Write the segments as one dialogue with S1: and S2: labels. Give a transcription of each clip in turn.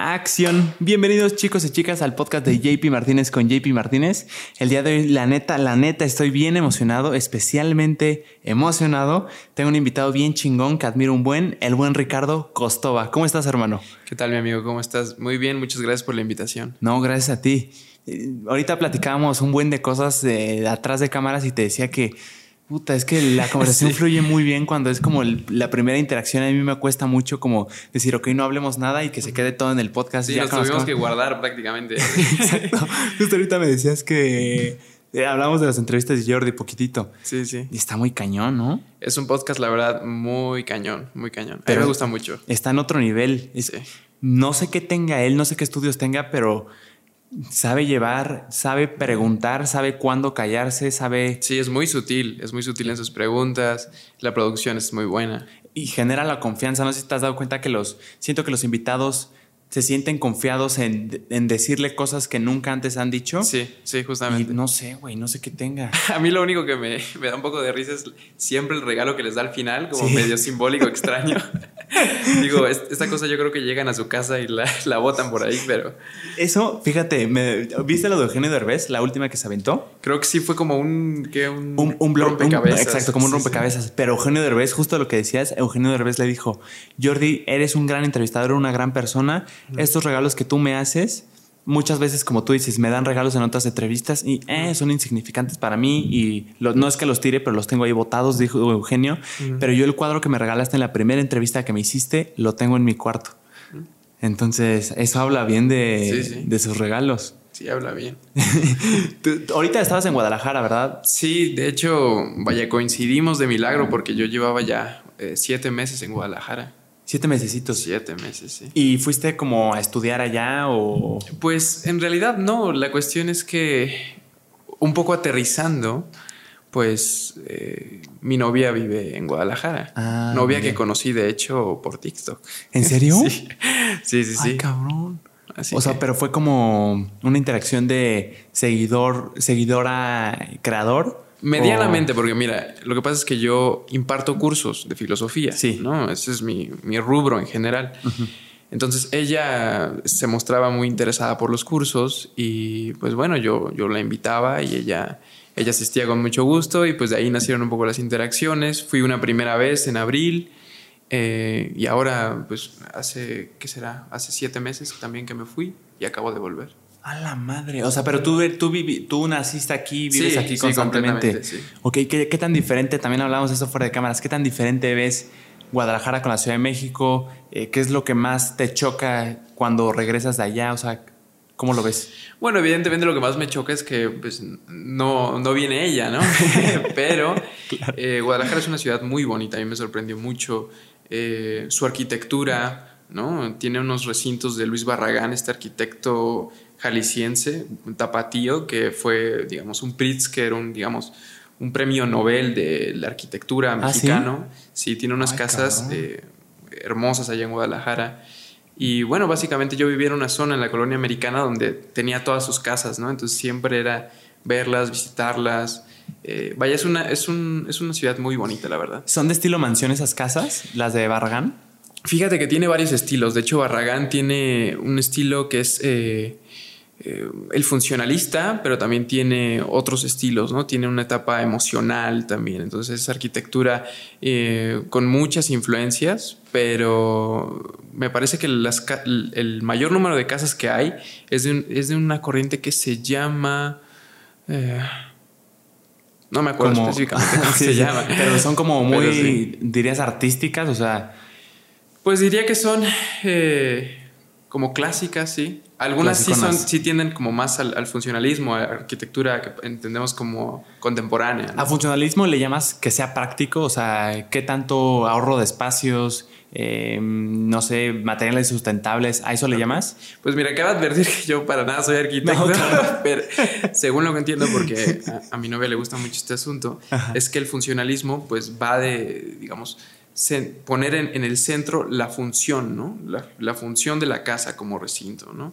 S1: Acción. Bienvenidos chicos y chicas al podcast de JP Martínez con JP Martínez. El día de hoy, la neta, la neta, estoy bien emocionado, especialmente emocionado. Tengo un invitado bien chingón que admiro un buen, el buen Ricardo Costova. ¿Cómo estás, hermano?
S2: ¿Qué tal, mi amigo? ¿Cómo estás? Muy bien, muchas gracias por la invitación.
S1: No, gracias a ti. Eh, ahorita platicábamos un buen de cosas de atrás de cámaras y te decía que Puta, es que la conversación fluye muy bien cuando es como la primera interacción. A mí me cuesta mucho como decir, ok, no hablemos nada y que se quede todo en el podcast.
S2: Sí, ya nos tuvimos que guardar prácticamente.
S1: Exacto. Justo ahorita me decías que eh, hablamos de las entrevistas de Jordi poquitito.
S2: Sí, sí.
S1: Y está muy cañón, ¿no?
S2: Es un podcast, la verdad, muy cañón, muy cañón. Pero a mí me gusta mucho.
S1: Está en otro nivel. No sé qué tenga él, no sé qué estudios tenga, pero sabe llevar, sabe preguntar, sabe cuándo callarse, sabe...
S2: Sí, es muy sutil, es muy sutil en sus preguntas, la producción es muy buena.
S1: Y genera la confianza, no sé si te has dado cuenta que los, siento que los invitados se sienten confiados en, decirle cosas que nunca antes han dicho.
S2: Sí, sí, justamente.
S1: Y no sé, güey, no sé qué tenga.
S2: A mí lo único que me, da un poco de risa es siempre el regalo que les da al final, como medio simbólico, extraño. Digo, esta cosa yo creo que llegan a su casa y la, la botan por ahí, pero...
S1: Eso, fíjate, me, ¿viste lo de Eugenio Derbez, la última que se aventó?
S2: Creo que sí fue como un... ¿qué?
S1: Un, un, rompecabezas. exacto, como un rompecabezas. Pero Eugenio Derbez, justo lo que decías, Eugenio Derbez le dijo, Jordi, eres un gran entrevistador, una gran persona estos regalos que tú me haces, muchas veces, como tú dices, me dan regalos en otras entrevistas y eh, son insignificantes para mí y no es que los tire, pero los tengo ahí botados, dijo Eugenio. Pero yo el cuadro que me regalaste en la primera entrevista que me hiciste, lo tengo en mi cuarto. Entonces, eso habla bien de, de sus regalos.
S2: Sí, habla bien.
S1: ahorita estabas en Guadalajara, ¿verdad?
S2: Sí, de hecho, vaya, coincidimos de milagro porque yo llevaba ya eh, siete meses en Guadalajara.
S1: Siete mesecitos.
S2: Siete meses, sí.
S1: ¿Y fuiste como a estudiar allá o...?
S2: Pues en realidad no. La cuestión es que un poco aterrizando, pues eh, mi novia vive en Guadalajara. Ah, novia que conocí de hecho por TikTok.
S1: ¿En serio?
S2: sí, sí, sí.
S1: Ay, cabrón. o sea, pero fue como una interacción de seguidor, seguidora, creador.
S2: Medianamente, porque mira, lo que pasa es que yo imparto cursos de filosofía. Sí. ¿no? Ese es mi, rubro en general. Entonces ella se mostraba muy interesada por los cursos y pues bueno, yo, yo la invitaba y ella, ella asistía con mucho gusto y pues de ahí nacieron un poco las interacciones. Fui una primera vez en abril eh, y ahora pues hace, ¿qué será? Hace siete meses también que me fui y acabo de volver.
S1: A la madre. O sea, pero tú, tú, tú naciste aquí, vives aquí constantemente. Sí, Ok, ¿Qué, ¿qué, tan diferente? También hablamos de eso fuera de cámaras. ¿Qué tan diferente ves Guadalajara con la Ciudad de México? Eh, ¿Qué es lo que más te choca cuando regresas de allá? O sea, ¿cómo lo ves?
S2: Bueno, evidentemente lo que más me choca es que pues, no, no viene ella, ¿no? pero eh, Guadalajara es una ciudad muy bonita. A mí me sorprendió mucho eh, su arquitectura, ¿no? Tiene unos recintos de Luis Barragán, este arquitecto jalisciense, un tapatío, que fue, digamos, un Pritzker, un, digamos, un premio Nobel de la arquitectura ¿Ah, mexicano. sí? tiene unas casas eh, hermosas allá en Guadalajara. Y bueno, básicamente yo vivía en una zona en la colonia americana donde tenía todas sus casas, ¿no? Entonces siempre era verlas, visitarlas. Eh, vaya, es una, es, un, es una ciudad muy bonita, la verdad.
S1: ¿Son de estilo mansión esas casas, las de Barragán?
S2: Fíjate que tiene varios estilos. De hecho, Barragán tiene un estilo que es eh, eh, el funcionalista, pero también tiene otros estilos, ¿no? Tiene una etapa emocional también. Entonces es arquitectura eh, con muchas influencias, pero me parece que el mayor número de casas que hay es de, una corriente que se llama... Eh, no me acuerdo específicamente cómo se llama.
S1: Pero son como muy, dirías, artísticas, o sea...
S2: Pues diría que son como clásicas, sí. Algunas sí, son, sí tienden como más al, funcionalismo, a arquitectura que entendemos como contemporánea.
S1: ¿A funcionalismo le llamas que sea práctico? O sea, ¿qué tanto ahorro de espacios? Em, no sé, materiales sustentables, ¿a eso le llamas?
S2: Pues mira, acabo de advertir que yo para nada soy arquitecto, pero según lo que entiendo, porque a, mi novia le gusta mucho este asunto, es que el funcionalismo pues va de, digamos, poner en, el centro la función, ¿no? La, función de la casa como recinto, ¿no?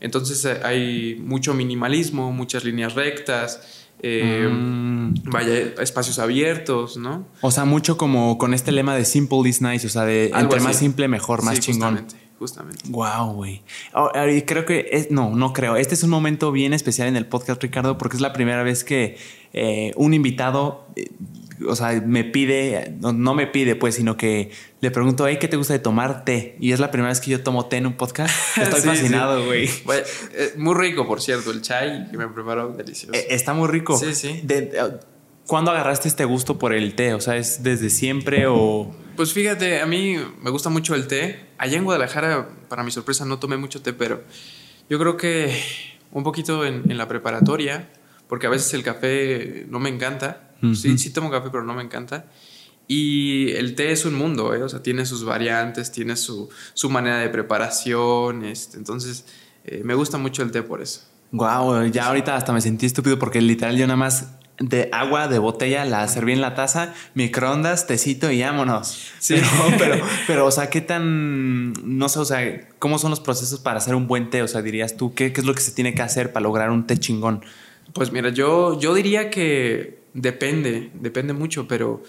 S2: Entonces eh, hay mucho minimalismo, muchas líneas rectas, eh, mm. vaya, espacios abiertos, ¿no?
S1: O sea, mucho como con este lema de simple is nice, o sea, de entre más simple, mejor, más chingón.
S2: justamente.
S1: Wow, güey. creo que es, no, no creo. Este es un momento bien especial en el podcast, Ricardo, porque es la primera vez que eh, un invitado, eh, o sea, me pide, no, me pide, pues, sino que le pregunto, hey, ¿qué te gusta de tomar té? Y es la primera vez que yo tomo té en un podcast. Estoy fascinado, güey.
S2: Eh, muy rico, por cierto, el chai que me preparó, delicioso.
S1: está muy rico.
S2: Sí, sí.
S1: ¿Cuándo agarraste este gusto por el té? O sea, ¿es desde siempre o...?
S2: Pues fíjate, a mí me gusta mucho el té. Allá en Guadalajara, para mi sorpresa, no tomé mucho té, pero yo creo que un poquito en, la preparatoria, porque a veces el café no me encanta. Sí, sí tomo café, pero no me encanta. Y el té es un mundo, ¿eh? o sea, tiene sus variantes, tiene su, su manera de preparación. Este, entonces, eh, me gusta mucho el té por eso.
S1: Wow, ya ahorita hasta me sentí estúpido porque literal yo nada más de agua de botella, la serví en la taza, microondas, tecito y vámonos. Sí. Pero, pero, o sea, ¿qué tan, no sé, o sea, cómo son los procesos para hacer un buen té? O sea, dirías tú, ¿qué, qué es lo que se tiene que hacer para lograr un té chingón?
S2: Pues mira, yo, yo diría que depende, depende mucho, pero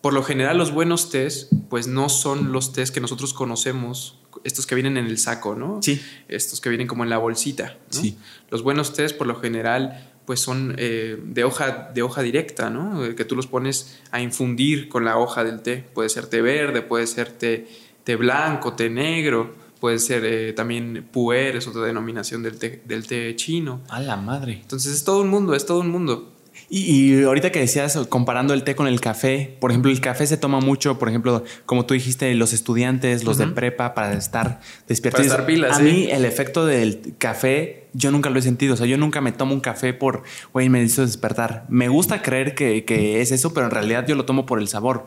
S2: por lo general los buenos tés, pues no son los tés que nosotros conocemos, estos que vienen en el saco, ¿no?
S1: Sí.
S2: Estos que vienen como en la bolsita,
S1: ¿no? Sí.
S2: Los buenos tés, por lo general, pues son eh, de, hoja, de hoja directa, ¿no? Eh, que tú los pones a infundir con la hoja del té. Puede ser té verde, puede ser té, té blanco, té negro, puede ser eh, también puer, es otra denominación del té, del té chino.
S1: A la madre.
S2: Entonces es todo un mundo, es todo un mundo.
S1: Y, ahorita que decías, comparando el té con el café, por ejemplo, el café se toma mucho, por ejemplo, como tú dijiste, los estudiantes, los de prepa, para estar despiertos.
S2: Para estar pilas,
S1: A mí el efecto del café, yo nunca lo he sentido. O sea, yo nunca me tomo un café por, güey, me hizo despertar. Me gusta creer que, que, es eso, pero en realidad yo lo tomo por el sabor.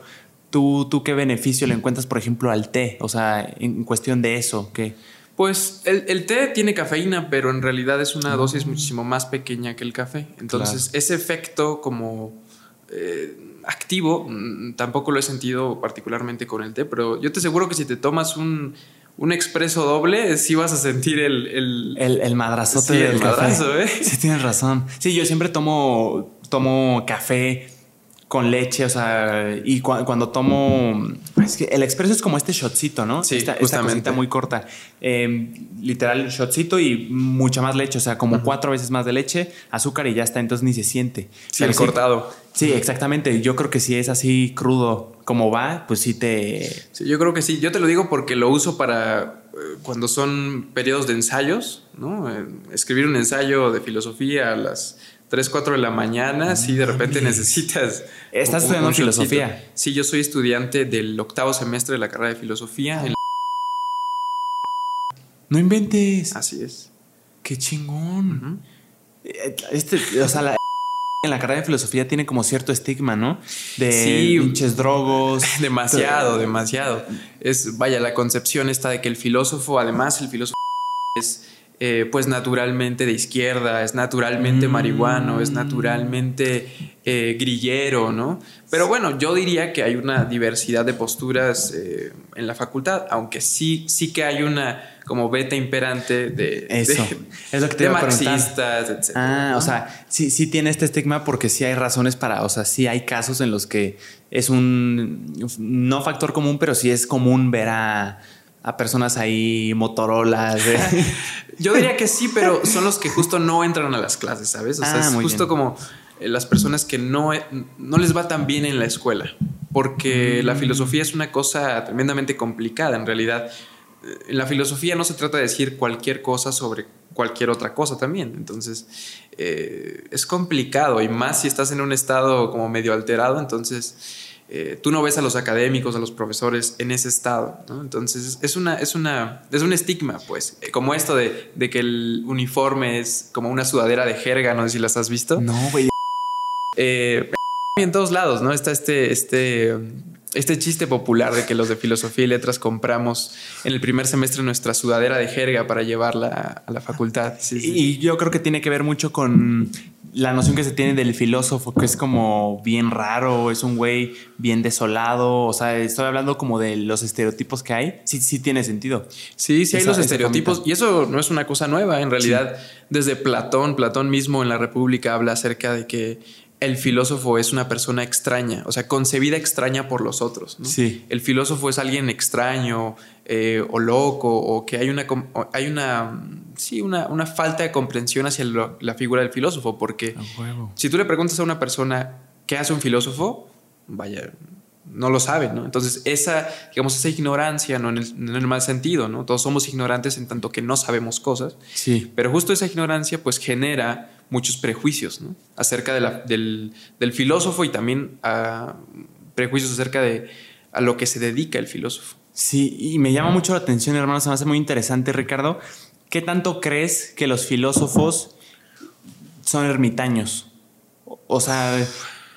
S1: ¿Tú, ¿Tú qué beneficio le encuentras, por ejemplo, al té? O sea, en cuestión de eso, ¿qué?
S2: Pues el, té tiene cafeína, pero en realidad es una dosis mm. muchísimo más pequeña que el café. Entonces, ese efecto como eh, activo mm, tampoco lo he sentido particularmente con el té, pero yo te aseguro que si te tomas un, un expreso doble, sí vas a sentir el...
S1: El, el, madrazote del café. ¿eh? Sí, tienes razón. Sí, yo siempre tomo, tomo café con leche, o sea, y cuando tomo, es que el expreso es como este shotcito, ¿no?
S2: Sí,
S1: esta, esta cosita muy corta. Eh, literal, shotcito y mucha más leche, o sea, como cuatro veces más de leche, azúcar y ya está, entonces ni se siente.
S2: Sí, el cortado.
S1: Sí, exactamente. Yo creo que si es así crudo como va, pues sí te...
S2: Sí, yo creo que sí. Yo te lo digo porque lo uso para eh, cuando son periodos de ensayos, ¿no? Eh, escribir un ensayo de filosofía a las 3, 4 de la mañana, si de repente necesitas...
S1: ¿Estás estudiando filosofía?
S2: Sí, yo soy estudiante del octavo semestre de la carrera de filosofía.
S1: No inventes.
S2: Así es.
S1: Qué chingón. Eh, este, o sea, la en la carrera de filosofía tiene como cierto estigma, ¿no? De sí, pinches drogos.
S2: Demasiado, demasiado. Es, vaya, la concepción está de que el filósofo, además, el filósofo es eh, pues naturalmente de izquierda, es naturalmente mm. marihuano, es naturalmente eh, grillero, ¿no? Pero bueno, yo diría que hay una diversidad de posturas eh, en la facultad, aunque sí, sí que hay una como beta imperante de,
S1: Eso. es lo que te
S2: de marxistas, etc.
S1: Ah, o sea, sí, sí tiene este estigma porque sí hay razones para, o sea, sí hay casos en los que es un no factor común, pero sí es común ver a a personas ahí Motorola.
S2: Yo diría que sí, pero son los que justo no entran a las clases, ¿sabes? O sea, ah, es justo como eh, las personas que no, eh, no les va tan bien en la escuela, porque la mm. filosofía es una cosa tremendamente complicada en realidad. Eh, en la filosofía no se trata de decir cualquier cosa sobre cualquier otra cosa también. Entonces, es complicado y más si estás en un estado como medio alterado, entonces eh, tú no ves a los académicos, a los profesores en ese estado, Entonces es una, es una, es un estigma, pues, eh, como esto de, que el uniforme es como una sudadera de jerga, no sé si las has visto.
S1: No, güey.
S2: Eh, en todos lados, ¿no? Está este, este, este chiste popular de que los de filosofía y letras compramos en el primer semestre nuestra sudadera de jerga para llevarla a la facultad.
S1: Y yo creo que tiene que ver mucho con la noción que se tiene del filósofo, que es como bien raro, es un güey bien desolado, o sea, estoy hablando como de los estereotipos que hay, sí, sí tiene sentido.
S2: Sí, sí hay los estereotipos, y eso no es una cosa nueva, en realidad, desde Platón, Platón mismo en la República habla acerca de que el filósofo es una persona extraña, o sea, concebida extraña por los otros.
S1: Sí.
S2: El filósofo es alguien extraño, eh, o loco o que hay una, hay una, sí, una, una falta de comprensión hacia la figura del filósofo, porque si tú le preguntas a una persona qué hace un filósofo, vaya, no lo sabe, ¿no? Entonces, esa, digamos, esa ignorancia, ¿no? En el, mal sentido, ¿no? Todos somos ignorantes en tanto que no sabemos cosas.
S1: Sí.
S2: Pero justo esa ignorancia, pues, genera muchos prejuicios, ¿no? Acerca del, del, filósofo y también a, ah, prejuicios acerca de a lo que se dedica el filósofo.
S1: Sí, y me llama mucho la atención, hermano, se me hace muy interesante, Ricardo. ¿Qué tanto crees que los filósofos son ermitaños? O sea,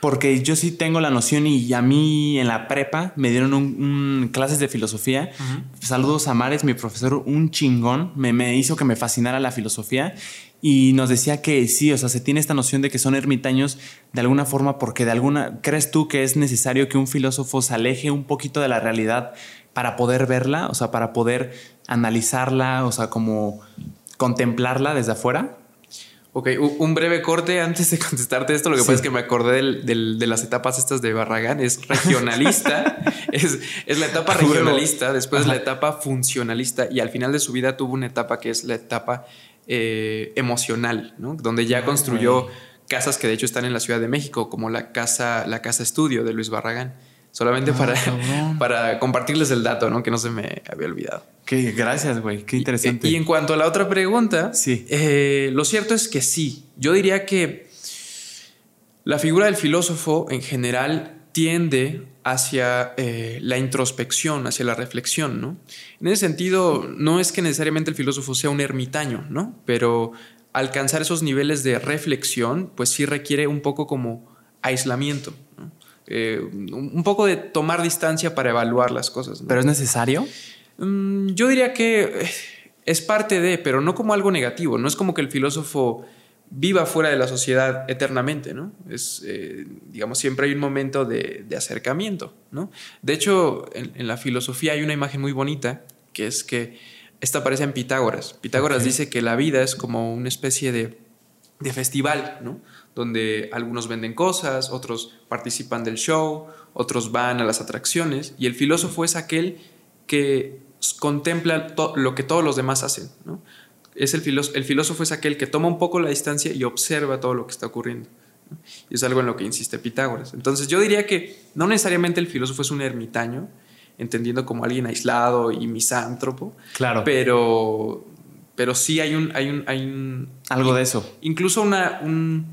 S1: porque yo sí tengo la noción y a mí en la prepa me dieron un, clases de filosofía. Saludos a Mares, mi profesor, un chingón, me, me hizo que me fascinara la filosofía y nos decía que sí, o sea, se tiene esta noción de que son ermitaños de alguna forma porque de alguna, ¿crees tú que es necesario que un filósofo se aleje un poquito de la realidad para poder verla, o sea, para poder analizarla, o sea, como contemplarla desde afuera?
S2: Ok, un breve corte antes de contestarte esto. Lo que pasa es que me acordé de las etapas estas de Barragán. Es regionalista, es, la etapa regionalista, después la etapa funcionalista y al final de su vida tuvo una etapa que es la etapa eh, emocional, ¿no? donde ya construyó casas que de hecho están en la Ciudad de México, como la casa, la casa estudio de Luis Barragán. Solamente ah, para, para compartirles el dato, ¿no? Que no se me había olvidado.
S1: Qué gracias, güey. Qué interesante.
S2: Y, en cuanto a la otra pregunta,
S1: sí.
S2: Eh, lo cierto es que sí. Yo diría que la figura del filósofo en general tiende hacia eh, la introspección, hacia la reflexión, ¿no? En ese sentido, no es que necesariamente el filósofo sea un ermitaño, ¿no? Pero alcanzar esos niveles de reflexión, pues sí requiere un poco como aislamiento, ¿no? Eh, un poco de tomar distancia para evaluar las cosas.
S1: ¿Pero es necesario?
S2: Mm, yo diría que es parte de, pero no como algo negativo. No es como que el filósofo viva fuera de la sociedad eternamente, ¿no? Es, eh, digamos, siempre hay un momento de, acercamiento, ¿no? De hecho, en, la filosofía hay una imagen muy bonita, que es que esta aparece en Pitágoras. Pitágoras dice que la vida es como una especie de, de festival, ¿no? donde algunos venden cosas, otros participan del show, otros van a las atracciones, y el filósofo es aquel que contempla lo que todos los demás hacen. Es el, el, filósofo es aquel que toma un poco la distancia y observa todo lo que está ocurriendo. Y es algo en lo que insiste Pitágoras. Entonces yo diría que no necesariamente el filósofo es un ermitaño, entendiendo como alguien aislado y misántropo.
S1: Claro.
S2: Pero, pero sí hay un, hay un, hay un
S1: algo de eso.
S2: Incluso una, un,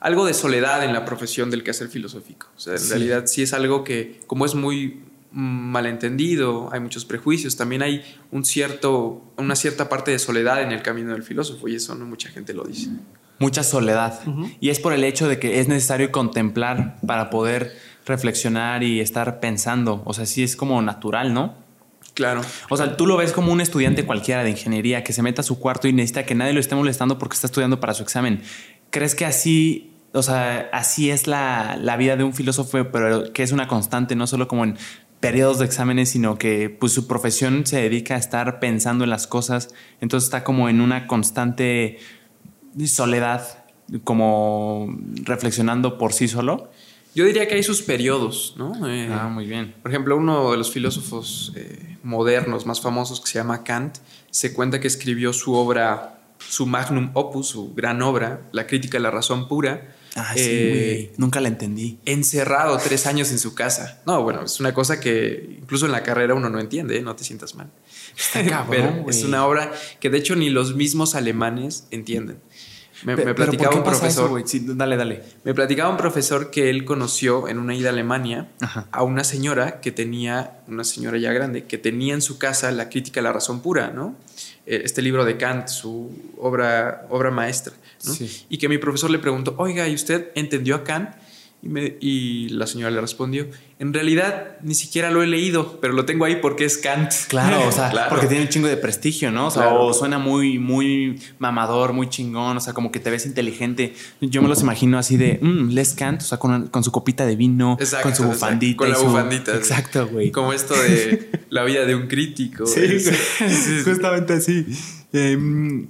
S2: algo de soledad en la profesión del quehacer filosófico. O sea, en realidad sí es algo que, como es muy malentendido, hay muchos prejuicios, también hay un cierto, una cierta parte de soledad en el camino del filósofo y eso no mucha gente lo dice.
S1: Mucha soledad. Y es por el hecho de que es necesario contemplar para poder reflexionar y estar pensando. O sea, sí es como natural, ¿no?
S2: Claro.
S1: O sea, tú lo ves como un estudiante cualquiera de ingeniería que se meta a su cuarto y necesita que nadie lo esté molestando porque está estudiando para su examen. ¿Crees que así o sea, así es la, vida de un filósofo, pero que es una constante, no solo como en periodos de exámenes, sino que pues su profesión se dedica a estar pensando en las cosas, entonces está como en una constante soledad, como reflexionando por sí solo.
S2: Yo diría que hay sus periodos, ¿no?
S1: Eh, ah, muy bien.
S2: Por ejemplo, uno de los filósofos eh, modernos más famosos que se llama Kant, se cuenta que escribió su obra, su magnum opus, su gran obra, La crítica de la razón pura,
S1: Ah, sí, eh, Nunca la entendí.
S2: Encerrado tres años en su casa. No, bueno, es una cosa que incluso en la carrera uno no entiende, ¿eh? no te sientas mal. Pero es una obra que de hecho ni los mismos alemanes entienden. Me, platicaba un profesor.
S1: dale, dale.
S2: Me platicaba un profesor que él conoció en una ida a Alemania a una señora que tenía, una señora ya grande, que tenía en su casa la crítica a la razón pura, ¿no? Eh, este libro de Kant, su obra, obra maestra. Y que mi profesor le preguntó, oiga, ¿y usted entendió a Kant? Y, la señora le respondió, en realidad ni siquiera lo he leído, pero lo tengo ahí porque es Kant.
S1: Claro, o sea, porque tiene un chingo de prestigio, ¿no? O sea, o suena muy, muy mamador, muy chingón, o sea, como que te ves inteligente. Yo me los imagino así de, mmm, Les Kant, o sea, con, su copita de vino, con su bufandita.
S2: Con la bufandita.
S1: Exacto, güey.
S2: Como esto de la vida de un crítico.
S1: Sí, justamente así. Em,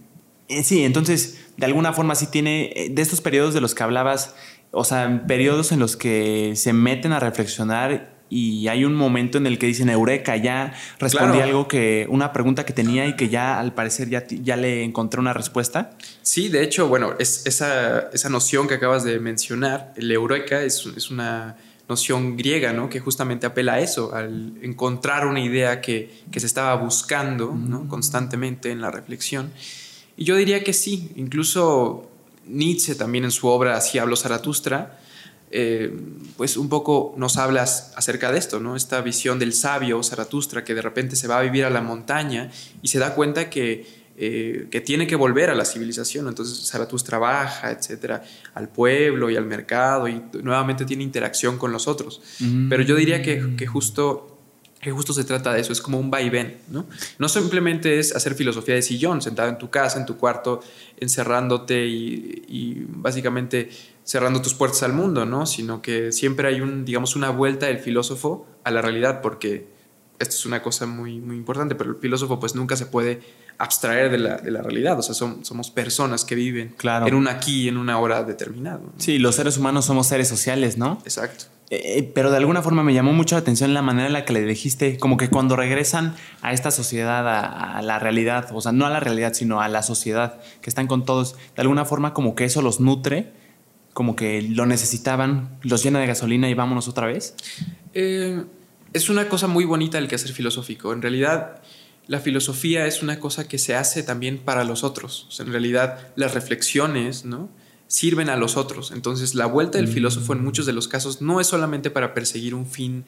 S1: eh, sí, entonces, de alguna forma sí tiene, eh, de estos periodos de los que hablabas, o sea, periodos en los que se meten a reflexionar y hay un momento en el que dicen Eureka, ya respondí algo que, una pregunta que tenía y que ya al parecer ya, ya le encontré una respuesta.
S2: Sí, de hecho, bueno, es, esa, esa noción que acabas de mencionar, el Eureka es, es una noción griega, ¿no? Que justamente apela a eso, al encontrar una idea que, que se estaba buscando ¿no? constantemente en la reflexión. Y yo diría que sí, incluso Nietzsche también en su obra Así habló Zaratustra, eh, pues un poco nos hablas acerca de esto, ¿no? Esta visión del sabio Zaratustra que de repente se va a vivir a la montaña y se da cuenta que, eh, que tiene que volver a la civilización. Entonces Zaratustra baja, etcétera, al pueblo y al mercado y nuevamente tiene interacción con los otros. Mm. Pero yo diría que, que justo que justo se trata de eso, es como un vaivén, ¿no? No simplemente es hacer filosofía de sillón, sentado en tu casa, en tu cuarto, encerrándote y, y, básicamente cerrando tus puertas al mundo, ¿no? Sino que siempre hay un, digamos, una vuelta del filósofo a la realidad, porque esto es una cosa muy, muy importante, pero el filósofo pues nunca se puede abstraer de la, de la realidad, o sea, somos personas que viven en un aquí, en una hora determinada.
S1: Sí, los seres humanos somos seres sociales, ¿no?
S2: Exacto.
S1: Eh, eh, pero de alguna forma me llamó mucho la atención la manera en la que le dijiste, como que cuando regresan a esta sociedad, a, la realidad, o sea, no a la realidad, sino a la sociedad, que están con todos, de alguna forma como que eso los nutre, como que lo necesitaban, los llena de gasolina y vámonos otra vez.
S2: Eh, es una cosa muy bonita el que hacer filosófico. En realidad, la filosofía es una cosa que se hace también para los otros. O sea, en realidad, las reflexiones, ¿no? Sirven a los otros. Entonces, la vuelta del filósofo en mm. muchos de los casos no es solamente para perseguir un fin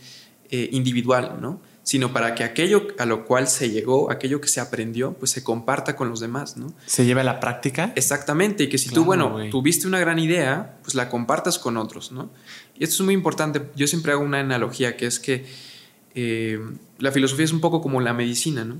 S2: eh, individual, ¿no? sino para que aquello a lo cual se llegó, aquello que se aprendió, pues se comparta con los demás, ¿no?
S1: Se lleve a la práctica.
S2: Exactamente, y que si tú, bueno, tuviste una gran idea, pues la compartas con otros, ¿no? Y esto es muy importante, yo siempre hago una analogía que es que eh, la filosofía es un poco como la medicina, ¿no?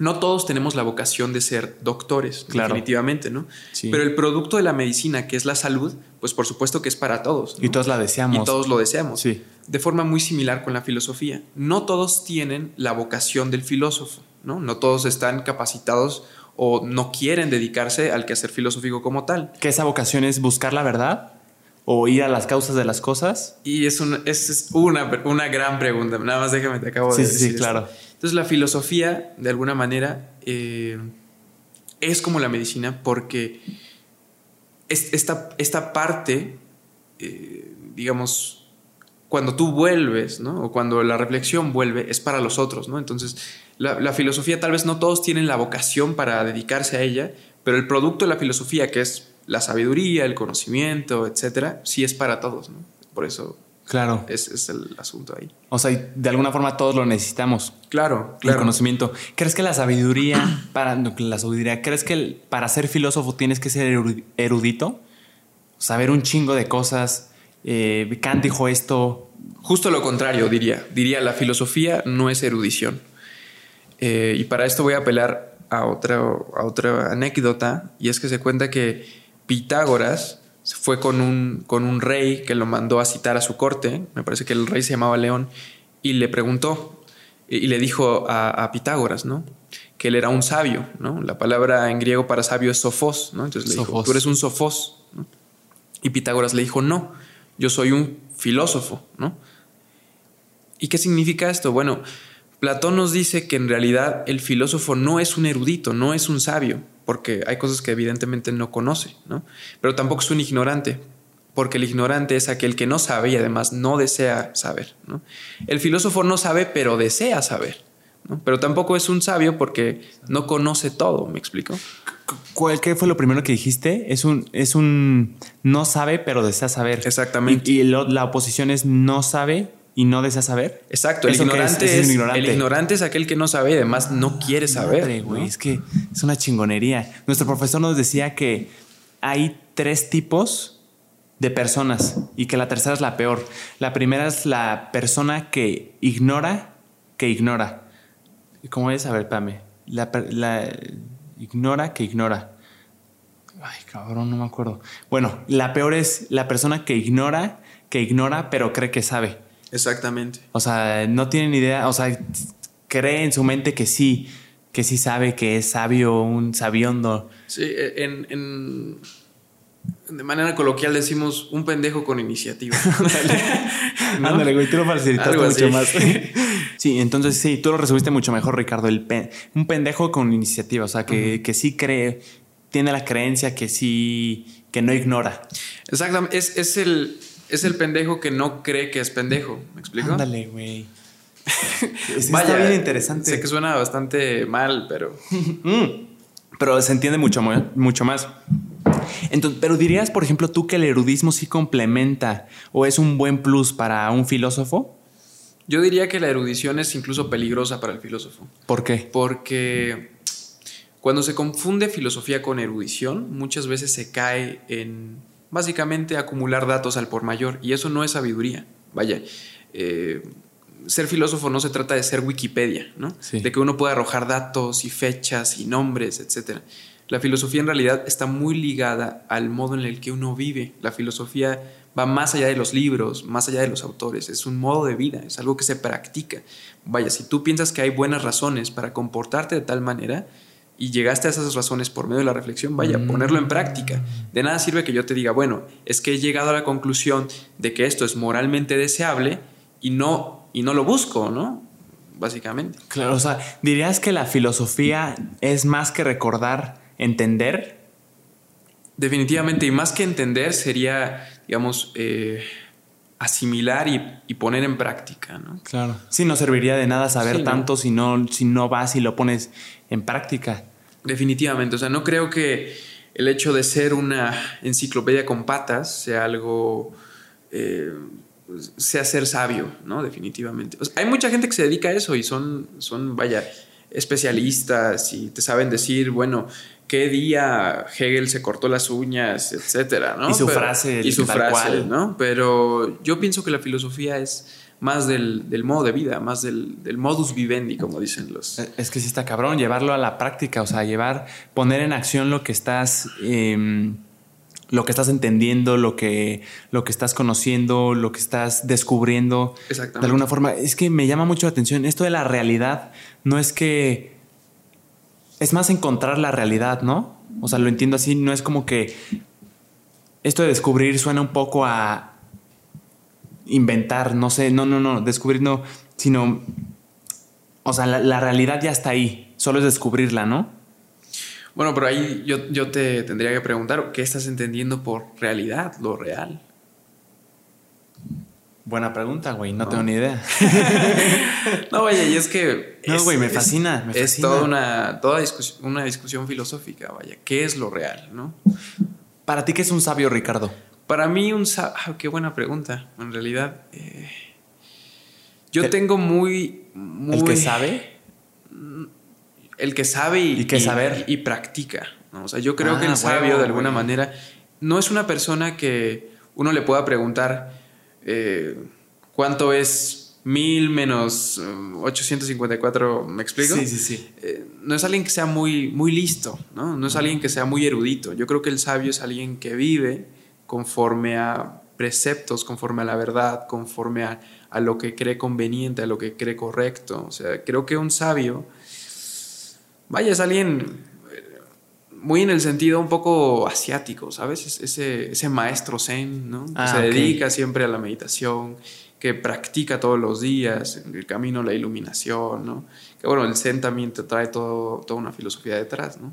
S2: No todos tenemos la vocación de ser doctores, definitivamente, ¿no? Pero el producto de la medicina, que es la salud, pues por supuesto que es para todos.
S1: Y todos la deseamos.
S2: Y todos lo deseamos. Sí. De forma muy similar con la filosofía. No todos tienen la vocación del filósofo, ¿no? No todos están capacitados o no quieren dedicarse al quehacer filosófico como tal.
S1: ¿Que esa vocación es buscar la verdad? ¿O ir a las causas de las cosas?
S2: Y es, una, es una, una gran pregunta. Nada más déjame, te acabo de decir.
S1: Sí, claro.
S2: Entonces la filosofía, de alguna manera, eh, es como la medicina porque esta, esta parte, eh, digamos, cuando tú vuelves, ¿no? O cuando la reflexión vuelve, es para los otros, ¿no? Entonces, la, la, filosofía tal vez no todos tienen la vocación para dedicarse a ella, pero el producto de la filosofía, que es la sabiduría, el conocimiento, etcétera, sí es para todos, ¿no? Por eso
S1: Claro.
S2: Es, es, el asunto ahí.
S1: O sea, de alguna forma todos lo necesitamos.
S2: Claro, claro.
S1: El conocimiento. ¿Crees que la sabiduría, para la sabiduría, crees que para ser filósofo tienes que ser erudito? Saber un chingo de cosas. Eh, Kant dijo esto.
S2: Justo lo contrario, diría. Diría, la filosofía no es erudición. Eh, y para esto voy a apelar a otra, a otra anécdota, y es que se cuenta que Pitágoras fue con un, con un rey que lo mandó a citar a su corte, me parece que el rey se llamaba León, y le preguntó y, le dijo a, Pitágoras, ¿no? Que él era un sabio, ¿no? La palabra en griego para sabio es sofos, ¿no? Entonces le dijo, tú eres un sofos, Y Pitágoras le dijo, no, yo soy un filósofo, ¿no? ¿Y qué significa esto? Bueno, Platón nos dice que en realidad el filósofo no es un erudito, no es un sabio, porque hay cosas que evidentemente no conoce, ¿no? Pero tampoco es un ignorante, porque el ignorante es aquel que no sabe y además no desea saber, ¿no? El filósofo no sabe, pero desea saber, ¿no? Pero tampoco es un sabio porque no conoce todo, ¿me explico?
S1: ¿Cuál, ¿Qué fue lo primero que dijiste? Es un, es un no sabe, pero desea saber.
S2: Exactamente.
S1: Y, la oposición es no sabe, y no desea saber.
S2: Exacto, el ignorante es, el ignorante es aquel que no sabe y además no quiere saber.
S1: Es que es una chingonería. Nuestro profesor nos decía que hay tres tipos de personas y que la tercera es la peor. La primera es la persona que ignora que ignora. ¿Cómo es? A ver, espérame. La, la ignora que ignora. Ay, cabrón, no me acuerdo. Bueno, la peor es la persona que ignora que ignora pero cree que sabe.
S2: Exactamente.
S1: O sea, no tienen idea, o sea, cree en su mente que sí, que sí sabe que es sabio, un sabiondo.
S2: Sí, en, de manera coloquial decimos un pendejo con iniciativa.
S1: Ándale, güey, tú lo facilitaste mucho más. sí, entonces sí, tú lo resumiste mucho mejor, Ricardo. El un pendejo con iniciativa, o sea, que, que sí cree, tiene la creencia que sí, que no ignora.
S2: Exactamente, es, es, el, es el pendejo que no cree que es pendejo. ¿Me explico?
S1: Ándale, güey. Vaya, bien interesante.
S2: Sé que suena bastante mal, pero.
S1: Mm. pero se entiende mucho, mucho más. Entonces, pero dirías, por ejemplo, tú que el erudismo sí complementa o es un buen plus para un filósofo?
S2: Yo diría que la erudición es incluso peligrosa para el filósofo.
S1: ¿Por qué?
S2: Porque cuando se confunde filosofía con erudición, muchas veces se cae en básicamente acumular datos al por mayor y eso no es sabiduría. Vaya, eh, ser filósofo no se trata de ser Wikipedia, ¿no? De que uno pueda arrojar datos y fechas y nombres, etc. La filosofía en realidad está muy ligada al modo en el que uno vive. La filosofía va más allá de los libros, más allá de los autores. Es un modo de vida, es algo que se practica. Vaya, si tú piensas que hay buenas razones para comportarte de tal manera, y llegaste a esas razones por medio de la reflexión, vaya, mm. ponerlo en práctica. De nada sirve que yo te diga, bueno, es que he llegado a la conclusión de que esto es moralmente deseable y no y no lo busco, ¿no? Básicamente.
S1: Claro, o sea, dirías que la filosofía es más que recordar, entender.
S2: Definitivamente, y más que entender sería, digamos, eh, asimilar y, poner en práctica, ¿no?
S1: Claro. Sí, no serviría de nada saber tanto si, no, si no vas y lo pones en práctica.
S2: Definitivamente, o sea, no creo que el hecho de ser una enciclopedia con patas sea algo eh, sea ser sabio, ¿no? Definitivamente. hay mucha gente que se dedica a eso y son, son, vaya, especialistas y te saben decir, bueno, qué día Hegel se cortó las uñas, etcétera, ¿no?
S1: Y su frase.
S2: Y su frase, ¿no? Pero yo pienso que la filosofía es más del, modo de vida, más del, modus vivendi, como dicen los.
S1: Es que sí está cabrón, llevarlo a la práctica, o sea, llevar, poner en acción lo que estás. Em, lo que estás entendiendo, lo que, lo que estás conociendo, lo que estás descubriendo. De alguna forma, es que me llama mucho la atención. Esto de la realidad no es que... Es más encontrar la realidad, ¿no? O sea, lo entiendo así, no es como que... Esto de descubrir suena un poco a inventar, no sé, no, no, no, descubrir no, sino... O sea, la realidad ya está ahí, solo es descubrirla, ¿no?
S2: Bueno, pero ahí yo, yo te tendría que preguntar, ¿qué estás entendiendo por realidad, lo real?
S1: Buena pregunta, güey, no, tengo ni idea.
S2: no, vaya, y es que...
S1: No, güey, me fascina, me
S2: Es toda, una, toda discusión, una discusión filosófica, vaya, ¿qué es lo real, no?
S1: ¿Para ti qué es un sabio, Ricardo?
S2: Para mí un sabio... Ah, qué buena pregunta, en realidad. Eh, yo tengo muy, muy...
S1: ¿El que sabe?
S2: el que sabe y,
S1: que saber?
S2: y, practica. O sea, yo creo que el ah, sabio, de alguna manera, no es una persona que uno le pueda preguntar eh, cuánto es mil menos 854, ¿me explico?
S1: Sí, sí, sí.
S2: Eh, no es alguien que sea muy, muy listo, ¿no? No es alguien que sea muy erudito. Yo creo que el sabio es alguien que vive conforme a preceptos, conforme a la verdad, conforme a, a lo que cree conveniente, a lo que cree correcto. O sea, creo que un sabio vaya, es alguien eh, muy en el sentido un poco asiático, ¿sabes? Ese, ese maestro zen, ¿no? que ah, se dedica siempre a la meditación, que practica todos los días, en el camino a la iluminación, ¿no? Que bueno, el zen también te trae todo, toda una filosofía detrás, ¿no?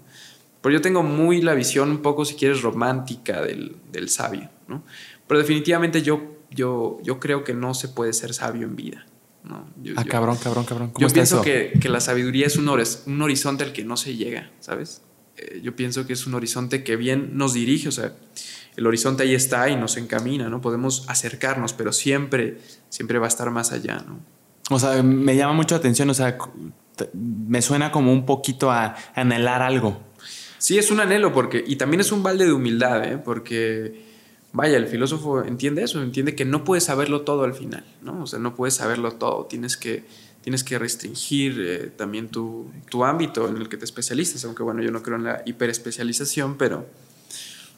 S2: Pero yo tengo muy la visión un poco, si quieres, romántica del, del sabio, ¿no? Pero definitivamente yo, yo, yo creo que no se puede ser sabio en vida. No,
S1: ah, cabrón, cabrón, cabrón.
S2: yo pienso Que, la sabiduría es un, un, horizonte al que no se llega, ¿sabes? Eh, yo pienso que es un horizonte que bien nos dirige, o sea, el horizonte ahí está y nos encamina, ¿no? Podemos acercarnos, pero siempre, siempre va a estar más allá, ¿no?
S1: O sea, me llama mucho la atención, o sea, me suena como un poquito a anhelar algo.
S2: Sí, es un anhelo, porque, y también es un balde de humildad, ¿eh? Porque vaya, el filósofo entiende eso, entiende que no puedes saberlo todo al final, ¿no? O sea, no puedes saberlo todo, tienes que, tienes que restringir eh, también tu, ámbito en el que te especializas, aunque bueno, yo no creo en la hiperespecialización, pero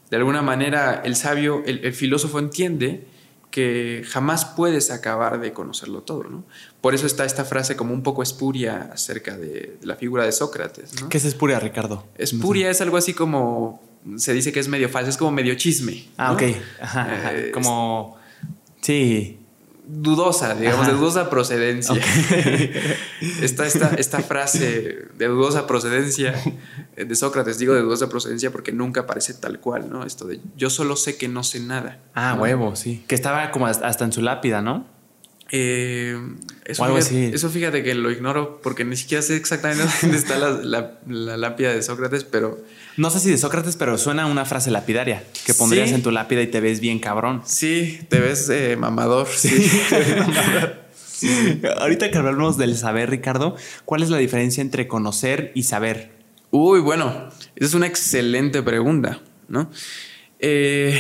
S2: de alguna manera el sabio, el, filósofo entiende que jamás puedes acabar de conocerlo todo, ¿no? Por eso está esta frase como un poco espuria acerca de, la figura de Sócrates, ¿no?
S1: ¿Qué es espuria, Ricardo?
S2: Espuria es algo así como se dice que es medio falso, es como medio chisme.
S1: Ah, ok. Ajá, eh, como... Sí.
S2: Dudosa, digamos, de dudosa procedencia. está esta, esta frase de dudosa procedencia de Sócrates, digo de dudosa procedencia porque nunca aparece tal cual, ¿no? Esto de yo solo sé que no sé nada.
S1: Ah, huevo, sí. Que estaba como hasta en su lápida, ¿no?
S2: Eh, eso, fíjate, eso, fíjate, que lo ignoro porque ni siquiera sé exactamente dónde está la, lápida de Sócrates, pero...
S1: No sé si de Sócrates, pero suena una frase lapidaria que pondrías en tu lápida y te ves bien cabrón.
S2: Sí, te ves eh, mamador. Sí.
S1: Ahorita que hablamos del saber, Ricardo, ¿cuál es la diferencia entre conocer y saber?
S2: Uy, bueno, esa es una excelente pregunta, ¿no? Eh,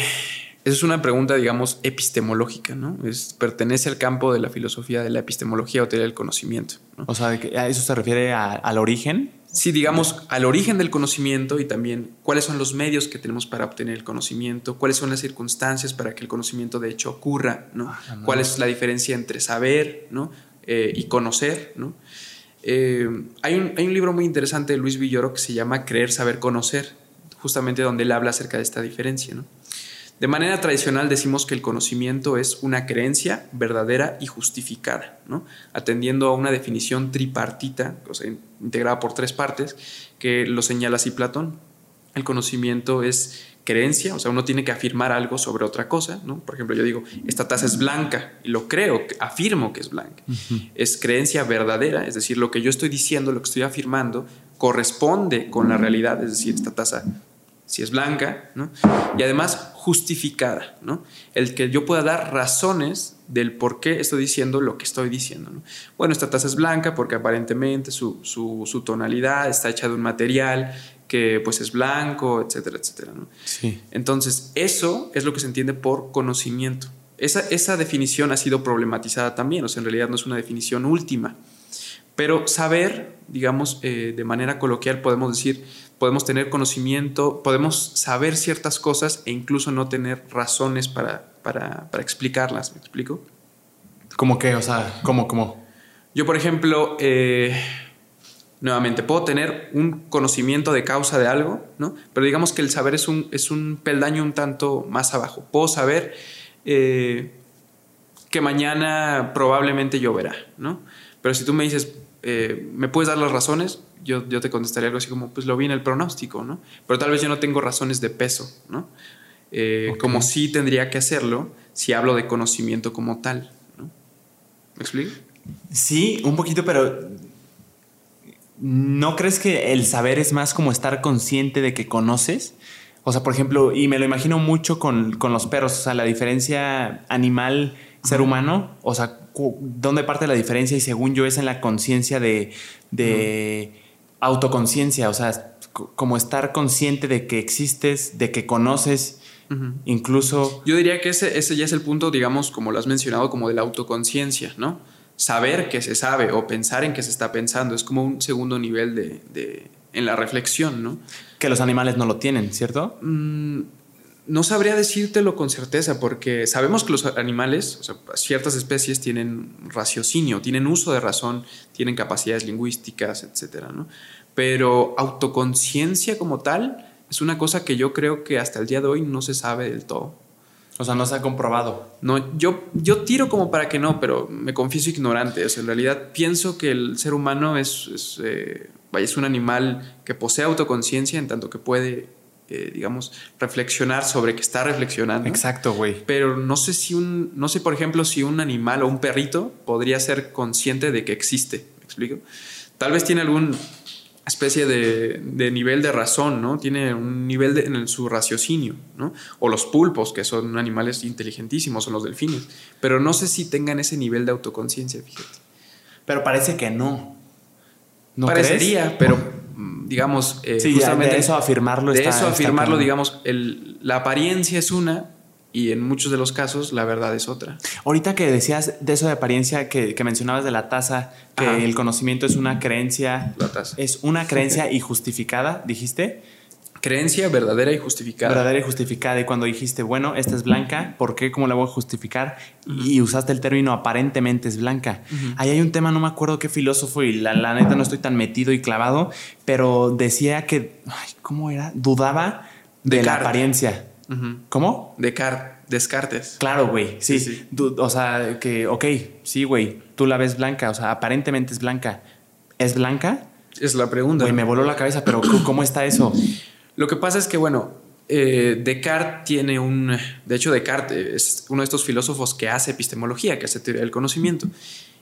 S2: esa es una pregunta, digamos, epistemológica, ¿no? Es, pertenece al campo de la filosofía de la epistemología o teoría del conocimiento.
S1: O sea, ¿a eso se refiere al origen?
S2: Sí, digamos, al origen del conocimiento y también cuáles son los medios que tenemos para obtener el conocimiento, cuáles son las circunstancias para que el conocimiento de hecho ocurra, ¿no? Ah, ¿Cuál es la diferencia entre saber ¿no? Eh, y conocer, ¿no? Eh, hay, un, hay un libro muy interesante de Luis Villoro que se llama Creer, Saber, Conocer, justamente donde él habla acerca de esta diferencia, ¿no? De manera tradicional decimos que el conocimiento es una creencia verdadera y justificada, ¿no? atendiendo a una definición tripartita, o sea, integrada por tres partes, que lo señala así Platón. El conocimiento es creencia, o sea, uno tiene que afirmar algo sobre otra cosa, ¿no? Por ejemplo, yo digo, esta taza es blanca y lo creo, afirmo que es blanca. Es creencia verdadera, es decir, lo que yo estoy diciendo, lo que estoy afirmando, corresponde con la realidad, es decir, esta taza si es blanca, ¿no? Y además justificada, ¿no? El que yo pueda dar razones del por qué estoy diciendo lo que estoy diciendo, ¿no? Bueno, esta taza es blanca porque aparentemente su, su, tonalidad está hecha de un material que pues es blanco, etcétera, etcétera, ¿no? Sí. Entonces, eso es lo que se entiende por conocimiento. Esa, esa definición ha sido problematizada también, o sea, en realidad no es una definición última. Pero saber, digamos, eh, de manera coloquial podemos decir podemos tener conocimiento, podemos saber ciertas cosas e incluso no tener razones para, para, explicarlas, ¿me explico?
S1: ¿Cómo qué? O sea, ¿cómo, cómo?
S2: Yo, por ejemplo, eh, nuevamente, puedo tener un conocimiento de causa de algo, ¿no? Pero digamos que el saber es un, es un peldaño un tanto más abajo. Puedo saber eh, que mañana probablemente lloverá, ¿no? Pero si tú me dices, eh, ¿me puedes dar las razones? Yo, yo te contestaría algo así como, pues lo vi en el pronóstico, ¿no? Pero tal vez yo no tengo razones de peso, ¿no? Eh, como sí tendría que hacerlo si hablo de conocimiento como tal, ¿no? ¿Me explico?
S1: Sí, un poquito, pero ¿no crees que el saber es más como estar consciente de que conoces? O sea, por ejemplo, y me lo imagino mucho con, con los perros, o sea, la diferencia animal-ser humano, o sea, ¿dónde parte la diferencia? Y según yo es en la conciencia de, de autoconciencia, o sea, como estar consciente de que existes, de que conoces, incluso...
S2: Yo diría que ese, ese ya es el punto, digamos, como lo has mencionado, como de la autoconciencia, ¿no? Saber que se sabe o pensar en que se está pensando es como un segundo nivel de, en la reflexión, ¿no?
S1: Que los animales no lo tienen, ¿cierto?
S2: Mm, no sabría decírtelo con certeza porque sabemos que los animales, o sea, ciertas especies tienen raciocinio, tienen uso de razón, tienen capacidades lingüísticas, etcétera, ¿no? Pero autoconciencia como tal es una cosa que yo creo que hasta el día de hoy no se sabe del todo.
S1: O sea, no se ha comprobado.
S2: No, yo, yo tiro como para que no, pero me confieso ignorante. O sea, en realidad pienso que el ser humano es, es, eh, es un animal que posee autoconciencia en tanto que puede eh, digamos, reflexionar sobre que está reflexionando.
S1: Exacto, güey.
S2: Pero no sé si un, no sé, por ejemplo, si un animal o un perrito podría ser consciente de que existe. ¿Me explico? Tal vez tiene algún especie de, nivel de razón, ¿no? Tiene un nivel en su raciocinio, ¿no? O los pulpos, que son animales inteligentísimos, o los delfines. Pero no sé si tengan ese nivel de autoconciencia, fíjate.
S1: Pero parece que no.
S2: ¿No Parecería, pero digamos,
S1: eh, justamente de eso afirmarlo.
S2: De eso afirmarlo, digamos, la apariencia es una y en muchos de los casos la verdad es otra.
S1: Ahorita que decías de eso de apariencia que, mencionabas de la taza, que el conocimiento es una creencia,
S2: la taza.
S1: es una creencia y justificada, dijiste.
S2: Creencia verdadera y justificada.
S1: Verdadera y justificada. Y cuando dijiste, bueno, esta es blanca, ¿por qué? ¿Cómo la voy a justificar? Y usaste el término aparentemente es blanca. Ahí hay un tema, no me acuerdo qué filósofo, y la, neta no estoy tan metido y clavado, pero decía que, ay, ¿cómo era? Dudaba de la apariencia. ¿Cómo?
S2: Descartes. Descartes.
S1: Claro, güey. Sí. o sea, que, ok, sí, güey. Tú la ves blanca. O sea, aparentemente es blanca. ¿Es blanca?
S2: Es la pregunta.
S1: Güey, me voló la cabeza, pero ¿cómo está eso?
S2: Lo que pasa es que, bueno, eh, Descartes tiene un. De hecho, Descartes es uno de estos filósofos que hace epistemología, que hace teoría del conocimiento.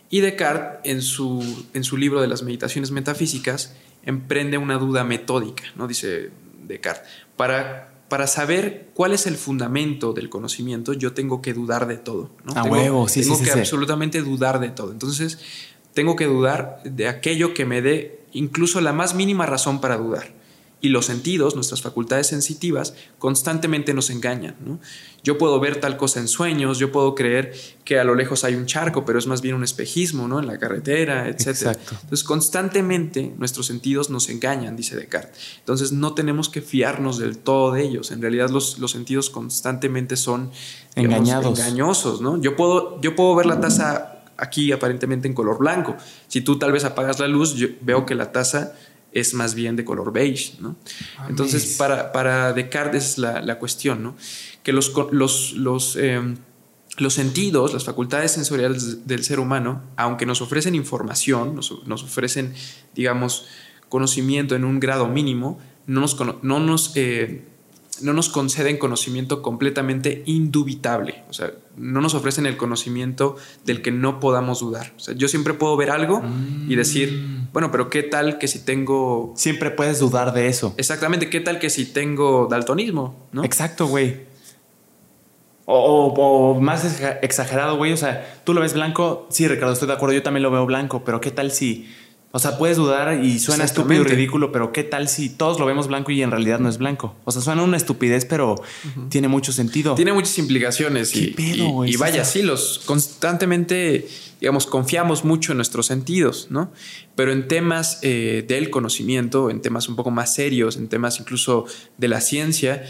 S2: Y Descartes, en su, en su libro de las meditaciones metafísicas, emprende una duda metódica, ¿no? Dice Descartes. Para para saber cuál es el fundamento del conocimiento, yo tengo que dudar de todo. ¿no?
S1: A huevo, sí,
S2: tengo
S1: sí,
S2: que absolutamente dudar de todo. Entonces, tengo que dudar de aquello que me dé incluso la más mínima razón para dudar y los sentidos, nuestras facultades sensitivas, constantemente nos engañan. Yo puedo ver tal cosa en sueños, yo puedo creer que a lo lejos hay un charco, pero es más bien un espejismo ¿no? en la carretera, etc. Entonces, constantemente nuestros sentidos nos engañan, dice Descartes. Entonces, no tenemos que fiarnos del todo de ellos. En realidad, los, los sentidos constantemente son
S1: Engañados.
S2: engañosos. ¿no? Yo, puedo, yo puedo ver la taza aquí aparentemente en color blanco. Si tú tal vez apagas la luz, yo veo que la taza es más bien de color beige, ¿no? Entonces, para, para, Descartes es la, la cuestión, ¿no? Que los, los, los, em, los, sentidos, las facultades sensoriales del ser humano, aunque nos ofrecen información, nos, nos ofrecen, digamos, conocimiento en un grado mínimo, no nos, no nos eh, no nos conceden conocimiento completamente indubitable. O sea, no nos ofrecen el conocimiento del que no podamos dudar. O sea, yo siempre puedo ver algo y decir, mm. bueno, pero ¿qué tal que si tengo...
S1: Siempre puedes dudar de eso.
S2: Exactamente, ¿qué tal que si tengo daltonismo? ¿no?
S1: Exacto, güey. O, o, más exagerado, güey. O sea, tú lo ves blanco. Sí, Ricardo, estoy de acuerdo. Yo también lo veo blanco. Pero ¿qué tal si o sea, puedes dudar y suena estúpido y ridículo, pero ¿qué tal si todos lo vemos blanco y en realidad no es blanco? O sea, suena una estupidez, pero tiene mucho sentido.
S2: Tiene muchas implicaciones. y, y, vaya, sí, los constantemente, digamos, confiamos mucho en nuestros sentidos, ¿no? Pero en temas eh, del conocimiento, en temas un poco más serios, en temas incluso de la ciencia,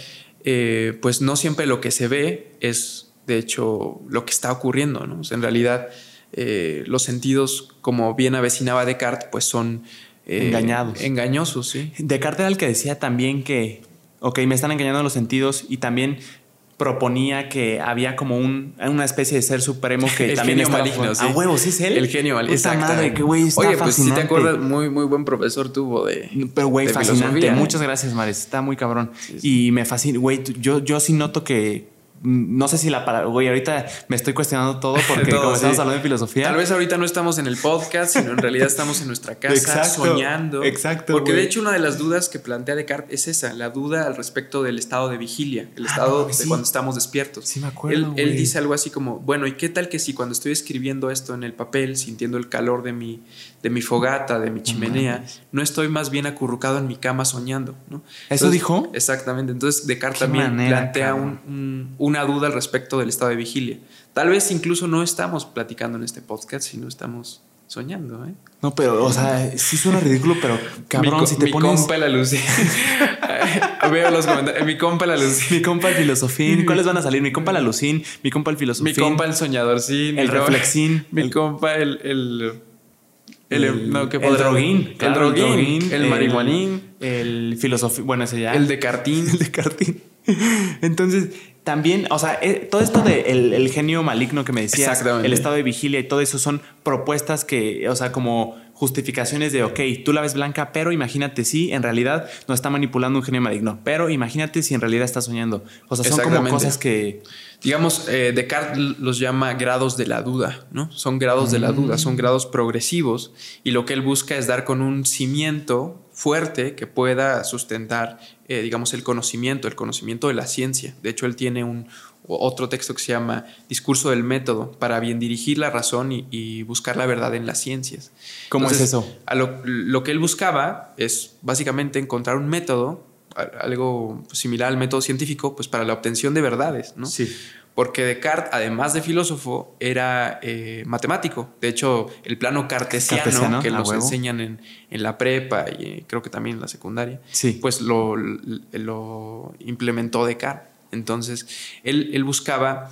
S2: eh, pues no siempre lo que se ve es, de hecho, lo que está ocurriendo, ¿no? en realidad eh, los sentidos, como bien avecinaba Descartes, pues son
S1: eh, engañados.
S2: Engañosos, sí.
S1: Descartes era el que decía también que, ok, me están engañando los sentidos y también proponía que había como un, una especie de ser supremo que también
S2: genio maligno,
S1: sí. A huevos, sí es él.
S2: El genio maligno.
S1: Madre, que güey, está
S2: Oye, pues si te acuerdas, muy, muy buen profesor tuvo de.
S1: Pero güey, fascinante. ¿eh? Muchas gracias, Mares. Está muy cabrón. Y me fascina. Güey, yo, yo sí noto que no sé si la palabra, güey, ahorita me estoy cuestionando todo porque como estamos hablando de filosofía.
S2: Tal vez ahorita no estamos en el podcast, sino en realidad estamos en nuestra casa soñando.
S1: Exacto.
S2: Porque de hecho una de las dudas que plantea Descartes es esa, la duda al respecto del estado de vigilia, el ah, estado de cuando estamos despiertos.
S1: Sí, me acuerdo.
S2: Él, él, dice algo así como, bueno, ¿y qué tal que si cuando estoy escribiendo esto en el papel, sintiendo el calor de mi, de mi fogata, de mi chimenea, no estoy más bien acurrucado en mi cama soñando, ¿no?
S1: ¿Eso dijo?
S2: Exactamente. Entonces Descartes también plantea un, una duda al respecto del estado de vigilia. Tal vez incluso no estamos platicando en este podcast, sino estamos soñando, ¿eh?
S1: No, pero, o sea, sí suena ridículo, pero cabrón, mi, si te
S2: mi compa la luz. Veo los comentarios. Mi compa la luz.
S1: Mi compa el filosofín. ¿Cuáles van a salir? Mi compa la lucín. Mi compa el filosofín.
S2: Mi compa el soñadorcín.
S1: El reflexín.
S2: Mi compa el, el el,
S1: el,
S2: no,
S1: el droguín.
S2: el droguín. El, marihuanín.
S1: El filosofía. Bueno, ese ya.
S2: El de cartín.
S1: El de cartín. Entonces, también, o sea, eh, todo esto de el, genio maligno que me decías, el estado de vigilia y todo eso son propuestas que, o sea, como justificaciones de, ok, tú la ves blanca, pero imagínate si en realidad no está manipulando un genio maligno, pero imagínate si en realidad está soñando. O sea, son como cosas que...
S2: Digamos, eh, Descartes los llama grados de la duda, ¿no? Son grados de la duda, son grados progresivos y lo que él busca es dar con un cimiento fuerte que pueda sustentar, eh, digamos, el conocimiento, el conocimiento de la ciencia. De hecho, él tiene un, otro texto que se llama Discurso del Método, para bien dirigir la razón y, buscar la verdad en las ciencias.
S1: ¿Cómo es eso?
S2: A lo, que él buscaba es básicamente encontrar un método, algo similar al método científico, pues para la obtención de verdades, ¿no?
S1: Sí.
S2: Porque Descartes, además de filósofo, era eh, matemático. De hecho, el plano cartesiano, que nos enseñan en, la prepa y eh, creo que también en la secundaria,
S1: sí.
S2: pues lo, lo implementó Descartes. Entonces, él, buscaba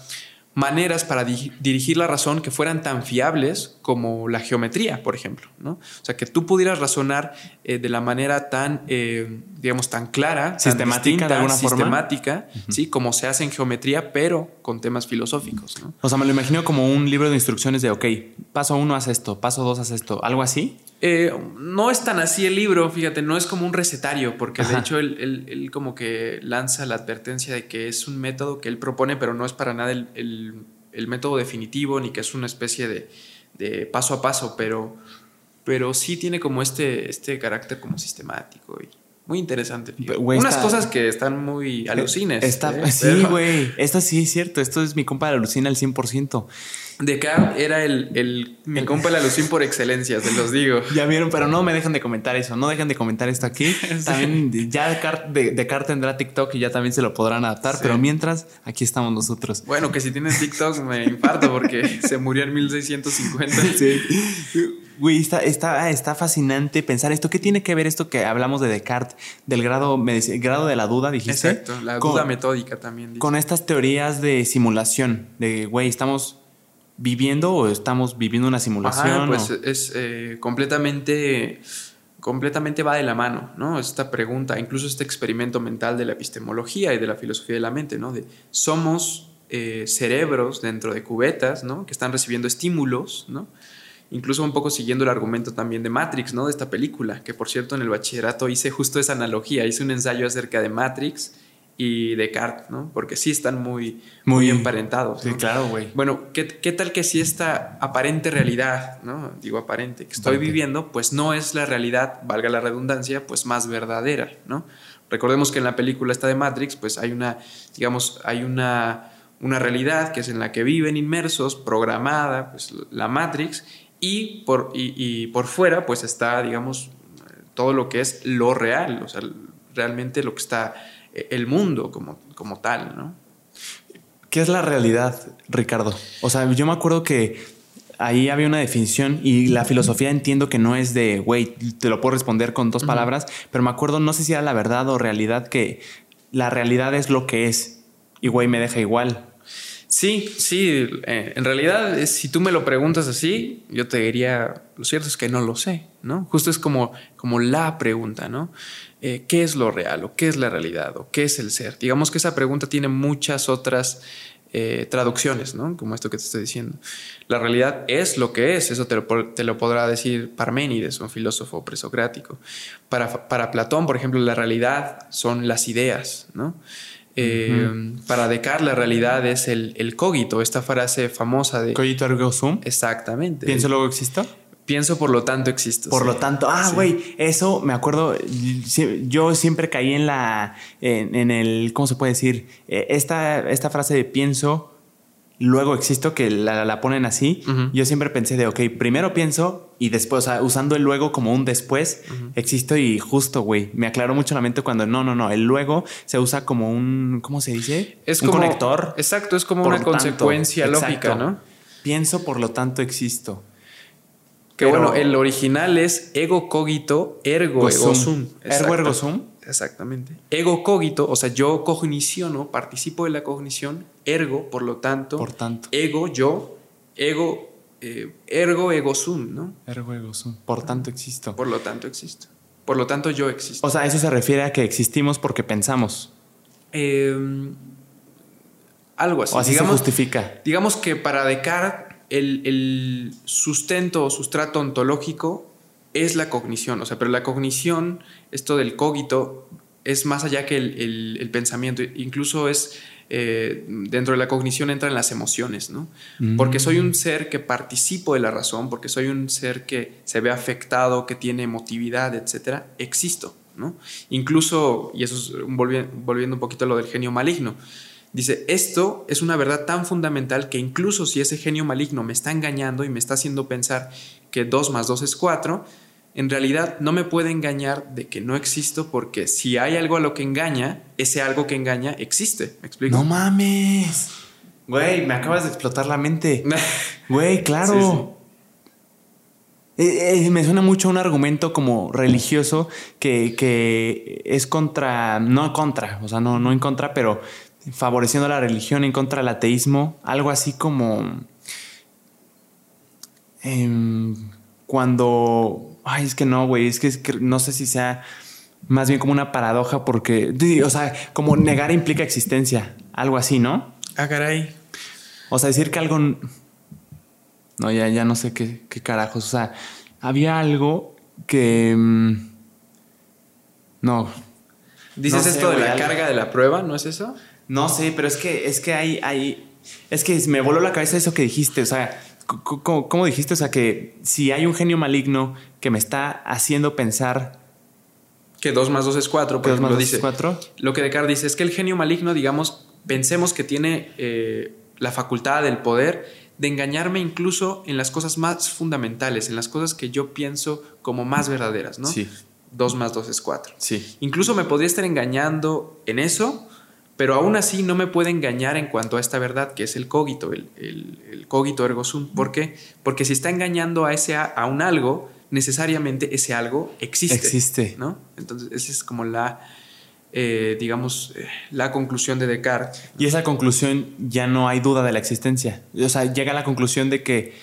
S2: maneras para dirigir la razón que fueran tan fiables como la geometría, por ejemplo. ¿no? O sea, que tú pudieras razonar eh, de la manera tan, eh, digamos, tan clara,
S1: sistemática, de alguna
S2: sistemática, ¿sí? como se hace en geometría, pero con temas filosóficos. ¿no?
S1: O sea, me lo imagino como un libro de instrucciones de, ok, paso uno haz esto, paso dos haz esto, algo así.
S2: Eh, no es tan así el libro, fíjate, no es como un recetario, porque de hecho él, como que lanza la advertencia de que es un método que él propone, pero no es para nada el, método definitivo, ni que es una especie de, paso a paso, pero, pero sí tiene como este, este carácter como sistemático y muy interesante. Unas cosas que están muy alucines.
S1: Está, ¿eh? Sí, güey, esta sí es cierto, esto es mi compa de alucina al 100%.
S2: Descartes era el, el, mi compa la Lucín por excelencia, se los digo.
S1: Ya vieron, pero no me dejan de comentar eso, no dejan de comentar esto aquí. También ya Descartes tendrá TikTok y ya también se lo podrán adaptar, pero mientras aquí estamos nosotros.
S2: Bueno, que si tienes TikTok me infarto porque se murió en 1650.
S1: Sí. Güey, está, está, está fascinante pensar esto. ¿Qué tiene que ver esto que hablamos de Descartes, del grado, grado de la duda, dijiste?
S2: Exacto, la duda metódica también.
S1: Con estas teorías de simulación, de, güey, estamos viviendo o estamos viviendo una simulación?
S2: pues es eh, completamente, completamente va de la mano, ¿no? Esta pregunta, incluso este experimento mental de la epistemología y de la filosofía de la mente, ¿no? De somos eh, cerebros dentro de cubetas, ¿no? Que están recibiendo estímulos, ¿no? Incluso un poco siguiendo el argumento también de Matrix, ¿no? De esta película, que por cierto en el bachillerato hice justo esa analogía, hice un ensayo acerca de Matrix y Descartes, ¿no? Porque sí están muy, muy, emparentados.
S1: Sí, claro, güey.
S2: Bueno, ¿qué, tal que si esta aparente realidad, ¿no? Digo aparente, que estoy viviendo, pues no es la realidad, valga la redundancia, pues más verdadera, ¿no? Recordemos que en la película esta de Matrix, pues hay una, digamos, hay una, una realidad que es en la que viven inmersos, programada, pues la Matrix, y por, y por fuera, pues está, digamos, todo lo que es lo real, o sea, realmente lo que está el mundo como, como tal, ¿no?
S1: ¿Qué es la realidad, Ricardo? O sea, yo me acuerdo que ahí había una definición y la filosofía entiendo que no es de, güey, te lo puedo responder con dos palabras, pero me acuerdo, no sé si era la verdad o realidad, que la realidad es lo que es y, güey, me deja igual.
S2: Sí, sí, eh, en realidad si tú me lo preguntas así, yo te diría, lo cierto es que no lo sé, ¿no? Justo es como, como la pregunta, ¿no? Eh, ¿Qué es lo real o qué es la realidad o qué es el ser? Digamos que esa pregunta tiene muchas otras eh, traducciones, ¿no? Como esto que te estoy diciendo. La realidad es lo que es, eso te lo, te lo podrá decir Parménides, un filósofo presocrático. Para, para Platón, por ejemplo, la realidad son las ideas, ¿no? Eh, para Descartes la realidad es el, el, cogito, esta frase famosa de...
S1: Cogito ergo sum.
S2: Exactamente.
S1: ¿Pienso luego existo?
S2: Pienso por lo tanto existo.
S1: Por lo tanto, ah, güey, eso me acuerdo, yo siempre caí en la, en, el, ¿cómo se puede decir? Eh, esta, esta frase de pienso luego existo, que la, ponen así, yo siempre pensé de, ok, primero pienso y después, o sea, usando el luego como un después, existo y justo, güey, me aclaró mucho la mente cuando no, no, no, el luego se usa como un, ¿cómo se dice?
S2: Es
S1: un
S2: conector. Exacto, es como una consecuencia lógica, ¿no?
S1: Pienso, por lo tanto existo.
S2: Que bueno, el original es ego cogito ergo ego sum.
S1: Ergo ergo sum.
S2: Exactamente. Ego cogito, o sea, yo cogniciono, participo de la cognición, ergo, por lo tanto.
S1: Por tanto.
S2: Ego, yo, ego, eh, ergo, ego sum, ¿no?
S1: Ergo, ego sum. Por tanto existo.
S2: Por lo tanto existo. Por lo tanto yo existo.
S1: O sea, eso se refiere a que existimos porque pensamos.
S2: Em, algo así.
S1: O así se justifica.
S2: Digamos que para Descartes el, el sustento o sustrato ontológico es la cognición, o sea, pero la cognición, esto del cogito, es más allá que el, pensamiento, incluso es eh, dentro de la cognición entran las emociones, ¿no? Mm. Porque soy un ser que participo de la razón, porque soy un ser que se ve afectado, que tiene emotividad, etcétera, existo, ¿no? Incluso, y eso es volviendo un poquito a lo del genio maligno, dice, esto es una verdad tan fundamental que incluso si ese genio maligno me está engañando y me está haciendo pensar que 2 más 2 es 4, en realidad no me puede engañar de que no existo porque si hay algo a lo que engaña, ese algo que engaña existe. ¿Me explico?
S1: No mames. Güey, me acabas de explotar la mente. Güey, claro. Eh, eh, me suena mucho un argumento como religioso que, que, es contra, no contra, o sea, no, no en contra, pero favoreciendo la religión en contra del ateísmo, algo así como em, cuando, ay, es que no, güey, es que, es que no sé si sea más bien como una paradoja porque, o sea, como negar implica existencia, algo así, ¿no?
S2: Ah, caray.
S1: O sea, decir que algo... No, ya, ya no sé qué, qué carajos. O sea, había algo que... Mm, no.
S2: ¿Dices esto de la carga de la prueba? ¿No es eso?
S1: No sé, pero es que, es que hay, hay... Es que me voló la cabeza eso que dijiste. O sea, ¿cómo, dijiste? O sea, que si hay un genio maligno que me está haciendo pensar
S2: que 2 más 2 es 4,
S1: por ejemplo,
S2: dice.
S1: 4?
S2: Lo que Descartes dice es que el genio maligno, digamos, pensemos que tiene eh, la facultad, el poder de engañarme incluso en las cosas más fundamentales, en las cosas que yo pienso como más verdaderas, ¿no?
S1: Sí.
S2: 2 más 2 es 4.
S1: Sí.
S2: Incluso me podría estar engañando en eso, pero aún así no me puede engañar en cuanto a esta verdad que es el cogito, el, el, cogito ergo sum. ¿Por qué? Porque si está engañando a, ese, a un algo, necesariamente ese algo existe.
S1: Existe.
S2: ¿no? Entonces, esa es como la, eh, digamos, eh, la conclusión de Descartes.
S1: Y esa conclusión ya no hay duda de la existencia. O sea, llega a la conclusión de que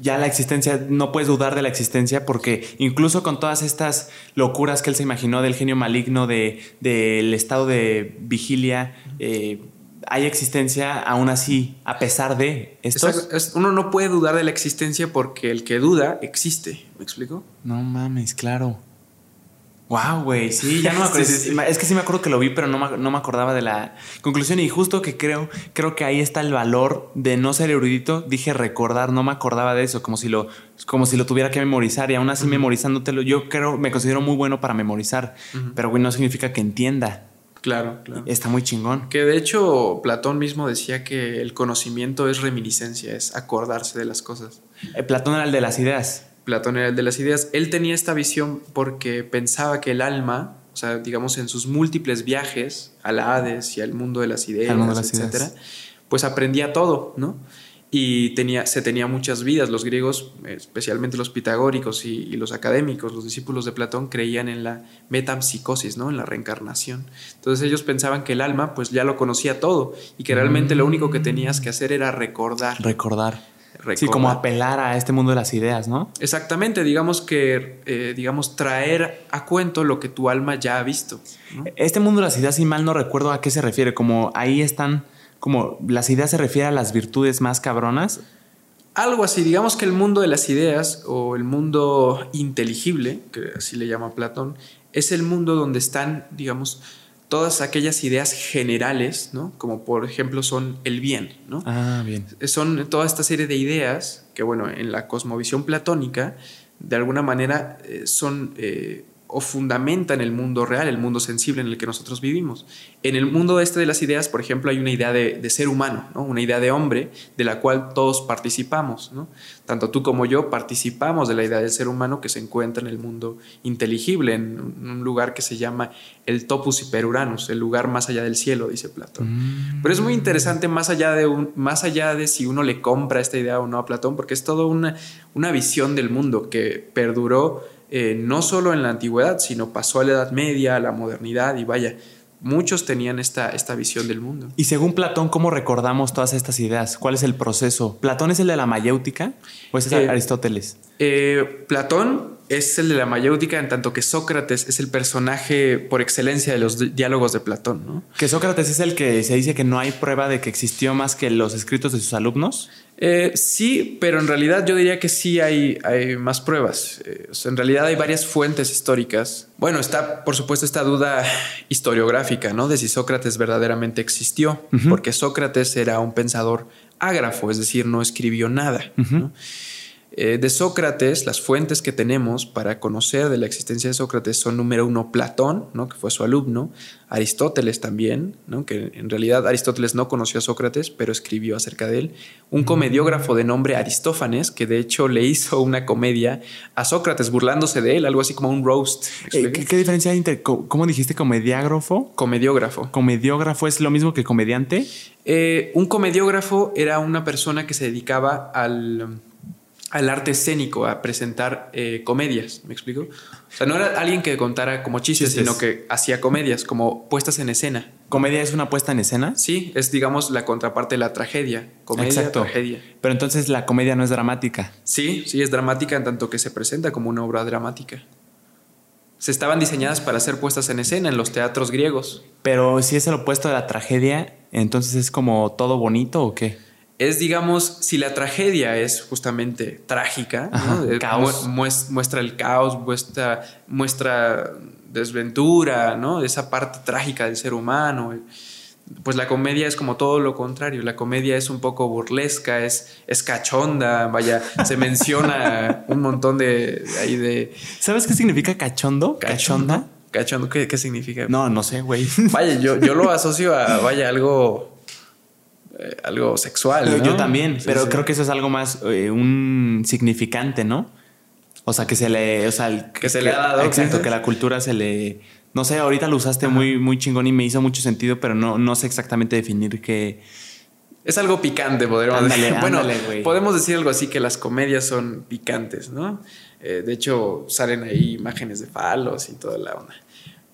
S1: ya la existencia, no puedes dudar de la existencia porque incluso con todas estas locuras que él se imaginó del genio maligno, del de, estado de vigilia, eh, hay existencia aún así, a pesar de esto.
S2: Uno no puede dudar de la existencia porque el que duda existe. ¿Me explico?
S1: No mames, claro. Wow, güey, sí, ya no me acuerdo. Es que sí me acuerdo que lo vi, pero no me, no me, acordaba de la conclusión. Y justo que creo, creo que ahí está el valor de no ser erudito. Dije recordar, no me acordaba de eso, como si lo, como si lo tuviera que memorizar. Y aún así memorizándotelo, yo creo, me considero muy bueno para memorizar. Pero, güey, no significa que entienda.
S2: Claro, claro.
S1: Está muy chingón.
S2: Que de hecho Platón mismo decía que el conocimiento es reminiscencia, es acordarse de las cosas.
S1: Eh, Platón era el de las ideas.
S2: Platón era el de las ideas. Él tenía esta visión porque pensaba que el alma, o sea, digamos en sus múltiples viajes a la Hades y al mundo de las ideas, etcétera, pues aprendía todo, ¿no? y tenía, se tenía muchas vidas. Los griegos, especialmente los pitagóricos y, los académicos, los discípulos de Platón, creían en la metempsicosis, ¿no? en la reencarnación. Entonces ellos pensaban que el alma pues ya lo conocía todo y que realmente lo único que tenías que hacer era recordar.
S1: Recordar. Sí, como apelar a este mundo de las ideas, ¿no?
S2: Exactamente, digamos que, eh, digamos, traer a cuento lo que tu alma ya ha visto.
S1: Este mundo de las ideas, si mal no recuerdo a qué se refiere, como ahí están como las ideas se refiere a las virtudes más cabronas.
S2: Algo así, digamos que el mundo de las ideas o el mundo inteligible, que así le llama Platón, es el mundo donde están, digamos, todas aquellas ideas generales, ¿no? Como por ejemplo son el bien, ¿no?
S1: Ah, bien.
S2: Son toda esta serie de ideas que, bueno, en la cosmovisión platónica, de alguna manera eh, son eh, o fundamenta en el mundo real, el mundo sensible en el que nosotros vivimos. En el mundo este de las ideas, por ejemplo, hay una idea de, ser humano, ¿no? una idea de hombre de la cual todos participamos. ¿no? Tanto tú como yo participamos de la idea del ser humano que se encuentra en el mundo inteligible, en un lugar que se llama el topus hiperuranus, el lugar más allá del cielo, dice Platón. Mm. Pero es muy interesante más allá, de un, más allá de si uno le compra esta idea o no a Platón, porque es toda una, una visión del mundo que perduró eh, no solo en la antigüedad, sino pasó a la Edad Media, a la modernidad y vaya, muchos tenían esta, esta visión del mundo.
S1: Y según Platón, ¿cómo recordamos todas estas ideas? ¿Cuál es el proceso? ¿Platón es el de la mayéutica o es eh, Aristóteles?
S2: Eh, Platón es el de la mayéutica en tanto que Sócrates es el personaje por excelencia de los diálogos de Platón, ¿no?
S1: Que Sócrates es el que se dice que no hay prueba de que existió más que los escritos de sus alumnos.
S2: Eh, sí, pero en realidad yo diría que sí hay, hay más pruebas. Eh, en realidad hay varias fuentes históricas. Bueno, está por supuesto esta duda historiográfica, ¿no? De si Sócrates verdaderamente existió, porque Sócrates era un pensador ágrafo, es decir, no escribió nada. ¿no? Eh, de Sócrates, las fuentes que tenemos para conocer de la existencia de Sócrates son número uno Platón, ¿no? que fue su alumno, Aristóteles también, ¿no? que en realidad Aristóteles no conoció a Sócrates, pero escribió acerca de él, un comediógrafo de nombre Aristófanes, que de hecho le hizo una comedia a Sócrates burlándose de él, algo así como un roast.
S1: Eh, ¿Qué, diferencia hay entre, cómo dijiste, comediógrafo?
S2: Comediógrafo.
S1: ¿Comediógrafo es lo mismo que comediante?
S2: Eh, un comediógrafo era una persona que se dedicaba al al arte escénico, a presentar eh, comedias, ¿me explico? O sea, no era alguien que contara como chistes, sino que hacía comedias, como puestas en escena.
S1: ¿Comedia es una puesta en escena?
S2: Sí, es digamos la contraparte de la tragedia. Comedia,
S1: Exacto.
S2: tragedia.
S1: Pero entonces la comedia no es dramática.
S2: Sí, sí, es dramática en tanto que se presenta como una obra dramática. Se estaban diseñadas para ser puestas en escena en los teatros griegos.
S1: Pero si es el opuesto de la tragedia, entonces es como todo bonito o qué?
S2: Es, digamos, si la tragedia es justamente trágica, ¿no?
S1: Ajá, caos.
S2: mu- mues- muestra el caos, muestra, muestra desventura, ¿no? Esa parte trágica del ser humano. Pues la comedia es como todo lo contrario. La comedia es un poco burlesca, es, es cachonda, vaya, se menciona un montón de, de ahí de
S1: ¿Sabes qué significa cachondo? ¿Cachonda?
S2: Cachondo, ¿qué, qué significa?
S1: No, no sé, güey.
S2: Vaya, yo, yo lo asocio a, vaya, algo, eh, algo sexual. ¿no?
S1: Yo también,
S2: Sí,
S1: pero
S2: sí.
S1: creo que eso es algo más eh, un significante, ¿no? O sea, que se le, o sea, el-
S2: Que se le ha dado,
S1: Exacto, que la cultura se le no sé, ahorita lo usaste muy muy chingón y me hizo mucho sentido, pero no no sé exactamente definir qué
S2: Es algo picante, podríamos
S1: Ándale,
S2: decir. Bueno, podemos decir algo así que las comedias son picantes, ¿no? Eh, de hecho, salen ahí imágenes de falos y toda la onda.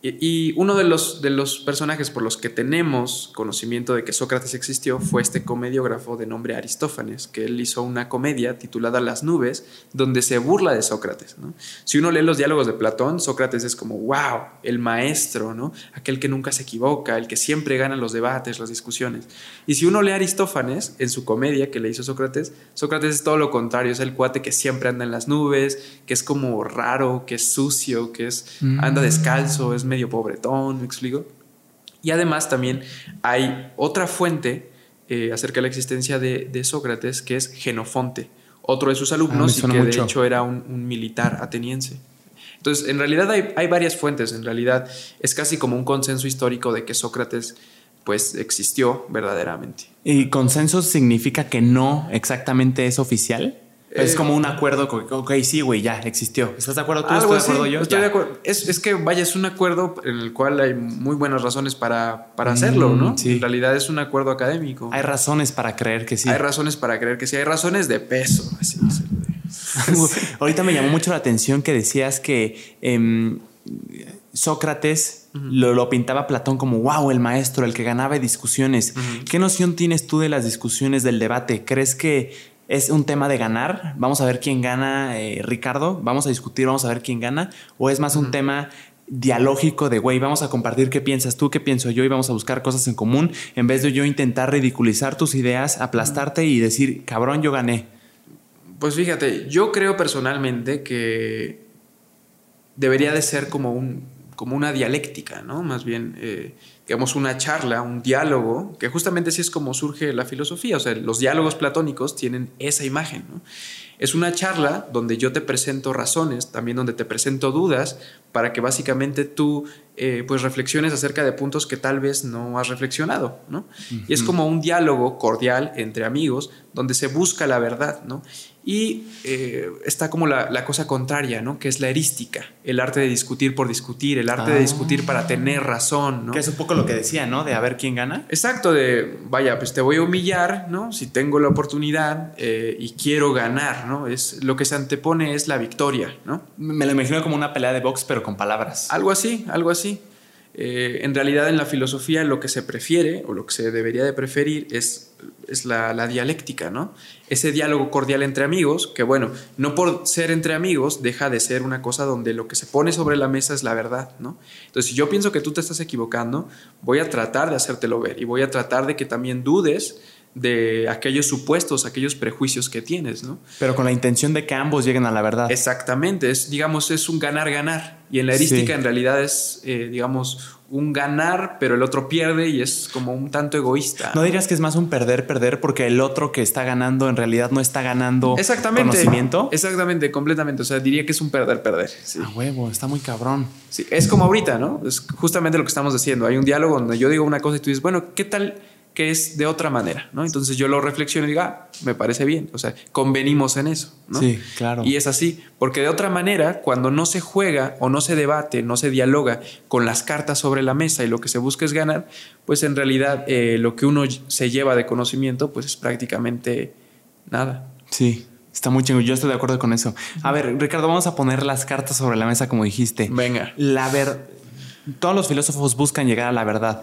S2: Y, y uno de los, de los personajes por los que tenemos conocimiento de que Sócrates existió fue este comediógrafo de nombre Aristófanes, que él hizo una comedia titulada Las nubes, donde se burla de Sócrates. ¿no? Si uno lee los diálogos de Platón, Sócrates es como, wow, el maestro, ¿no? aquel que nunca se equivoca, el que siempre gana los debates, las discusiones. Y si uno lee Aristófanes en su comedia que le hizo Sócrates, Sócrates es todo lo contrario, es el cuate que siempre anda en las nubes, que es como raro, que es sucio, que es anda descalzo, es medio pobretón, ¿me explico? Y además también hay otra fuente eh, acerca de la existencia de, de Sócrates que es Genofonte, otro de sus
S1: Ah,
S2: alumnos y que
S1: mucho.
S2: de hecho era un, un militar ateniense. Entonces, en realidad hay, hay varias fuentes, en realidad es casi como un consenso histórico de que Sócrates pues existió verdaderamente.
S1: ¿Y consenso significa que no exactamente es oficial? Es
S2: Eh,
S1: como un acuerdo, co- ok, sí, güey, ya existió. ¿Estás de acuerdo tú?
S2: Algo
S1: ¿Estoy de acuerdo
S2: así,
S1: yo?
S2: estoy de acuerdo. Es, es que, vaya, es un acuerdo en el cual hay muy buenas razones para, para hacerlo,
S1: Mm,
S2: ¿no?
S1: sí.
S2: En realidad es un acuerdo académico.
S1: Hay razones para creer que sí.
S2: Hay razones para creer que sí, hay razones de peso. Así,
S1: Ahorita me llamó mucho la atención que decías que em, Sócrates lo, lo pintaba Platón como wow, el maestro, el que ganaba discusiones. ¿Qué noción tienes tú de las discusiones del debate? ¿Crees que es un tema de ganar? Vamos a ver quién gana, eh, Ricardo. Vamos a discutir, vamos a ver quién gana. ¿O es más un tema dialógico de güey, vamos a compartir qué piensas tú, qué pienso yo y vamos a buscar cosas en común en vez de yo intentar ridiculizar tus ideas, aplastarte y decir, cabrón, yo gané.
S2: Pues fíjate, yo creo personalmente que debería de ser como, un, como una dialéctica, ¿no? Más bien, eh, digamos, una charla, un diálogo, que justamente así es como surge la filosofía. O sea, los diálogos platónicos tienen esa imagen, ¿no? Es una charla donde yo te presento razones, también donde te presento dudas, para que básicamente tú eh, pues reflexiones acerca de puntos que tal vez no has reflexionado, ¿no? Y es como un diálogo cordial entre amigos, donde se busca la verdad, ¿no? Y eh, está como la, la cosa contraria, ¿no? Que es la erística, el arte de discutir por discutir, el arte de
S1: Ah.
S2: discutir para tener razón, ¿no?
S1: Que es un poco lo que decía, ¿no? De a ver quién gana.
S2: Exacto, de vaya, pues te voy a humillar, ¿no? Si tengo la oportunidad eh, y quiero ganar, ¿no? Es, lo que se antepone es la victoria, ¿no?
S1: Me lo imagino como una pelea de box, pero con palabras.
S2: Algo así, algo así. Eh, en realidad en la filosofía lo que se prefiere o lo que se debería de preferir es, es la, la dialéctica, ¿no? Ese diálogo cordial entre amigos, que bueno, no por ser entre amigos deja de ser una cosa donde lo que se pone sobre la mesa es la verdad, ¿no? Entonces si yo pienso que tú te estás equivocando, voy a tratar de hacértelo ver y voy a tratar de que también dudes de aquellos supuestos, aquellos prejuicios que tienes, ¿no?
S1: Pero con la intención de que ambos lleguen a la verdad.
S2: Exactamente, es, digamos, es un ganar-ganar. Y en la erística
S1: Sí.
S2: en realidad es, eh, digamos, un ganar, pero el otro pierde y es como un tanto egoísta.
S1: ¿No dirías que es más un perder-perder porque el otro que está ganando en realidad no está ganando
S2: Exactamente.
S1: conocimiento?
S2: Exactamente, completamente. O sea, diría que es un perder-perder. Sí.
S1: A huevo, está muy cabrón.
S2: Sí, Es como ahorita, ¿no? Es justamente lo que estamos diciendo. Hay un diálogo donde yo digo una cosa y tú dices, bueno, ¿qué tal que es de otra manera? ¿no? Entonces yo lo reflexiono y digo, ah, me parece bien. O sea, convenimos en eso. ¿no?
S1: Sí, claro.
S2: Y es así, porque de otra manera, cuando no se juega o no se debate, no se dialoga con las cartas sobre la mesa y lo que se busca es ganar, pues en realidad eh, lo que uno se lleva de conocimiento, pues es prácticamente nada.
S1: Sí, está muy chingo. Yo estoy de acuerdo con eso. A ver, Ricardo, vamos a poner las cartas sobre la mesa como dijiste.
S2: Venga.
S1: La ver... Todos los filósofos buscan llegar a la verdad.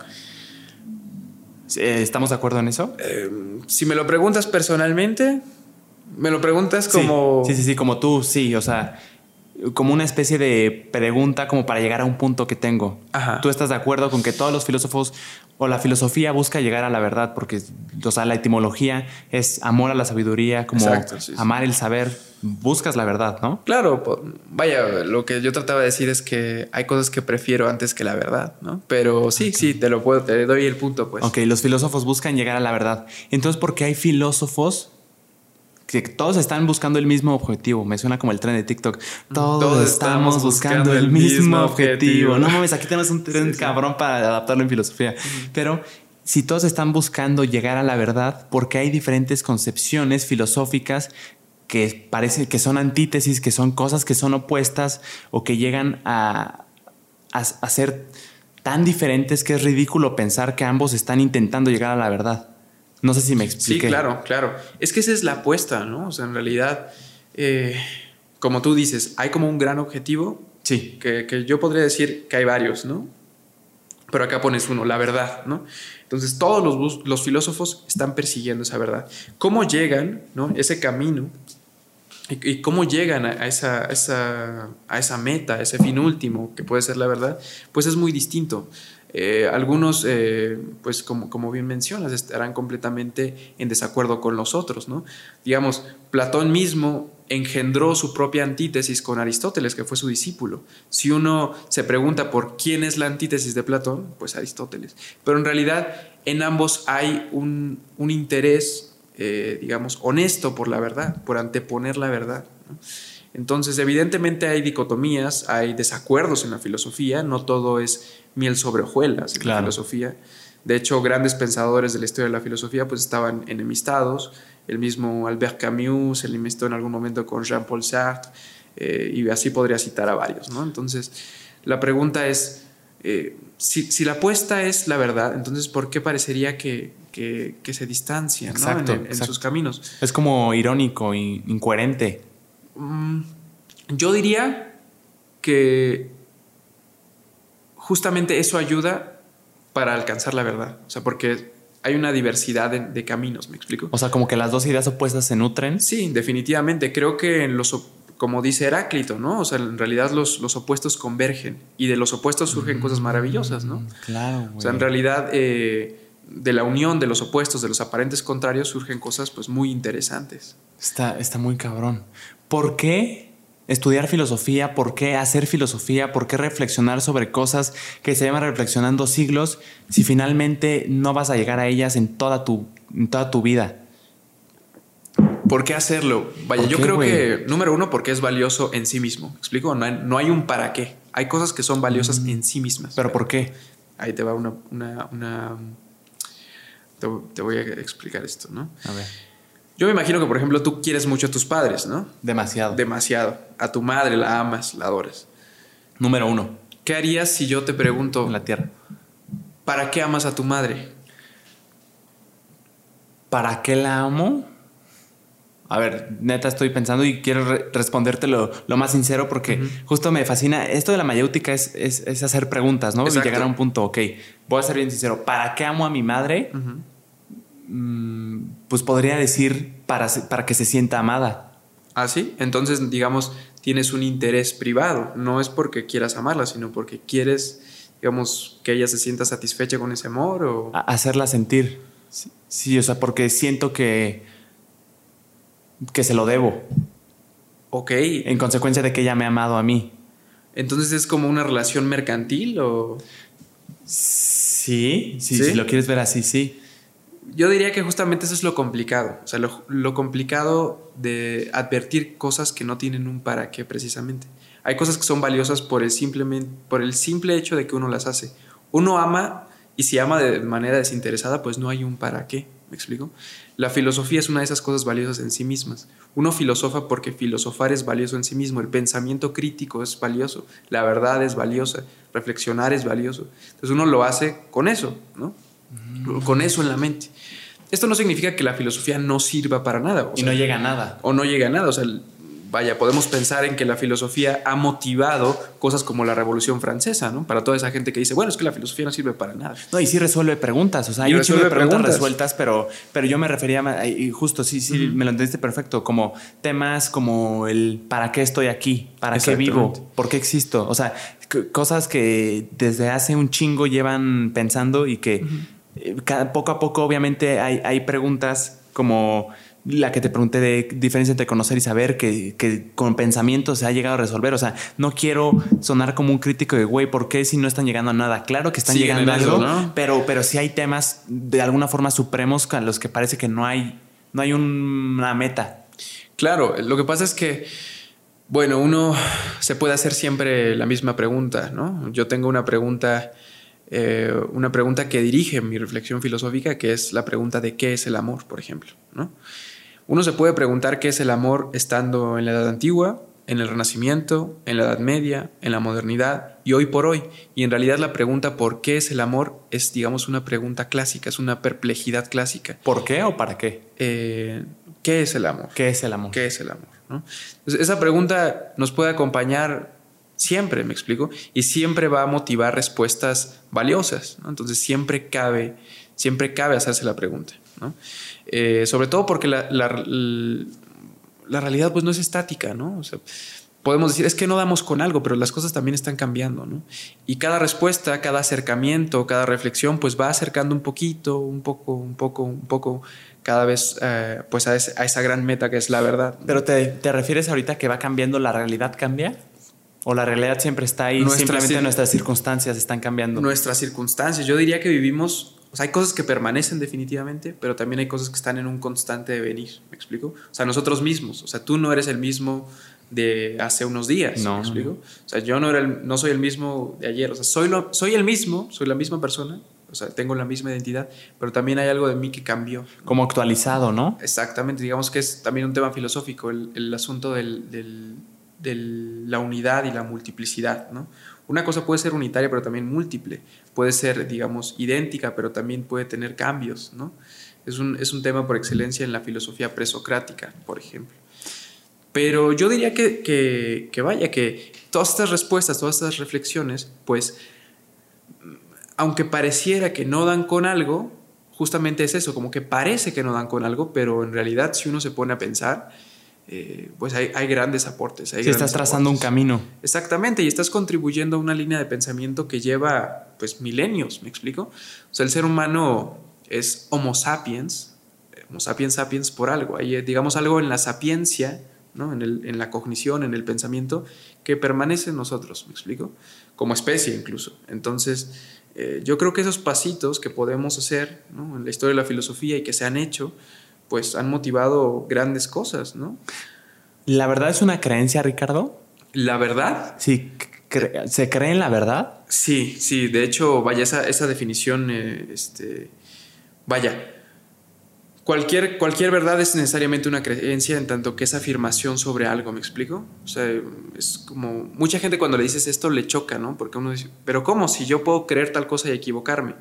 S1: ¿Estamos de acuerdo en eso?
S2: Eh, si me lo preguntas personalmente, me lo preguntas como...
S1: Sí, sí, sí, como tú, sí, o sea, como una especie de pregunta como para llegar a un punto que tengo.
S2: Ajá.
S1: ¿Tú estás de acuerdo con que todos los filósofos o la filosofía busca llegar a la verdad? Porque, o sea, la etimología es amor a la sabiduría, como amar el saber, buscas la verdad, ¿no?
S2: Claro, vaya, lo que yo trataba de decir es que hay cosas que prefiero antes que la verdad, ¿no? Pero sí, sí, te lo puedo, te doy el punto, pues.
S1: Ok, los filósofos buscan llegar a la verdad. Entonces, ¿por qué hay filósofos que todos están buscando el mismo objetivo. Me suena como el tren de TikTok. Todos, estamos, buscando, el mismo objetivo. No mames, aquí tenemos un tren cabrón para adaptarlo en filosofía. Pero si todos están buscando llegar a la verdad, porque hay diferentes concepciones filosóficas que parece que son antítesis, que son cosas que son opuestas o que llegan a, a ser tan diferentes que es ridículo pensar que ambos están intentando llegar a la verdad. No sé si me expliqué.
S2: Sí, claro, claro. Es que esa es la apuesta, ¿no? O sea, en realidad, eh, como tú dices, hay como un gran objetivo.
S1: Sí.
S2: Que, yo podría decir que hay varios, ¿no? Pero acá pones uno, la verdad, ¿no? Entonces, todos los, los filósofos están persiguiendo esa verdad. ¿Cómo llegan, ¿no? Ese camino y, cómo llegan a esa, esa, a esa meta, a ese fin último, que puede ser la verdad, pues es muy distinto. Eh, algunos, eh, pues como, como, bien mencionas, estarán completamente en desacuerdo con los otros, ¿no? Digamos, Platón mismo engendró su propia antítesis con Aristóteles, que fue su discípulo. Si uno se pregunta por quién es la antítesis de Platón, pues Aristóteles. Pero en realidad en ambos hay un, interés, eh, digamos, honesto por la verdad, por anteponer la verdad. Entonces, evidentemente hay dicotomías, hay desacuerdos en la filosofía, no todo es miel sobre hojuelas en la filosofía. De hecho, grandes pensadores de la historia de la filosofía pues estaban enemistados. El mismo Albert Camus se enemistó en algún momento con Jean-Paul Sartre eh, y así podría citar a varios. ¿no? Entonces, la pregunta es, eh, si, la apuesta es la verdad, entonces ¿por qué parecería que, se distancian en, sus caminos?
S1: Es como irónico e incoherente.
S2: Mm, yo diría que justamente eso ayuda para alcanzar la verdad. O sea, porque hay una diversidad de, caminos, ¿me explico?
S1: O sea, como que las dos ideas opuestas se nutren.
S2: Sí, definitivamente. Creo que en los, como dice Heráclito, ¿no? O sea, en realidad los, los opuestos convergen y de los opuestos surgen cosas maravillosas, ¿no?
S1: Claro.
S2: O sea, en realidad eh, de la unión de los opuestos, de los aparentes contrarios, surgen cosas pues muy interesantes.
S1: Está, está muy cabrón. ¿Por qué estudiar filosofía, por qué hacer filosofía, por qué reflexionar sobre cosas que se llevan reflexionando siglos si finalmente no vas a llegar a ellas en toda tu, toda tu vida.
S2: ¿Por qué hacerlo? Vaya, yo creo que, número uno, porque es valioso en sí mismo. ¿Me explico? No hay, un para qué. Hay cosas que son valiosas mm. en sí mismas.
S1: ¿Pero por qué?
S2: Ahí te va una... una, te, te, voy a explicar esto, ¿no?
S1: A ver.
S2: Yo me imagino que, por ejemplo, tú quieres mucho a tus padres, ¿no?
S1: Demasiado.
S2: Demasiado. A tu madre la amas, la adoras.
S1: Número uno.
S2: ¿Qué harías si yo te pregunto...
S1: En la tierra.
S2: ¿Para qué amas a tu madre?
S1: ¿Para qué la amo? A ver, neta estoy pensando y quiero responderte lo, más sincero porque justo me fascina. Esto de la mayéutica es, es, hacer preguntas, ¿no? Y llegar a un punto, ok, voy a ser bien sincero. ¿Para qué amo a mi madre? Mm, pues podría decir para, para que se sienta amada.
S2: Ah, sí. Entonces, digamos, tienes un interés privado. No es porque quieras amarla, sino porque quieres, digamos, que ella se sienta satisfecha con ese amor o...
S1: hacerla sentir. Sí, o sea, porque siento que, que se lo debo.
S2: Ok.
S1: En consecuencia de que ella me ha amado a mí.
S2: Entonces es como una relación mercantil o...
S1: Sí, sí, si lo quieres ver así, sí.
S2: Yo diría que justamente eso es lo complicado, o sea, lo, complicado de advertir cosas que no tienen un para qué precisamente. Hay cosas que son valiosas por el, simplemente, por el simple hecho de que uno las hace. Uno ama y si ama de manera desinteresada, pues no hay un para qué, ¿me explico? La filosofía es una de esas cosas valiosas en sí mismas. Uno filosofa porque filosofar es valioso en sí mismo, el pensamiento crítico es valioso, la verdad es valiosa, reflexionar es valioso. Entonces uno lo hace con eso, ¿no? Con eso en la mente. Esto no significa que la filosofía no sirva para nada.
S1: y no llega a nada.
S2: O no llega a nada. O sea, vaya, podemos pensar en que la filosofía ha motivado cosas como la Revolución Francesa, ¿no? Para toda esa gente que dice, bueno, es que la filosofía no sirve para nada.
S1: No, y sí resuelve preguntas, o sea, hay un de preguntas, resueltas, pero, pero yo me refería, y justo, sí, sí, me lo entendiste perfecto, como temas como el ¿para qué estoy aquí? ¿Para qué vivo? ¿Por qué existo? O sea, cosas que desde hace un chingo llevan pensando y que eh, poco a poco, obviamente, hay, hay preguntas como la que te pregunté de diferencia entre conocer y saber, que, con pensamiento se ha llegado a resolver. O sea, no quiero sonar como un crítico de, güey, ¿por qué si no están llegando a nada? Claro que están llegando a algo, pero, pero sí hay temas de alguna forma supremos con los que parece que no hay, no hay una meta.
S2: Claro, lo que pasa es que, bueno, uno se puede hacer siempre la misma pregunta, ¿no? Yo tengo una pregunta... Eh, una pregunta que dirige mi reflexión filosófica, que es la pregunta de qué es el amor, por ejemplo. ¿no? Uno se puede preguntar qué es el amor estando en la edad antigua, en el Renacimiento, en la Edad Media, en la modernidad y hoy por hoy. Y en realidad la pregunta por qué es el amor es, digamos, una pregunta clásica, es una perplejidad clásica.
S1: ¿Por qué o para qué?
S2: Eh, ¿Qué es el amor?
S1: ¿Qué es el amor?
S2: ¿Qué es el amor? esa pregunta nos puede acompañar siempre, me explico, y siempre va a motivar respuestas valiosas. Entonces siempre cabe, siempre cabe hacerse la pregunta. Eh, sobre todo porque la, la, realidad pues no es estática, ¿no? podemos decir, es que no damos con algo, pero las cosas también están cambiando, ¿no? Y cada respuesta, cada acercamiento, cada reflexión, pues va acercando un poquito, un poco, un poco, un poco, cada vez eh, pues a, esa gran meta que es la verdad.
S1: Pero te, te refieres ahorita que va cambiando, la realidad cambia? ¿O la realidad siempre está ahí? simplemente nuestras circunstancias están cambiando.
S2: Nuestras circunstancias. Yo diría que vivimos hay cosas que permanecen definitivamente, pero también hay cosas que están en un constante devenir, ¿me explico? O sea, nosotros mismos, o sea, tú no eres el mismo de hace unos días, no, ¿me explico? O sea, yo no, era no soy el mismo de ayer, o sea, soy, lo, soy el mismo, soy la misma persona, o sea, tengo la misma identidad, pero también hay algo de mí que cambió.
S1: Como actualizado, ¿no?
S2: Exactamente, digamos que es también un tema filosófico, el, el asunto del, del, de la unidad y la multiplicidad. Una cosa puede ser unitaria, pero también múltiple. Puede ser, digamos, idéntica, pero también puede tener cambios. Es un, es un tema por excelencia en la filosofía presocrática, por ejemplo. Pero yo diría que, que, que, vaya, que todas estas respuestas, todas estas reflexiones, pues, aunque pareciera que no dan con algo, justamente es eso, como que parece que no dan con algo, pero en realidad si uno se pone a pensar, eh, pues hay, grandes aportes.
S1: si estás trazando un camino.
S2: Exactamente, y estás contribuyendo a una línea de pensamiento que lleva pues milenios, ¿me explico? O sea, el ser humano es Homo sapiens, Homo sapiens sapiens por algo, hay digamos algo en la sapiencia, ¿no? en, el, en la cognición, en el pensamiento, que permanece en nosotros, ¿me explico? Como especie incluso. Entonces, eh, yo creo que esos pasitos que podemos hacer en la historia de la filosofía y que se han hecho, pues han motivado grandes cosas, ¿no?
S1: ¿La verdad es una creencia, Ricardo?
S2: ¿La verdad?
S1: Sí, ¿se cree en la verdad?
S2: Sí, sí, de hecho, vaya, esa, esa definición, eh, este, vaya, cualquier, cualquier verdad es necesariamente una creencia en tanto que es afirmación sobre algo, ¿me explico? O sea, es como, mucha gente cuando le dices esto le choca, ¿no? Porque uno dice, pero ¿cómo? Si yo puedo creer tal cosa y equivocarme.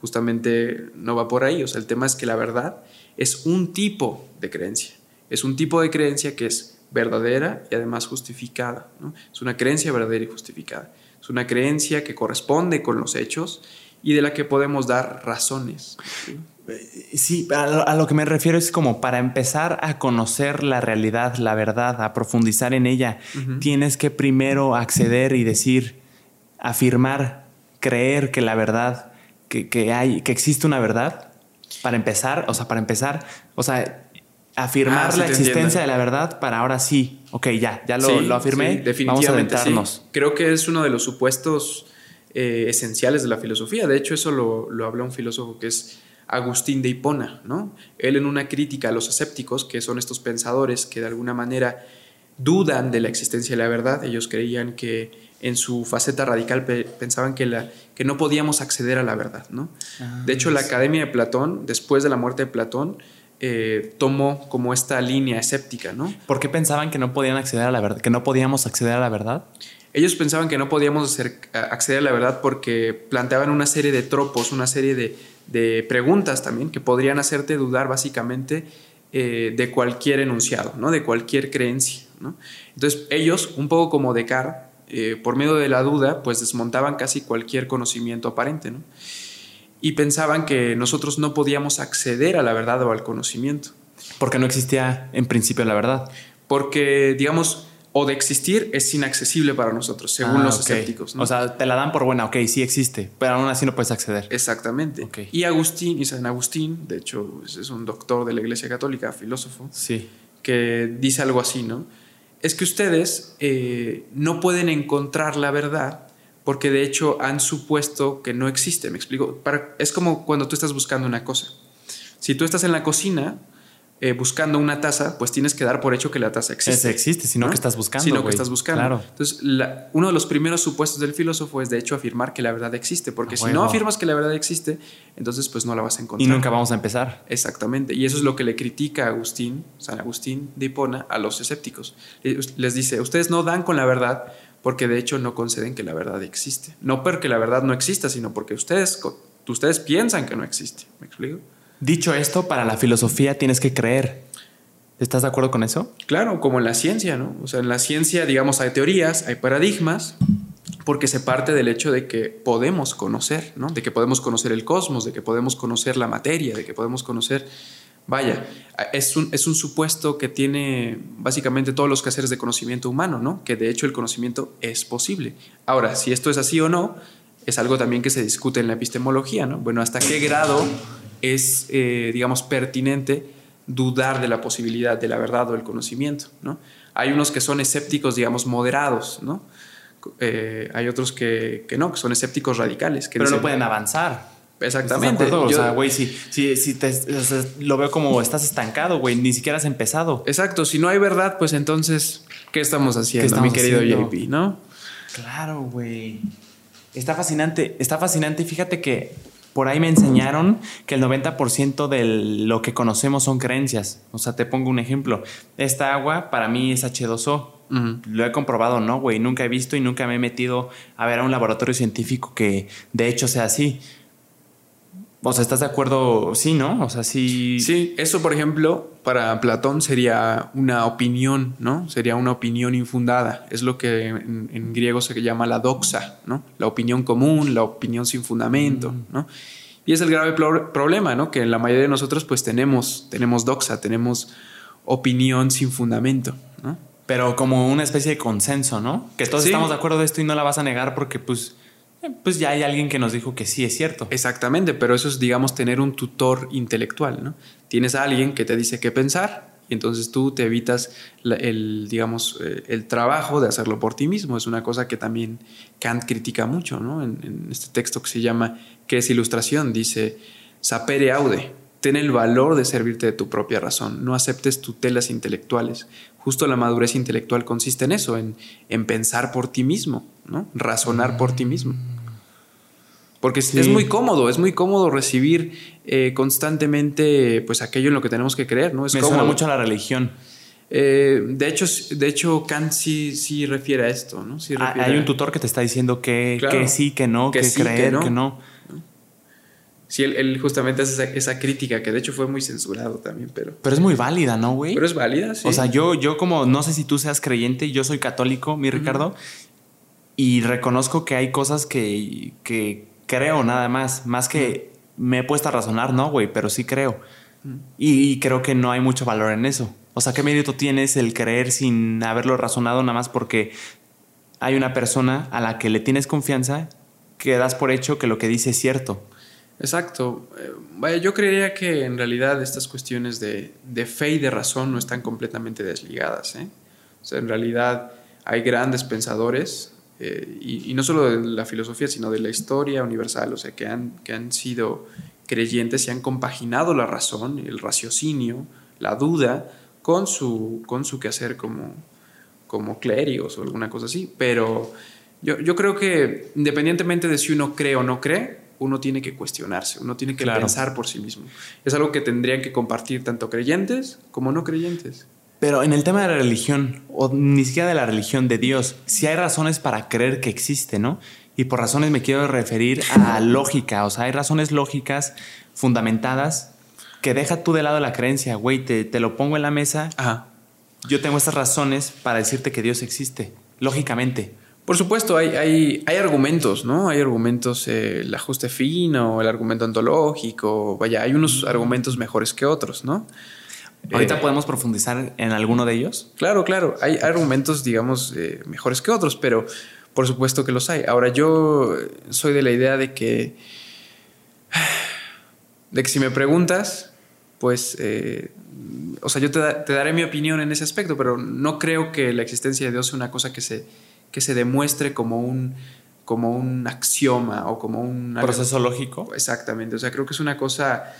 S2: Justamente no va por ahí, o sea, el tema es que la verdad es un tipo de creencia. Es un tipo de creencia que es verdadera y además justificada. Es una creencia verdadera y justificada. Es una creencia que corresponde con los hechos y de la que podemos dar razones.
S1: Sí, a lo, que me refiero es como para empezar a conocer la realidad, la verdad, a profundizar en ella, tienes que primero acceder y decir, afirmar, creer que la verdad, que, que hay, que existe una verdad, para empezar, o sea, para empezar, o sea, afirmar ah, la existencia de la verdad para ahora sí, ok, ya, ya lo, afirmé, definitivamente, vamos
S2: a Creo que es uno de los supuestos eh, esenciales de la filosofía. De hecho, eso lo, lo habla un filósofo que es Agustín de Hipona, ¿no? Él en una crítica a los escépticos, que son estos pensadores que de alguna manera dudan de la existencia de la verdad, ellos creían que en su faceta radical pensaban que, la, que no podíamos acceder a la verdad. ¿no? Ah, de hecho, la Academia de Platón, después de la muerte de Platón, eh, tomó como esta línea escéptica. ¿no?
S1: ¿Por qué pensaban que no podían acceder a la verdad? ¿Que no podíamos acceder a la verdad?
S2: Ellos pensaban que no podíamos acceder a la verdad porque planteaban una serie de tropos, una serie de, de preguntas también que podrían hacerte dudar básicamente eh, de cualquier enunciado, ¿no? de cualquier creencia. ¿no? Entonces ellos, un poco como Descartes, eh, por medio de la duda, pues desmontaban casi cualquier conocimiento aparente, ¿no? Y pensaban que nosotros no podíamos acceder a la verdad o al conocimiento.
S1: Porque no existía en principio la verdad.
S2: Porque, digamos, o de existir es inaccesible para nosotros, según ah, los escépticos.
S1: O sea, te la dan por buena, ok, sí existe, pero aún así no puedes acceder.
S2: Exactamente. Y Agustín, y San Agustín, de hecho, es un doctor de la Iglesia Católica, filósofo,
S1: sí.
S2: que dice algo así, ¿no? Es que ustedes eh, no pueden encontrar la verdad porque de hecho han supuesto que no existe, me explico. Es como cuando tú estás buscando una cosa. Si tú estás en la cocina eh, buscando una taza, pues tienes que dar por hecho que la taza existe.
S1: existe, sino que estás buscando.
S2: Sino que estás buscando. Claro. Entonces, uno de los primeros supuestos del filósofo es de hecho afirmar que la verdad existe, porque si no afirmas que la verdad existe, entonces pues no la vas a encontrar.
S1: Y nunca vamos a empezar.
S2: Exactamente. Y eso es lo que le critica Agustín, San Agustín de Hipona, a los escépticos. Les dice, ustedes no dan con la verdad porque de hecho no conceden que la verdad existe. No porque la verdad no exista, sino porque ustedes, ustedes piensan que no existe. ¿Me explico?
S1: Dicho esto, para la filosofía tienes que creer. ¿Estás de acuerdo con eso?
S2: Claro, como en la ciencia, ¿no? O sea, en la ciencia, digamos, hay teorías, hay paradigmas, porque se parte del hecho de que podemos conocer, ¿no? De que podemos conocer el cosmos, de que podemos conocer la materia, de que podemos conocer... Vaya, es un, es un supuesto que tiene básicamente todos los quehaceres de conocimiento humano, ¿no? Que de hecho el conocimiento es posible. Ahora, si esto es así o no, es algo también que se discute en la epistemología, ¿no? Bueno, ¿hasta qué grado es, eh, digamos, pertinente dudar de la posibilidad de la verdad o del conocimiento, ¿no? Hay unos que son escépticos, digamos, moderados, ¿no? Eh, hay otros que, no, que son escépticos radicales. Que
S1: Pero no pueden avanzar.
S2: Exactamente.
S1: o sea, güey, si, si, te, lo veo como estás estancado, güey, ni siquiera has empezado.
S2: Exacto, si no hay verdad, pues entonces, ¿qué estamos haciendo, mi querido JP, no?
S1: Claro, güey. Está fascinante, está fascinante. Fíjate que por ahí me enseñaron que el 90% de lo que conocemos son creencias. O sea, te pongo un ejemplo. Esta agua para mí es H2O. Lo he comprobado, ¿no, güey? Nunca he visto y nunca me he metido a ver a un laboratorio científico que de hecho sea así. O sea, ¿estás de acuerdo? Sí, ¿no? O sea, sí.
S2: Sí, eso, por ejemplo, para Platón sería una opinión, ¿no? Sería una opinión infundada. Es lo que en, griego se llama la doxa, ¿no? La opinión común, la opinión sin fundamento, mm. ¿no? Y es el grave problema, ¿no? Que la mayoría de nosotros, pues, tenemos, tenemos doxa, tenemos opinión sin fundamento, ¿no?
S1: Pero como una especie de consenso, ¿no? Que todos estamos de acuerdo de esto y no la vas a negar porque, pues pues ya hay alguien que nos dijo que sí es cierto.
S2: Exactamente, pero eso es, digamos, tener un tutor intelectual, ¿no? Tienes a alguien que te dice qué pensar y entonces tú te evitas el, digamos, eh, el trabajo de hacerlo por ti mismo. Es una cosa que también Kant critica mucho, ¿no? En, este texto que se llama ¿Qué es ilustración? Dice, sapere aude, ten el valor de servirte de tu propia razón, no aceptes tutelas intelectuales. Justo la madurez intelectual consiste en eso, en, en pensar por ti mismo, ¿no? Razonar por ti mismo. Porque es muy cómodo, es muy cómodo recibir eh, constantemente pues aquello en lo que tenemos que creer, ¿no? Es
S1: Me suena mucho a la religión.
S2: Eh, de, hecho, de hecho, Kant sí, sí refiere a esto, ¿no?
S1: Ah, hay un tutor que te está diciendo que, que sí, que no, que, creer, que no.
S2: Sí, él, justamente hace esa, esa, crítica, que de hecho fue muy censurado también, pero...
S1: Pero es muy válida, ¿no, güey?
S2: Pero es válida, sí.
S1: O sea, yo, yo como, no sé si tú seas creyente, yo soy católico, mi Ricardo, y reconozco que hay cosas que, que creo nada más, más que me he puesto a razonar, no, güey, pero sí creo. Y, creo que no hay mucho valor en eso. O sea, ¿qué mérito tienes el creer sin haberlo razonado nada más porque hay una persona a la que le tienes confianza que das por hecho que lo que dice es cierto?
S2: Exacto. Eh, vaya, yo creería que en realidad estas cuestiones de, de fe y de razón no están completamente desligadas. ¿eh? O sea, en realidad hay grandes pensadores eh, y, no solo de la filosofía, sino de la historia universal, o sea, que han, que han sido creyentes y han compaginado la razón, el raciocinio, la duda, con su, con su quehacer como, como clérigos o alguna cosa así. Pero yo, yo creo que independientemente de si uno cree o no cree, uno tiene que cuestionarse, uno tiene que pensar por sí mismo. Es algo que tendrían que compartir tanto creyentes como no creyentes.
S1: Pero en el tema de la religión, o ni siquiera de la religión de Dios, sí hay razones para creer que existe, ¿no? Y por razones me quiero referir a lógica, o sea, hay razones lógicas fundamentadas que deja tú de lado la creencia, güey, te, te, lo pongo en la mesa yo tengo estas razones para decirte que Dios existe, lógicamente.
S2: Por supuesto, hay, hay, hay argumentos, ¿no? Hay argumentos, eh, el ajuste fino, el argumento ontológico, vaya, hay unos argumentos mejores que otros, ¿no?
S1: Ahorita eh, podemos profundizar en alguno de ellos.
S2: Claro, claro, hay argumentos, digamos, eh, mejores que otros, pero por supuesto que los hay. Ahora, yo soy de la idea de que, de que si me preguntas, pues, o sea, yo te, te daré mi opinión en ese aspecto, pero no creo que la existencia de Dios sea una cosa que se que se demuestre como un, como un axioma o como un...
S1: Proceso lógico.
S2: Exactamente, o sea, creo que es una cosa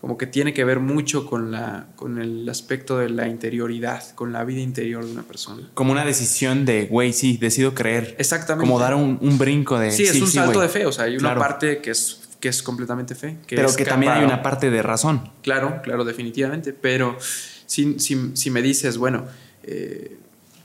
S2: como que tiene que ver mucho con, la, con el aspecto de la interioridad, con la vida interior de una persona.
S1: Como una decisión de, güey, sí, decido creer.
S2: Exactamente.
S1: Como dar un, brinco de...
S2: Sí, es un salto de fe, o sea, hay una parte que es, que es completamente fe.
S1: pero que también hay una parte de razón.
S2: Claro, claro, definitivamente, pero si, si, me dices, bueno, eh,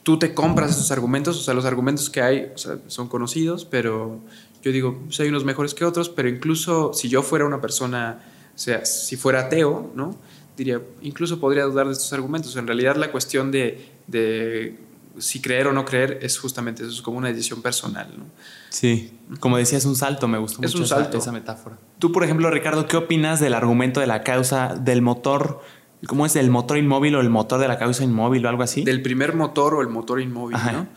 S2: tú te compras esos argumentos, o sea, los argumentos que hay son conocidos, pero yo digo, pues hay unos mejores que otros, pero incluso si yo fuera una persona, sea, si fuera ateo, ¿no? Diría, incluso podría dudar de estos argumentos. En realidad la cuestión de, de si creer o no creer es justamente eso, es como una decisión personal, ¿no?
S1: Sí, como decías, un salto, me gustó
S2: es
S1: mucho
S2: un salto.
S1: esa metáfora. Tú, por ejemplo, Ricardo, ¿qué opinas del argumento de la causa del motor ¿Cómo es el motor inmóvil o el motor de la causa inmóvil o algo así?
S2: Del primer motor o el motor inmóvil, ¿no?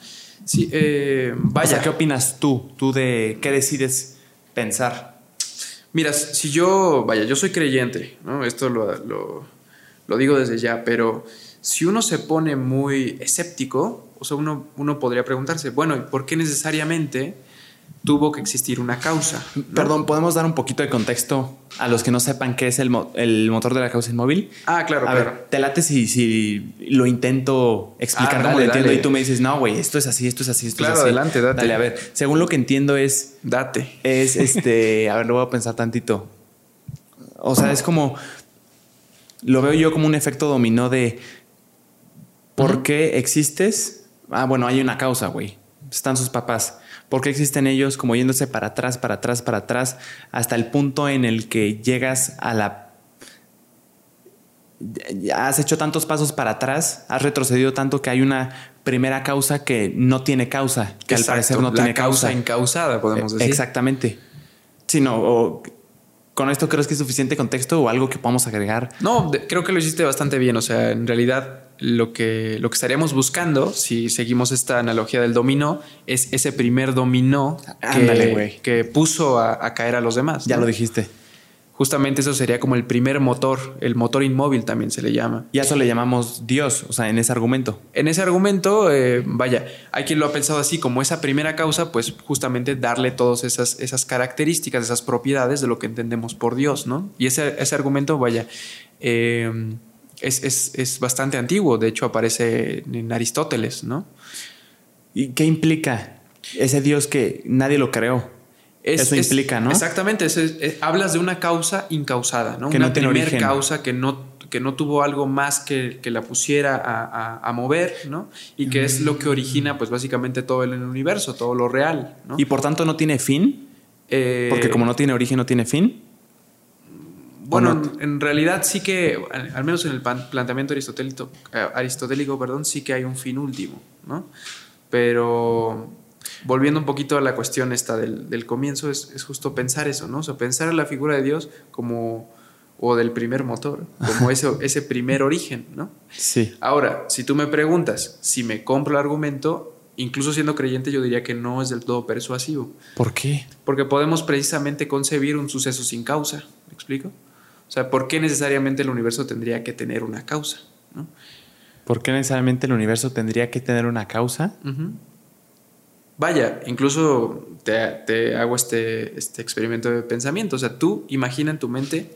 S2: Sí, eh, vaya.
S1: ¿qué opinas tú? ¿Tú de qué decides pensar?
S2: Mira, si yo, vaya, yo soy creyente, ¿no? Esto lo, lo, digo desde ya, pero si uno se pone muy escéptico, o sea, uno, uno podría preguntarse, bueno, ¿por qué necesariamente tuvo que existir una causa.
S1: Perdón, ¿podemos dar un poquito de contexto a los que no sepan qué es el, motor de la causa inmóvil?
S2: Ah, claro,
S1: a
S2: claro.
S1: Ver, te late si, si lo intento explicar ah, como lo entiendo y tú me dices, no, güey, esto es así, esto es así, esto
S2: claro,
S1: es así.
S2: adelante, date.
S1: Dale, a ver, según lo que entiendo es...
S2: Date.
S1: Es este, a ver, lo voy a pensar tantito. O sea, es como... Lo veo yo como un efecto dominó de... ¿Por qué existes? Ah, bueno, hay una causa, güey. Están sus papás ¿Por qué existen ellos como yéndose para atrás, para atrás, para atrás, hasta el punto en el que llegas a la... Has hecho tantos pasos para atrás, has retrocedido tanto que hay una primera causa que no tiene causa, que al parecer no tiene causa.
S2: causa encausada, podemos decir.
S1: Exactamente. Sí, no, ¿Con esto crees que es suficiente contexto o algo que podamos agregar?
S2: No, creo que lo hiciste bastante bien. O sea, en realidad lo que, lo que estaríamos buscando, si seguimos esta analogía del dominó, es ese primer dominó que, que, puso a, caer a los demás.
S1: Ya lo dijiste.
S2: Justamente eso sería como el primer motor, el motor inmóvil también se le llama.
S1: Y a eso le llamamos Dios, o sea, en ese argumento.
S2: En ese argumento, eh, vaya, hay quien lo ha pensado así, como esa primera causa, pues justamente darle todas esas, esas características, esas propiedades de lo que entendemos por Dios, ¿no? Y ese, ese argumento, vaya, eh, es, bastante antiguo, de hecho aparece en Aristóteles, ¿no?
S1: ¿Y qué implica ese Dios que nadie lo creó? Eso implica, ¿no?
S2: Exactamente, hablas de una causa incausada, ¿no? una primera causa que no, que no tuvo algo más que, que la pusiera a, mover, ¿no? Y que es lo que origina, pues básicamente todo el universo, todo lo real, ¿no?
S1: Y por tanto no tiene fin. Eh, Porque como no tiene origen, no tiene fin.
S2: Bueno, en realidad sí que, al menos en el planteamiento aristotélico, eh, aristotélico perdón, sí que hay un fin último, ¿no? Pero volviendo un poquito a la cuestión esta del, comienzo, es, justo pensar eso, ¿no? O sea, pensar en la figura de Dios como, o del primer motor, como ese, ese primer origen, ¿no?
S1: Sí.
S2: Ahora, si tú me preguntas si me compro el argumento, incluso siendo creyente, yo diría que no es del todo persuasivo.
S1: ¿Por qué?
S2: Porque podemos precisamente concebir un suceso sin causa. ¿Me explico? O sea, ¿por qué necesariamente el universo tendría que tener una causa?
S1: ¿Por qué necesariamente el universo tendría que tener una causa?
S2: Vaya, incluso te, hago este, este, experimento de pensamiento. O sea, tú imagina en tu mente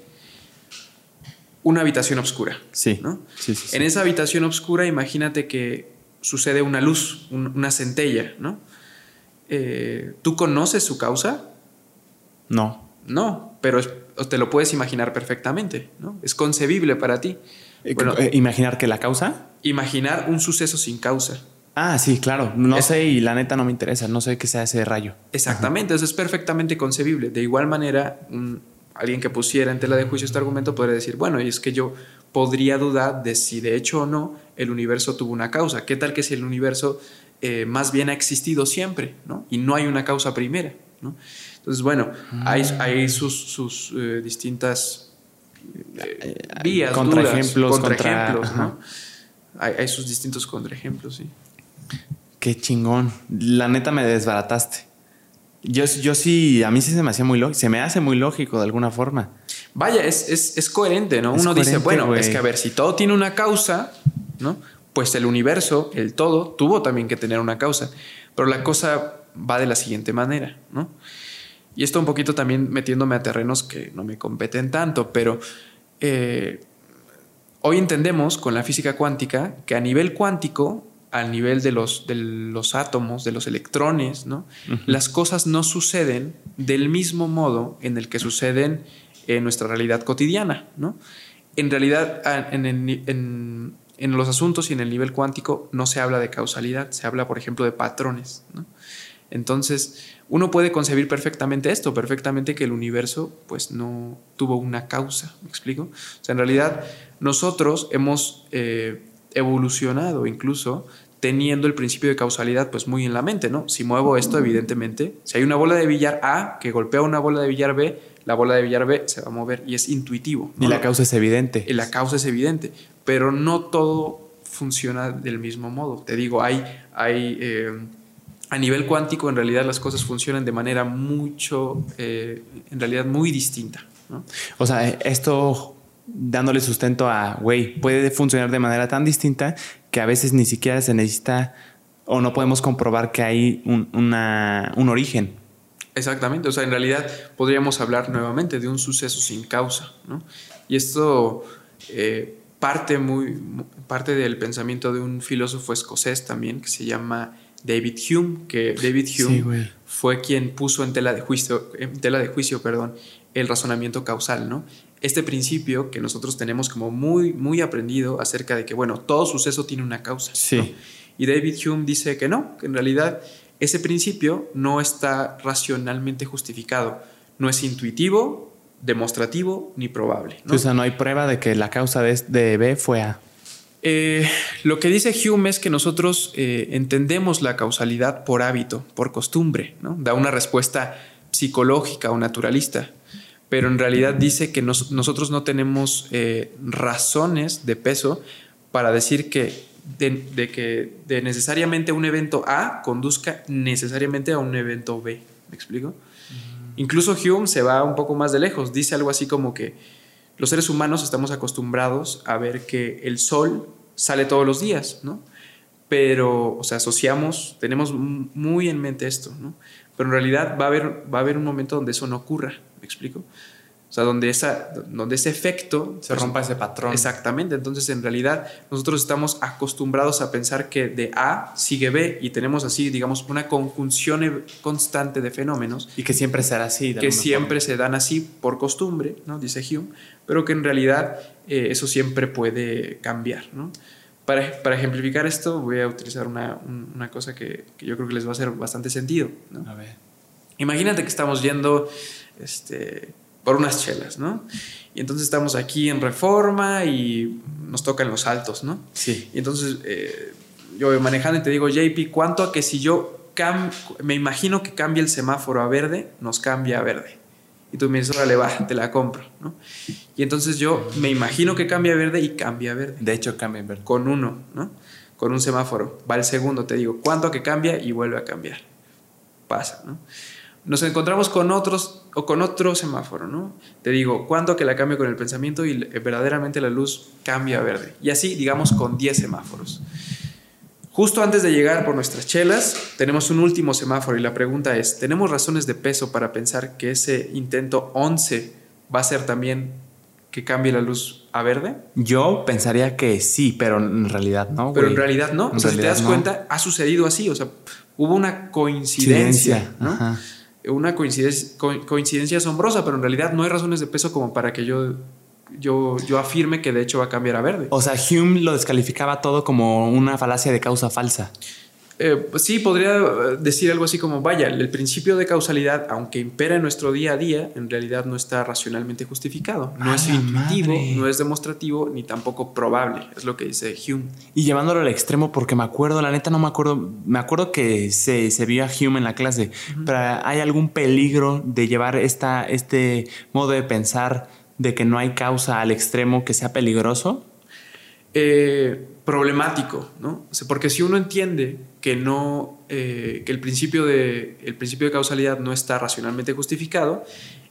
S2: una habitación oscura.
S1: Sí.
S2: ¿no?
S1: sí, sí,
S2: En esa habitación oscura, imagínate que sucede una luz, una centella, ¿no? Eh, ¿Tú conoces su causa?
S1: No.
S2: No, pero te lo puedes imaginar perfectamente, ¿no? Es concebible para ti.
S1: Eh, eh, ¿Imaginar que la causa?
S2: Imaginar un suceso sin causa.
S1: Ah, sí, claro. No sé y la neta no me interesa. No sé qué sea ese rayo.
S2: Exactamente, eso es perfectamente concebible. De igual manera, alguien que pusiera en tela de juicio este argumento podría decir, bueno, y es que yo podría dudar de si de hecho o no el universo tuvo una causa. ¿Qué tal que si el universo eh, más bien ha existido siempre, ¿no? Y no hay una causa primera, ¿no? Entonces, bueno, hay, mm. hay sus, eh, distintas eh, vías,
S1: contraejemplos, contraejemplos,
S2: ¿no? Hay, hay, sus distintos contraejemplos, sí.
S1: Qué chingón. La neta me desbarataste. Yo, yo sí, a mí sí se me hacía muy lógico, se me hace muy lógico de alguna forma.
S2: Vaya, es, coherente, ¿no? Uno dice, bueno, es que a ver, si todo tiene una causa, ¿no? Pues el universo, el todo, tuvo también que tener una causa. Pero la cosa va de la siguiente manera, ¿no? Y esto un poquito también metiéndome a terrenos que no me competen tanto, pero eh, hoy entendemos con la física cuántica que a nivel cuántico al nivel de los, de los átomos, de los electrones, ¿no? Las cosas no suceden del mismo modo en el que suceden en nuestra realidad cotidiana, ¿no? En realidad, en, en, en, los asuntos y en el nivel cuántico no se habla de causalidad, se habla, por ejemplo, de patrones, ¿no? Entonces, uno puede concebir perfectamente esto, perfectamente que el universo, pues, no tuvo una causa, ¿me explico? O sea, en realidad, nosotros hemos... Eh, evolucionado incluso teniendo el principio de causalidad pues muy en la mente, ¿no? Si muevo esto, evidentemente, si hay una bola de billar A que golpea una bola de billar B, la bola de billar B se va a mover y es intuitivo.
S1: Y la causa es evidente.
S2: Y la causa es evidente, pero no todo funciona del mismo modo. Te digo, hay, hay eh, a nivel cuántico en realidad las cosas funcionan de manera mucho, eh, en realidad muy distinta.
S1: O sea, esto dándole sustento a, güey, puede funcionar de manera tan distinta que a veces ni siquiera se necesita o no podemos comprobar que hay un, un origen.
S2: Exactamente, o sea, en realidad podríamos hablar nuevamente de un suceso sin causa, ¿no? Y esto eh, parte, muy, parte del pensamiento de un filósofo escocés también que se llama David Hume, que David Hume fue quien puso en tela de juicio, en tela de juicio, perdón, el razonamiento causal, ¿no? este principio que nosotros tenemos como muy, muy aprendido acerca de que, bueno, todo suceso tiene una causa.
S1: Sí.
S2: Y David Hume dice que no, que en realidad ese principio no está racionalmente justificado, no es intuitivo, demostrativo ni probable.
S1: O sea, no hay prueba de que la causa de, B fue A.
S2: Eh, lo que dice Hume es que nosotros eh, entendemos la causalidad por hábito, por costumbre, ¿no? Da una respuesta psicológica o naturalista pero en realidad dice que nosotros no tenemos eh, razones de peso para decir que de, que de necesariamente un evento A conduzca necesariamente a un evento B. ¿Me explico? Incluso Hume se va un poco más de lejos. Dice algo así como que los seres humanos estamos acostumbrados a ver que el sol sale todos los días, ¿no? Pero, o sea, asociamos, tenemos muy en mente esto, ¿no? Pero en realidad va a haber, va a haber un momento donde eso no ocurra. ¿Me explico? O sea, donde, esa, donde ese efecto...
S1: Se rompa ese patrón.
S2: Exactamente. Entonces, en realidad, nosotros estamos acostumbrados a pensar que de A sigue B y tenemos así, digamos, una conjunción e, constante de fenómenos.
S1: Y que siempre será así.
S2: que siempre se dan así por costumbre, ¿no? Dice Hume. Pero que en realidad eh, eso siempre puede cambiar, ¿no? Para, para, ejemplificar esto, voy a utilizar una, una cosa que, que, yo creo que les va a hacer bastante sentido. ¿no?
S1: A ver.
S2: Imagínate que estamos yendo este, por unas chelas, ¿no? Y entonces estamos aquí en Reforma y nos tocan los altos, ¿no?
S1: Sí.
S2: Y entonces eh, yo voy manejando y te digo, JP, ¿cuánto a que si yo me imagino que cambie el semáforo a verde, nos cambia a verde? Y tú me dices, órale, va, te la compro, ¿no? Y entonces yo me imagino que cambia a verde y cambia a verde.
S1: De hecho, cambia a verde.
S2: Con uno, ¿no? Con un semáforo. Va el segundo, te digo, ¿cuánto a que cambia? Y vuelve a cambiar. Pasa, ¿no? nos encontramos con otros o con otro semáforo, ¿no? Te digo, ¿cuándo que la cambio con el pensamiento y verdaderamente la luz cambia a verde? Y así, digamos, con 10 semáforos. Justo antes de llegar por nuestras chelas, tenemos un último semáforo y la pregunta es, ¿tenemos razones de peso para pensar que ese intento 11 va a ser también que cambie la luz a verde?
S1: Yo pensaría que sí, pero en realidad no.
S2: Pero en realidad no. o sea, si te das cuenta, ha sucedido así. O sea, hubo una coincidencia, ¿no? Una coincidencia, coincidencia asombrosa, pero en realidad no hay razones de peso como para que yo, yo, yo afirme que de hecho va a cambiar a verde.
S1: O sea, Hume lo descalificaba todo como una falacia de causa falsa.
S2: Eh, pues sí, podría eh, decir algo así como, vaya, el principio de causalidad, aunque impera en nuestro día a día, en realidad no está racionalmente justificado. No es intuitivo, no es demostrativo, ni tampoco probable, es lo que dice Hume.
S1: Y llevándolo al extremo, porque me acuerdo, la neta no me acuerdo, me acuerdo que se, se vio a Hume en la clase, pero ¿hay algún peligro de llevar esta, este modo de pensar de que no hay causa al extremo que sea peligroso?
S2: Eh, problemático, ¿no? porque si uno entiende que no, eh, que el principio, de, el principio de causalidad no está racionalmente justificado,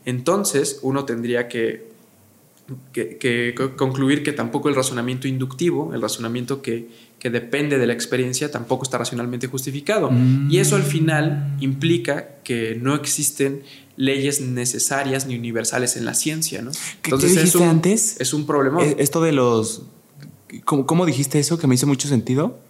S2: entonces uno tendría que, que, concluir que tampoco el razonamiento inductivo, el razonamiento que, que, depende de la experiencia, tampoco está racionalmente justificado. Y eso al final implica que no existen leyes necesarias ni universales en la ciencia, ¿no?
S1: Entonces ¿Qué dijiste antes?
S2: Es un problema.
S1: Eh, esto de los... ¿Cómo, ¿Cómo dijiste eso que me hizo mucho sentido?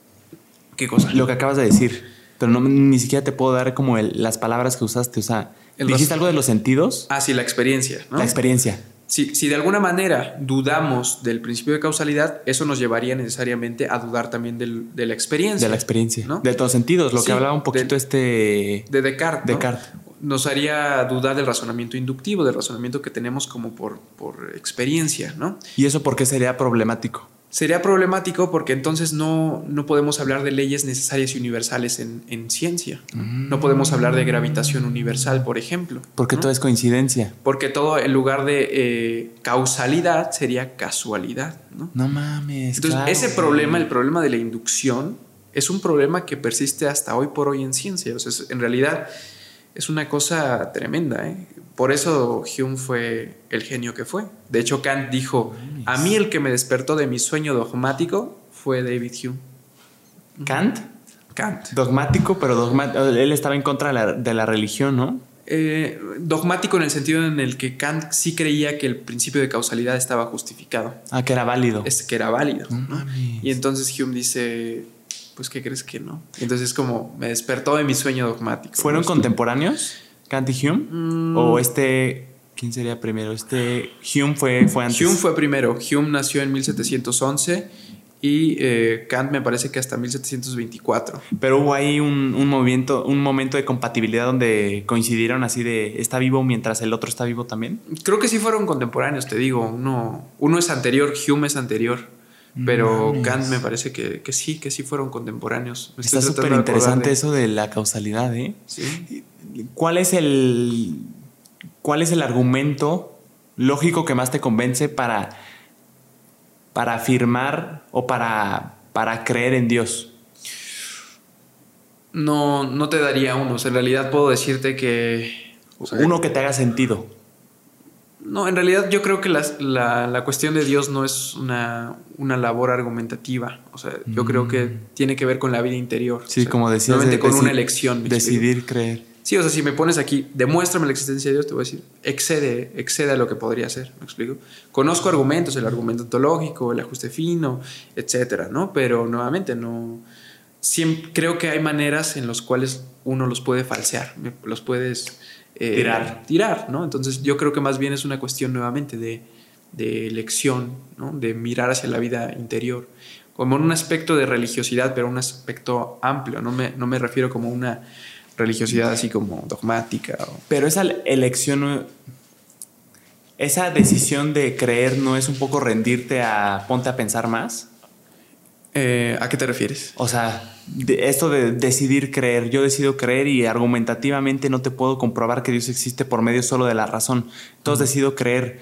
S2: ¿Qué cosa?
S1: Lo que acabas de decir. Pero no, ni siquiera te puedo dar como las palabras que usaste. O sea, ¿dijiste algo de los sentidos?
S2: Ah, sí, la experiencia.
S1: La experiencia.
S2: Si, si, de alguna manera dudamos del principio de causalidad, eso nos llevaría necesariamente a dudar también del, de la experiencia.
S1: De la experiencia. ¿no? De todos sentidos, lo que hablaba un poquito este...
S2: De Descartes.
S1: Descartes.
S2: Nos haría dudar del razonamiento inductivo, del razonamiento que tenemos como por, por experiencia, ¿no?
S1: ¿Y eso por qué sería problemático?
S2: Sería problemático porque entonces no, no podemos hablar de leyes necesarias y universales en, en ciencia. No podemos hablar de gravitación universal, por ejemplo.
S1: Porque todo es coincidencia.
S2: Porque todo, en lugar de eh, causalidad, sería casualidad. No,
S1: no mames.
S2: Entonces, ese problema, el problema de la inducción, es un problema que persiste hasta hoy por hoy en ciencia. O sea, en realidad es una cosa tremenda. ¿eh? Por eso Hume fue el genio que fue. De hecho, Kant dijo, a mí el que me despertó de mi sueño dogmático fue David Hume.
S1: ¿Kant?
S2: Kant.
S1: Dogmático, pero él estaba en contra de la, religión, ¿no?
S2: Eh, dogmático en el sentido en el que Kant sí creía que el principio de causalidad estaba justificado.
S1: Ah, que era válido.
S2: Es que era válido. Y entonces Hume dice, pues, ¿qué crees que no? entonces como, me despertó de mi sueño dogmático.
S1: ¿Fueron contemporáneos? Kant y Hume? Mm. ¿O este, quién sería primero? Este, Hume fue, fue antes.
S2: Hume fue primero. Hume nació en 1711 y eh, Kant me parece que hasta 1724.
S1: Pero hubo ahí un, un, movimiento, un momento de compatibilidad donde coincidieron así de está vivo mientras el otro está vivo también.
S2: Creo que sí fueron contemporáneos, te digo. Uno, uno es anterior, Hume es anterior. Pero Kant me parece que, que, sí, que sí fueron contemporáneos.
S1: Está súper interesante eso de la causalidad, ¿eh?
S2: Sí.
S1: ¿Cuál es el, cuál es el argumento lógico que más te convence para, para afirmar o para, para creer en Dios?
S2: No, no te daría uno. en realidad puedo decirte que...
S1: uno que te haga sentido.
S2: No, en realidad yo creo que la, cuestión de Dios no es una, labor argumentativa. O sea, yo creo que mm. tiene que ver con la vida interior.
S1: Sí, como decías.
S2: con una elección.
S1: Decidir creer.
S2: Sí, o sea, si me pones aquí, demuéstrame la existencia de Dios, te voy a decir, excede, excede a lo que podría ser, ¿me explico? Conozco argumentos, el argumento ontológico, el ajuste fino, etcétera, ¿no? Pero nuevamente no... Siempre, creo que hay maneras en las cuales uno los puede falsear, los puedes
S1: eh, tirar.
S2: tirar, ¿no? Entonces yo creo que más bien es una cuestión nuevamente de, de elección, ¿no? De mirar hacia la vida interior, como en un aspecto de religiosidad, pero un aspecto amplio, no me, no me refiero como una religiosidad así como dogmática.
S1: Pero esa elección, esa decisión de creer no es un poco rendirte a ponte a pensar más.
S2: Eh, ¿A qué te refieres?
S1: O sea, esto de decidir creer, yo decido creer y argumentativamente no te puedo comprobar que Dios existe por medio solo de la razón. Entonces decido creer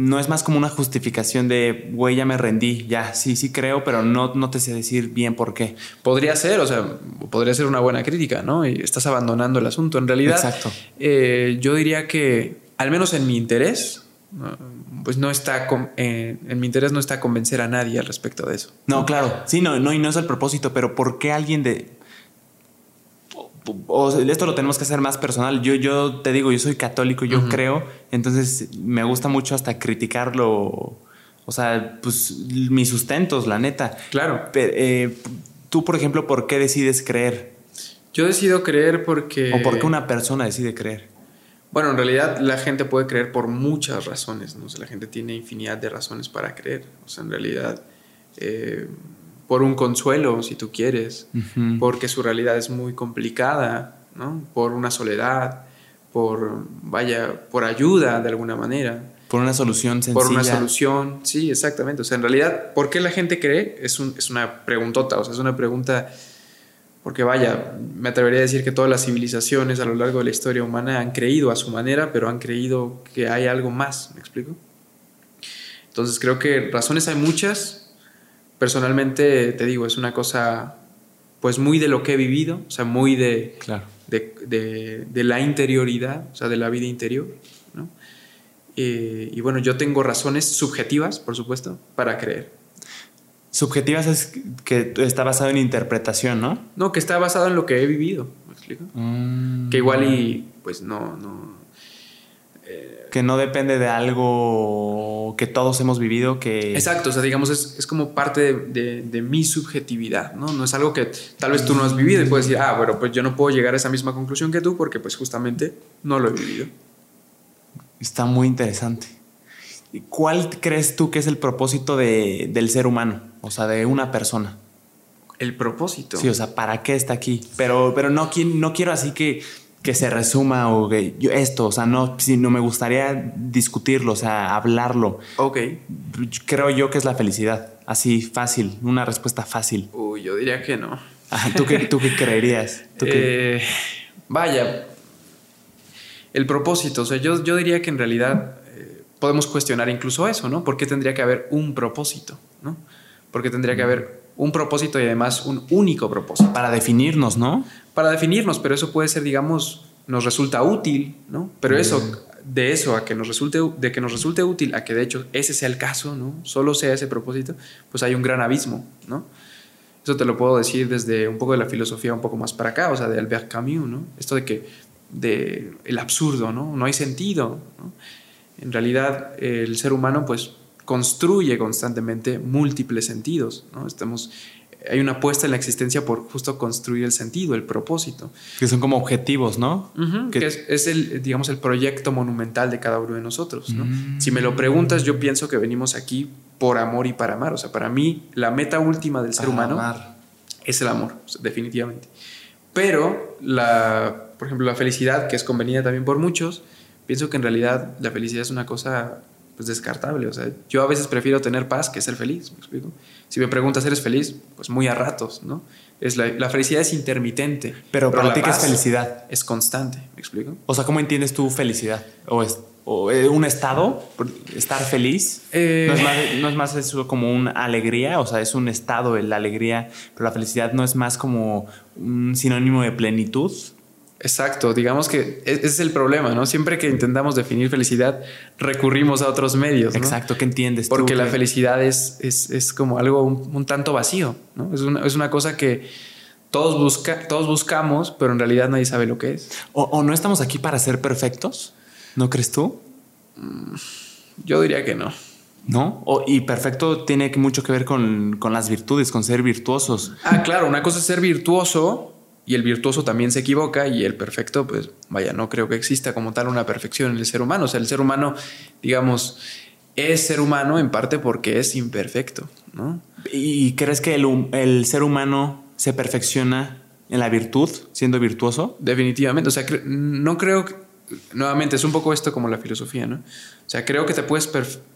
S1: no es más como una justificación de, güey, ya me rendí, ya, sí, sí creo, pero no, no te sé decir bien por qué.
S2: Podría ser, o sea, podría ser una buena crítica, ¿no? Y estás abandonando el asunto. En realidad,
S1: Exacto.
S2: Eh, yo diría que, al menos en mi interés, pues no está, eh, en mi interés no está convencer a nadie al respecto de eso.
S1: No, claro, sí, no, no, y no es el propósito, pero ¿por qué alguien de o esto lo tenemos que hacer más personal. Yo, yo te digo, yo soy católico, yo creo, entonces me gusta mucho hasta criticarlo, o sea, pues mis sustentos, la neta.
S2: Claro.
S1: Eh, tú, por ejemplo, ¿por qué decides creer?
S2: Yo decido creer porque...
S1: ¿O por qué una persona decide creer?
S2: Bueno, en realidad la gente puede creer por muchas razones, ¿no? la gente tiene infinidad de razones para creer. O sea, en realidad... Eh, por un consuelo, si tú quieres, porque su realidad es muy complicada, ¿no? Por una soledad, por, vaya, por ayuda de alguna manera.
S1: Por una solución sencilla.
S2: Por una solución, sí, exactamente. O sea, en realidad, ¿por qué la gente cree? Es, un, es una preguntota, o sea, es una pregunta, porque vaya, me atrevería a decir que todas las civilizaciones a lo largo de la historia humana han creído a su manera, pero han creído que hay algo más, ¿me explico? Entonces creo que razones hay muchas. Personalmente, te digo, es una cosa, pues muy de lo que he vivido, o sea, muy de...
S1: Claro
S2: de, de, la interioridad, o sea, de la vida interior. ¿no? Eh, y bueno, yo tengo razones subjetivas, por supuesto, para creer.
S1: Subjetivas es que está basado en interpretación, ¿no?
S2: No, que está basado en lo que he vivido, ¿me explico? Mm. Que igual y pues no, no,
S1: que no depende de algo que todos hemos vivido que...
S2: Exacto, o sea, digamos, es, como parte de, mi subjetividad, ¿no? No es algo que tal vez tú no has vivido y puedes decir, ah, bueno, pues yo no puedo llegar a esa misma conclusión que tú porque pues justamente no lo he vivido.
S1: Está muy interesante. ¿Cuál crees tú que es el propósito del ser humano? O sea, de una persona.
S2: El propósito.
S1: Sí, o sea, ¿para qué está aquí? Pero, pero no, no quiero así que que se resuma o que yo esto, o sea, no, si no me gustaría discutirlo, o sea, hablarlo.
S2: Ok.
S1: Creo yo que es la felicidad, así fácil, una respuesta fácil.
S2: Uy, yo diría que no.
S1: ¿tú, qué, ¿Tú qué creerías?
S2: Eh, vaya, el propósito, o sea, yo, yo diría que en realidad eh, podemos cuestionar incluso eso, ¿no? ¿Por qué tendría que haber un propósito, ¿no? ¿Por qué tendría que haber un propósito y además un único propósito?
S1: Para definirnos, ¿no?
S2: para definirnos, pero eso puede ser, digamos, nos resulta útil, ¿no? Pero eso, de eso a que nos resulte, de que nos resulte útil a que de hecho ese sea el caso, ¿no? Solo sea ese propósito, pues hay un gran abismo, ¿no? Eso te lo puedo decir desde un poco de la filosofía un poco más para acá, o sea, de Albert Camus, ¿no? Esto de que, de el absurdo, ¿no? No hay sentido, ¿no? En realidad, el ser humano, pues, construye constantemente múltiples sentidos, ¿no? Estamos hay una apuesta en la existencia por justo construir el sentido, el propósito.
S1: Que son como objetivos, ¿no?
S2: que es, el, digamos, el proyecto monumental de cada uno de nosotros, ¿no? Mm. Si me lo preguntas, yo pienso que venimos aquí por amor y para amar. O sea, para mí, la meta última del ser humano es el amor, definitivamente. Pero, la, por ejemplo, la felicidad, que es convenida también por muchos, pienso que en realidad la felicidad es una cosa pues, descartable. O sea, yo a veces prefiero tener paz que ser feliz, ¿me explico? Si me preguntas, ¿eres feliz? Pues muy a ratos, ¿no? Es la, felicidad es intermitente.
S1: Pero, para ti, ¿qué es felicidad?
S2: Es constante, ¿me explico?
S1: O sea, ¿cómo entiendes tu felicidad? ¿O es eh, un estado? ¿Estar feliz? Eh, ¿No, es más, ¿No, es más, eso como una alegría? O sea, es un estado, la alegría, pero la felicidad no es más como un sinónimo de plenitud.
S2: Exacto, digamos que e-, ese es el problema, ¿no? Siempre que intentamos definir felicidad, recurrimos a otros medios.
S1: Exacto, ¿qué entiendes?
S2: Porque la felicidad es, es, como algo un, tanto vacío, ¿no? Es una, es una cosa que todos, busca, todos buscamos, pero en realidad nadie sabe lo que es.
S1: ¿O, no estamos aquí para ser perfectos? ¿No crees tú?
S2: Mm, yo diría que no.
S1: ¿No? y perfecto tiene mucho que ver con, con las virtudes, con ser virtuosos.
S2: Ah, claro, una cosa es ser virtuoso y el virtuoso también se equivoca y el perfecto, pues vaya, no creo que exista como tal una perfección en el ser humano. O sea, el ser humano, digamos, es ser humano en parte porque es imperfecto, ¿no?
S1: ¿Y crees que el, ser humano se perfecciona en la virtud, siendo virtuoso?
S2: Definitivamente, o sea, no creo que, nuevamente, es un poco esto como la filosofía, ¿no? O sea, creo que te puedes,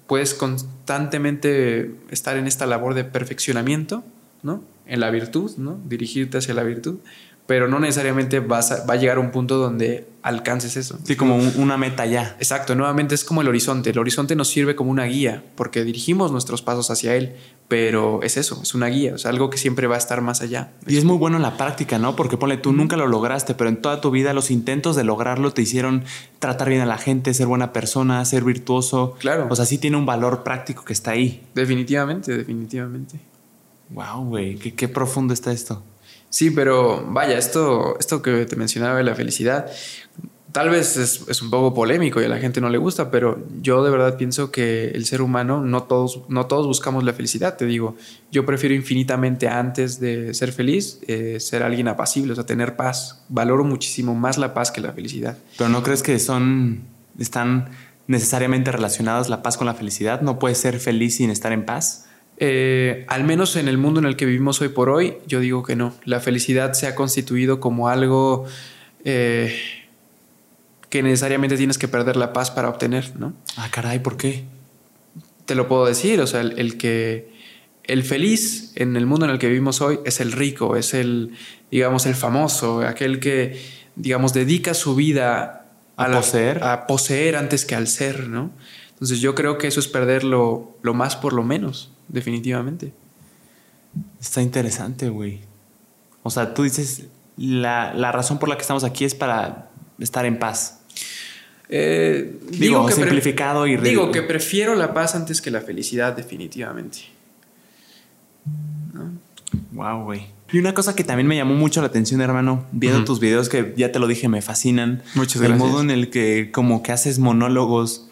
S2: puedes constantemente estar en esta labor de perfeccionamiento, ¿no? En la virtud, ¿no? Dirigirte hacia la virtud, pero no necesariamente vas va a llegar a un punto donde alcances eso.
S1: Sí, como una meta ya.
S2: Exacto, nuevamente es como el horizonte. El horizonte nos sirve como una guía, porque dirigimos nuestros pasos hacia él, pero es eso, es una guía, es algo que siempre va a estar más allá.
S1: Y es muy bueno en la práctica, ¿no? Porque ponle, tú nunca lo lograste, pero en toda tu vida los intentos de lograrlo te hicieron tratar bien a la gente, ser buena persona, ser virtuoso.
S2: Claro.
S1: O sea, sí tiene un valor práctico que está ahí.
S2: Definitivamente, definitivamente.
S1: Wow, güey, qué, qué profundo está esto.
S2: Sí, pero vaya, esto, esto que te mencionaba de la felicidad, tal vez es, un poco polémico y a la gente no le gusta, pero yo de verdad pienso que el ser humano, no todos, no todos buscamos la felicidad, te digo, yo prefiero infinitamente antes de ser feliz, eh, ser alguien apacible, o sea, tener paz. Valoro muchísimo más la paz que la felicidad.
S1: Pero ¿no crees que son, están necesariamente relacionadas la paz con la felicidad? ¿No puedes ser feliz sin estar en paz?
S2: Eh, al menos en el mundo en el que vivimos hoy por hoy, yo digo que no. La felicidad se ha constituido como algo eh, que necesariamente tienes que perder la paz para obtener, ¿no?
S1: Ah, caray, ¿por qué?
S2: Te lo puedo decir, o sea, el, que el feliz en el mundo en el que vivimos hoy es el rico, es el, digamos, el famoso, aquel que, digamos, dedica su vida
S1: a, poseer.
S2: a poseer antes que al ser, ¿no? Entonces yo creo que eso es perder lo, lo más por lo menos, definitivamente.
S1: Está interesante, güey. O sea, tú dices, la, la, razón por la que estamos aquí es para estar en paz.
S2: Eh, digo, que
S1: simplificado y
S2: Digo que prefiero la paz antes que la felicidad, definitivamente.
S1: Wow, güey. Y una cosa que también me llamó mucho la atención, hermano, viendo tus videos que ya te lo dije, me fascinan.
S2: Muchas gracias.
S1: El modo en el que como que haces monólogos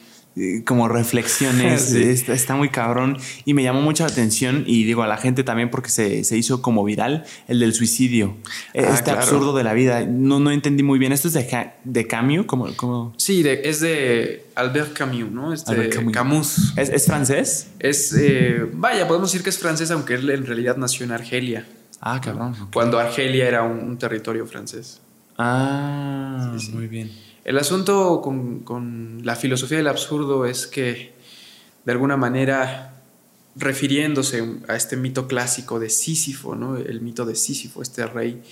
S1: como reflexiones. está, muy cabrón. Y me llamó mucho la atención, y digo a la gente también porque se, se hizo como viral, el del suicidio. Ah, este absurdo de la vida. No, no entendí muy bien. ¿Esto es de, de Camus? como como
S2: Sí, es de Albert Camus, ¿no? Es Camus.
S1: ¿Es, francés?
S2: Es, eh, vaya, podemos decir que es francés, aunque él en realidad nació en Argelia.
S1: Ah, cabrón.
S2: Cuando Argelia era un, territorio francés.
S1: Ah, muy bien.
S2: El asunto con, la filosofía del absurdo es que, de alguna manera, refiriéndose a este mito clásico de Sísifo, ¿no? el mito de Sísifo, este rey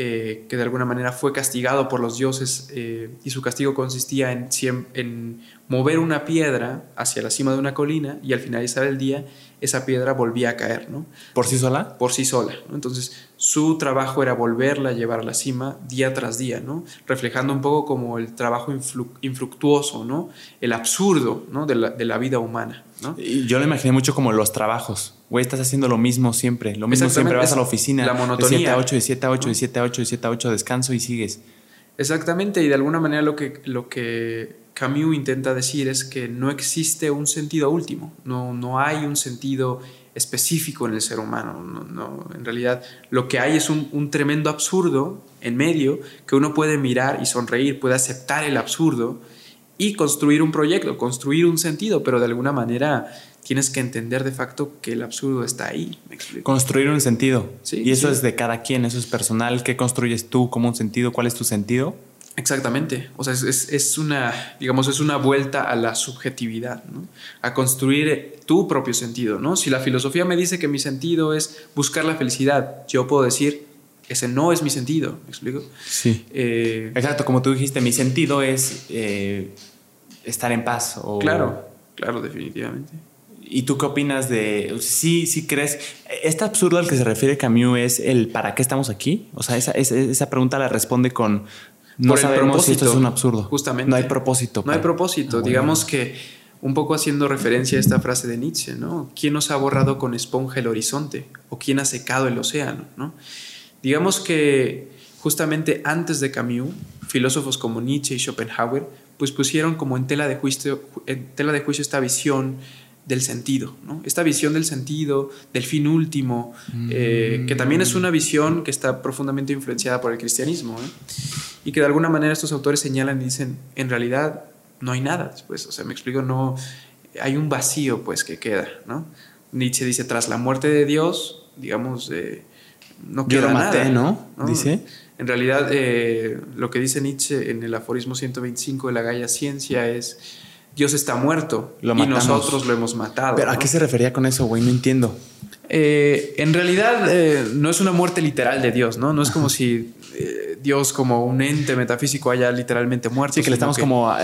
S2: eh, que de alguna manera fue castigado por los dioses eh, y su castigo consistía en, en mover una piedra hacia la cima de una colina y al finalizar el día esa piedra volvía a caer, ¿no?
S1: ¿Por sí sola?
S2: Por sí sola, Entonces su trabajo era volverla a llevar a la cima día tras día, ¿no? Reflejando un poco como el trabajo infructuoso, ¿no? El absurdo, ¿no? De la, vida humana, ¿no?
S1: Y yo lo imaginé mucho como los trabajos. Güey, estás haciendo lo mismo siempre. Lo mismo siempre vas a la oficina.
S2: La monotonía.
S1: De 7 a 8, de 7 a 8, de 7 a 8, de 7 a 8, descanso y sigues.
S2: Exactamente, y de alguna manera lo que, lo que Camus intenta decir es que no existe un sentido último, no, no hay un sentido específico en el ser humano. No, en realidad lo que hay es un, tremendo absurdo en medio que uno puede mirar y sonreír, puede aceptar el absurdo y construir un proyecto, construir un sentido, pero de alguna manera tienes que entender de facto que el absurdo está ahí.
S1: Construir un sentido. y eso es de cada quien, eso es personal. ¿Qué construyes tú como un sentido? ¿Cuál es tu sentido?
S2: Exactamente. O sea, es, una, digamos, es una vuelta a la subjetividad, ¿no? A construir tu propio sentido, ¿no? Si la filosofía me dice que mi sentido es buscar la felicidad, yo puedo decir, ese no es mi sentido, ¿me explico?
S1: Sí. Eh, Exacto, como tú dijiste, mi sentido es eh, estar en paz. O...
S2: Claro, claro, definitivamente.
S1: ¿Y tú qué opinas de, sí, sí crees, este absurdo al que se refiere Camus es el ¿para qué estamos aquí? O sea, esa, esa pregunta la responde con no sabemos si esto es un absurdo.
S2: Justamente.
S1: No hay propósito.
S2: No hay propósito. Ah, Digamos que un poco haciendo referencia a esta frase de Nietzsche, ¿no? ¿Quién nos ha borrado con esponja el horizonte? ¿O quién ha secado el océano? ¿no? Digamos que justamente antes de Camus, filósofos como Nietzsche y Schopenhauer, pues pusieron como en tela de juicio, en tela de juicio esta visión del sentido, ¿no? Esta visión del sentido, del fin último, eh, que también es una visión que está profundamente influenciada por el cristianismo, ¿eh? y que de alguna manera estos autores señalan y dicen, en realidad no hay nada después, o sea, me explico, no, hay un vacío pues que queda, ¿no? Nietzsche dice, tras la muerte de Dios, digamos, eh, no queda Yo lo maté, nada,
S1: ¿no? Dice.
S2: En realidad, lo que dice Nietzsche en el aforismo 125 de la Gaia Ciencia es Dios está muerto y nosotros lo hemos matado.
S1: ¿Pero a qué se refería con eso, güey? No entiendo.
S2: Eh, en realidad eh, no es una muerte literal de Dios, ¿no? No es como si eh, Dios como un ente metafísico haya literalmente muerto.
S1: Sí, que le estamos como...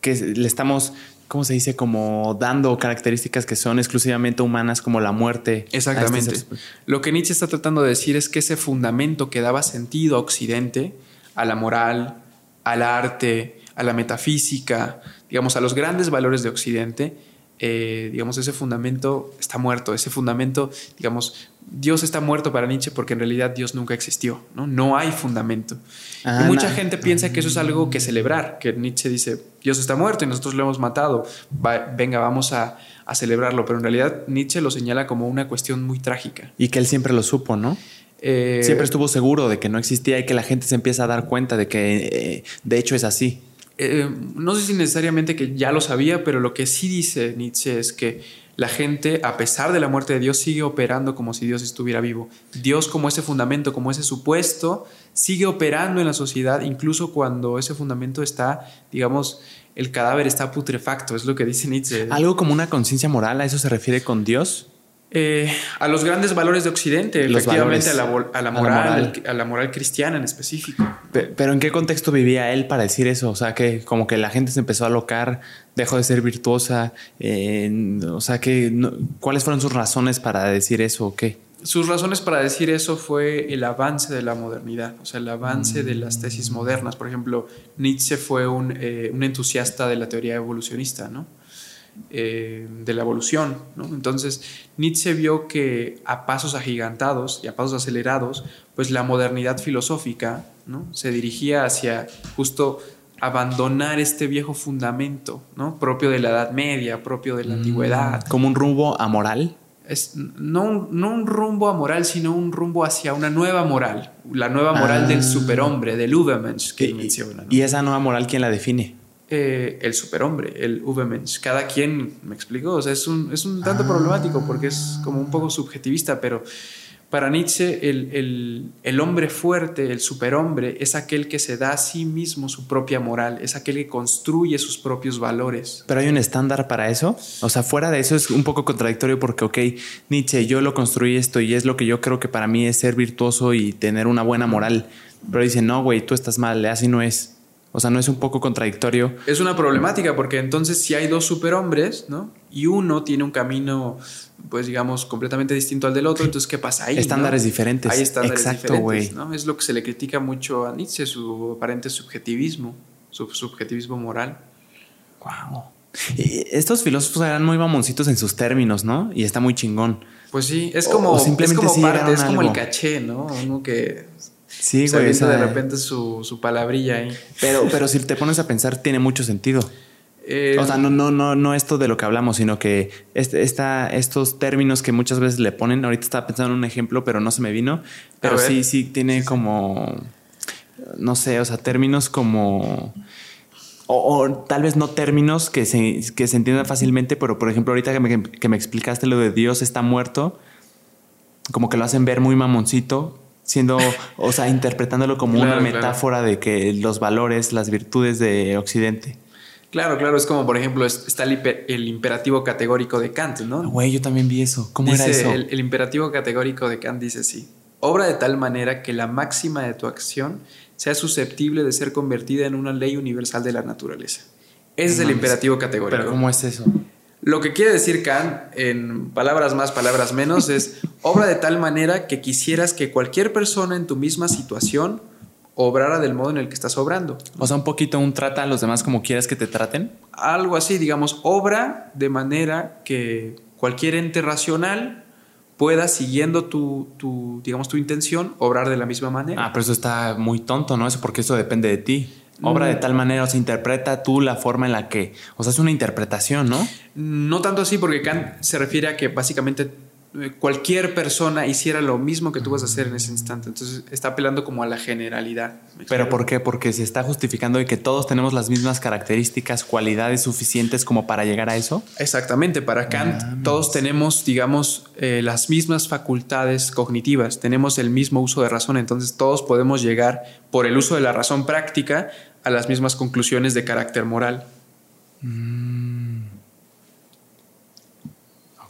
S1: que le estamos... ¿Cómo se dice? Como dando características que son exclusivamente humanas, como la muerte.
S2: Exactamente. Este Lo que Nietzsche está tratando de decir es que ese fundamento que daba sentido a Occidente, a la moral, al arte, a la metafísica, digamos, a los grandes valores de Occidente, eh, digamos, ese fundamento está muerto, ese fundamento, digamos, Dios está muerto para Nietzsche porque en realidad Dios nunca existió, ¿no? No hay fundamento. y ah, mucha gente piensa que eso es algo que celebrar, que Nietzsche dice, Dios está muerto y nosotros lo hemos matado, venga, vamos a, celebrarlo, pero en realidad Nietzsche lo señala como una cuestión muy trágica.
S1: Y que él siempre lo supo, ¿no? Eh, siempre estuvo seguro de que no existía y que la gente se empieza a dar cuenta de que eh, de hecho es así.
S2: Eh, no sé si necesariamente que ya lo sabía, pero lo que sí dice Nietzsche es que la gente, a pesar de la muerte de Dios, sigue operando como si Dios estuviera vivo. Dios como ese fundamento, como ese supuesto, sigue operando en la sociedad, incluso cuando ese fundamento está, digamos, el cadáver está putrefacto, es lo que dice Nietzsche.
S1: Algo como una conciencia moral, ¿a eso se refiere con Dios?
S2: Eh, a los grandes valores de Occidente, efectivamente a la, moral, a la, moral, cristiana en específico.
S1: Pero, ¿en qué contexto vivía él para decir eso? O sea, que como que la gente se empezó a locar, dejó de ser virtuosa, o sea, que ¿cuáles fueron sus razones para decir eso o qué?
S2: Sus razones para decir eso fue el avance de la modernidad, o sea, el avance de las tesis modernas. Por ejemplo, Nietzsche fue un, eh, un entusiasta de la teoría evolucionista, ¿no? Eh, de la evolución. Entonces, Nietzsche vio que a pasos agigantados y a pasos acelerados, pues la modernidad filosófica ¿no? se dirigía hacia justo abandonar este viejo fundamento ¿no? propio de la Edad Media, propio de la mm, antigüedad.
S1: ¿Como un rumbo amoral?
S2: Es, no, un, no un rumbo amoral, sino un rumbo hacia una nueva moral, la nueva moral del ah. superhombre, del Übermensch que menciona.
S1: ¿Y esa nueva moral quién la define?
S2: Eh, el superhombre, el Ubermensch. Cada quien, me explico, o sea, es un, es un tanto ah. problemático porque es como un poco subjetivista, pero para Nietzsche el, el, hombre fuerte, el superhombre, es aquel que se da a sí mismo su propia moral, es aquel que construye sus propios valores.
S1: Pero hay un estándar para eso. O sea, fuera de eso es un poco contradictorio porque, ok, Nietzsche, yo lo construí esto y es lo que yo creo que para mí es ser virtuoso y tener una buena moral. Pero dice, no, güey, tú estás mal, así no es. O sea, ¿no es un poco contradictorio?
S2: Es una problemática porque entonces si hay dos superhombres, ¿no? Y uno tiene un camino, pues digamos, completamente distinto al del otro, entonces ¿qué pasa ahí?
S1: Estándares diferentes.
S2: Hay estándares Exacto, diferentes, ¿no? Es lo que se le critica mucho a Nietzsche, su aparente subjetivismo, su subjetivismo moral.
S1: Wow. estos filósofos eran muy mamoncitos en sus términos, ¿no? Y está muy chingón.
S2: Pues sí, es como, simplemente es como parte, es como el caché, ¿no? Uno que Sí, güey. de repente su, su, palabrilla ahí.
S1: Pero, pero si te pones a pensar, tiene mucho sentido. Eh, o sea, no, no, no, no esto de lo que hablamos, sino que este, esta, estos términos que muchas veces le ponen, ahorita estaba pensando en un ejemplo, pero no se me vino, pero sí, sí tiene como, no sé, o sea, términos como, o, tal vez no términos que se, que se entiendan fácilmente, pero por ejemplo, ahorita que me, que me explicaste lo de Dios está muerto, como que lo hacen ver muy mamoncito, siendo, o sea, interpretándolo como una metáfora de que los valores, las virtudes de Occidente.
S2: Claro, claro, es como por ejemplo está el, imperativo categórico de Kant, ¿no?
S1: Güey, yo también vi eso. ¿Cómo era eso?
S2: El, el, imperativo categórico de Kant dice así: obra de tal manera que la máxima de tu acción sea susceptible de ser convertida en una ley universal de la naturaleza. Ese es el imperativo categórico.
S1: Pero ¿cómo es eso?
S2: Lo que quiere decir Kant, en palabras más, palabras menos, es obra de tal manera que quisieras que cualquier persona en tu misma situación obrara del modo en el que estás obrando.
S1: O sea, un poquito un trata a los demás como quieras que te traten.
S2: Algo así, digamos, obra de manera que cualquier ente racional pueda, siguiendo tu, tu, digamos, tu intención, obrar de la misma manera.
S1: Ah, pero eso está muy tonto, ¿no? Eso porque eso depende de ti obra de tal manera, o sea, interpreta tú la forma en la que, o sea, es una interpretación, ¿no?
S2: No tanto así, porque Kant se refiere a que básicamente cualquier persona hiciera lo mismo que tú vas a hacer en ese instante. Entonces está apelando como a la generalidad.
S1: ¿Pero por qué? Porque se está justificando de que todos tenemos las mismas características, cualidades suficientes como para llegar a eso.
S2: Exactamente, para Kant todos tenemos, digamos, eh, las mismas facultades cognitivas, tenemos el mismo uso de razón, entonces todos podemos llegar por el uso de la razón práctica a las mismas conclusiones de carácter moral.
S1: Mm.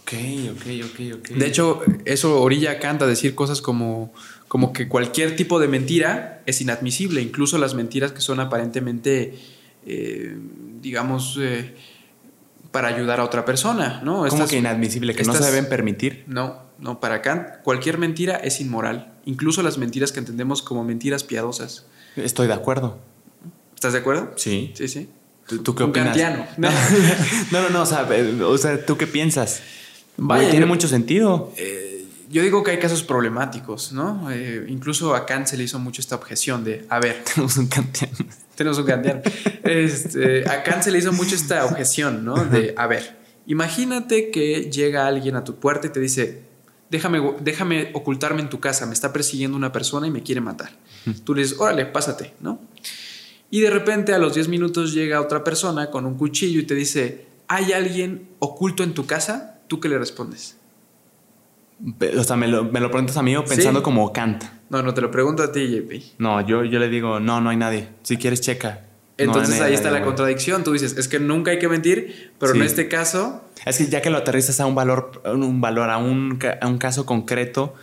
S1: Ok, ok, ok, ok.
S2: De hecho, eso orilla a Kant a decir cosas como, como que cualquier tipo de mentira es inadmisible, incluso las mentiras que son aparentemente, eh, digamos, eh, para ayudar a otra persona, ¿no?
S1: ¿Cómo que inadmisible? ¿Que no se deben permitir?
S2: No, no, para Kant cualquier mentira es inmoral, incluso las mentiras que entendemos como mentiras piadosas.
S1: Estoy de acuerdo.
S2: ¿Estás de acuerdo?
S1: Sí.
S2: Sí, sí.
S1: ¿Tú, qué opinas? No. no, no, o sea, o sea, ¿tú qué piensas? Vaya, tiene mucho sentido.
S2: Eh, yo digo que hay casos problemáticos, ¿no? Eh, incluso a Kant se le hizo mucho esta objeción de, a ver,
S1: tenemos un kantiano.
S2: tenemos un kantiano. Este, a Kant se le hizo mucho esta objeción, ¿no? De, a ver, imagínate que llega alguien a tu puerta y te dice, déjame, déjame ocultarme en tu casa, me está persiguiendo una persona y me quiere matar. Tú le dices, órale, pásate, ¿no? Y de repente a los 10 minutos llega otra persona con un cuchillo y te dice, ¿hay alguien oculto en tu casa? ¿Tú qué le respondes?
S1: O sea, me lo, me lo preguntas a mí o pensando como Kant.
S2: No, no, te lo pregunto a ti, JP.
S1: No, yo, yo le digo, no, no hay nadie. Si quieres, checa.
S2: Entonces ahí está la contradicción. Tú dices, es que nunca hay que mentir, pero en este caso.
S1: Es que ya que lo aterrizas a un valor, un valor, a un, a un caso concreto,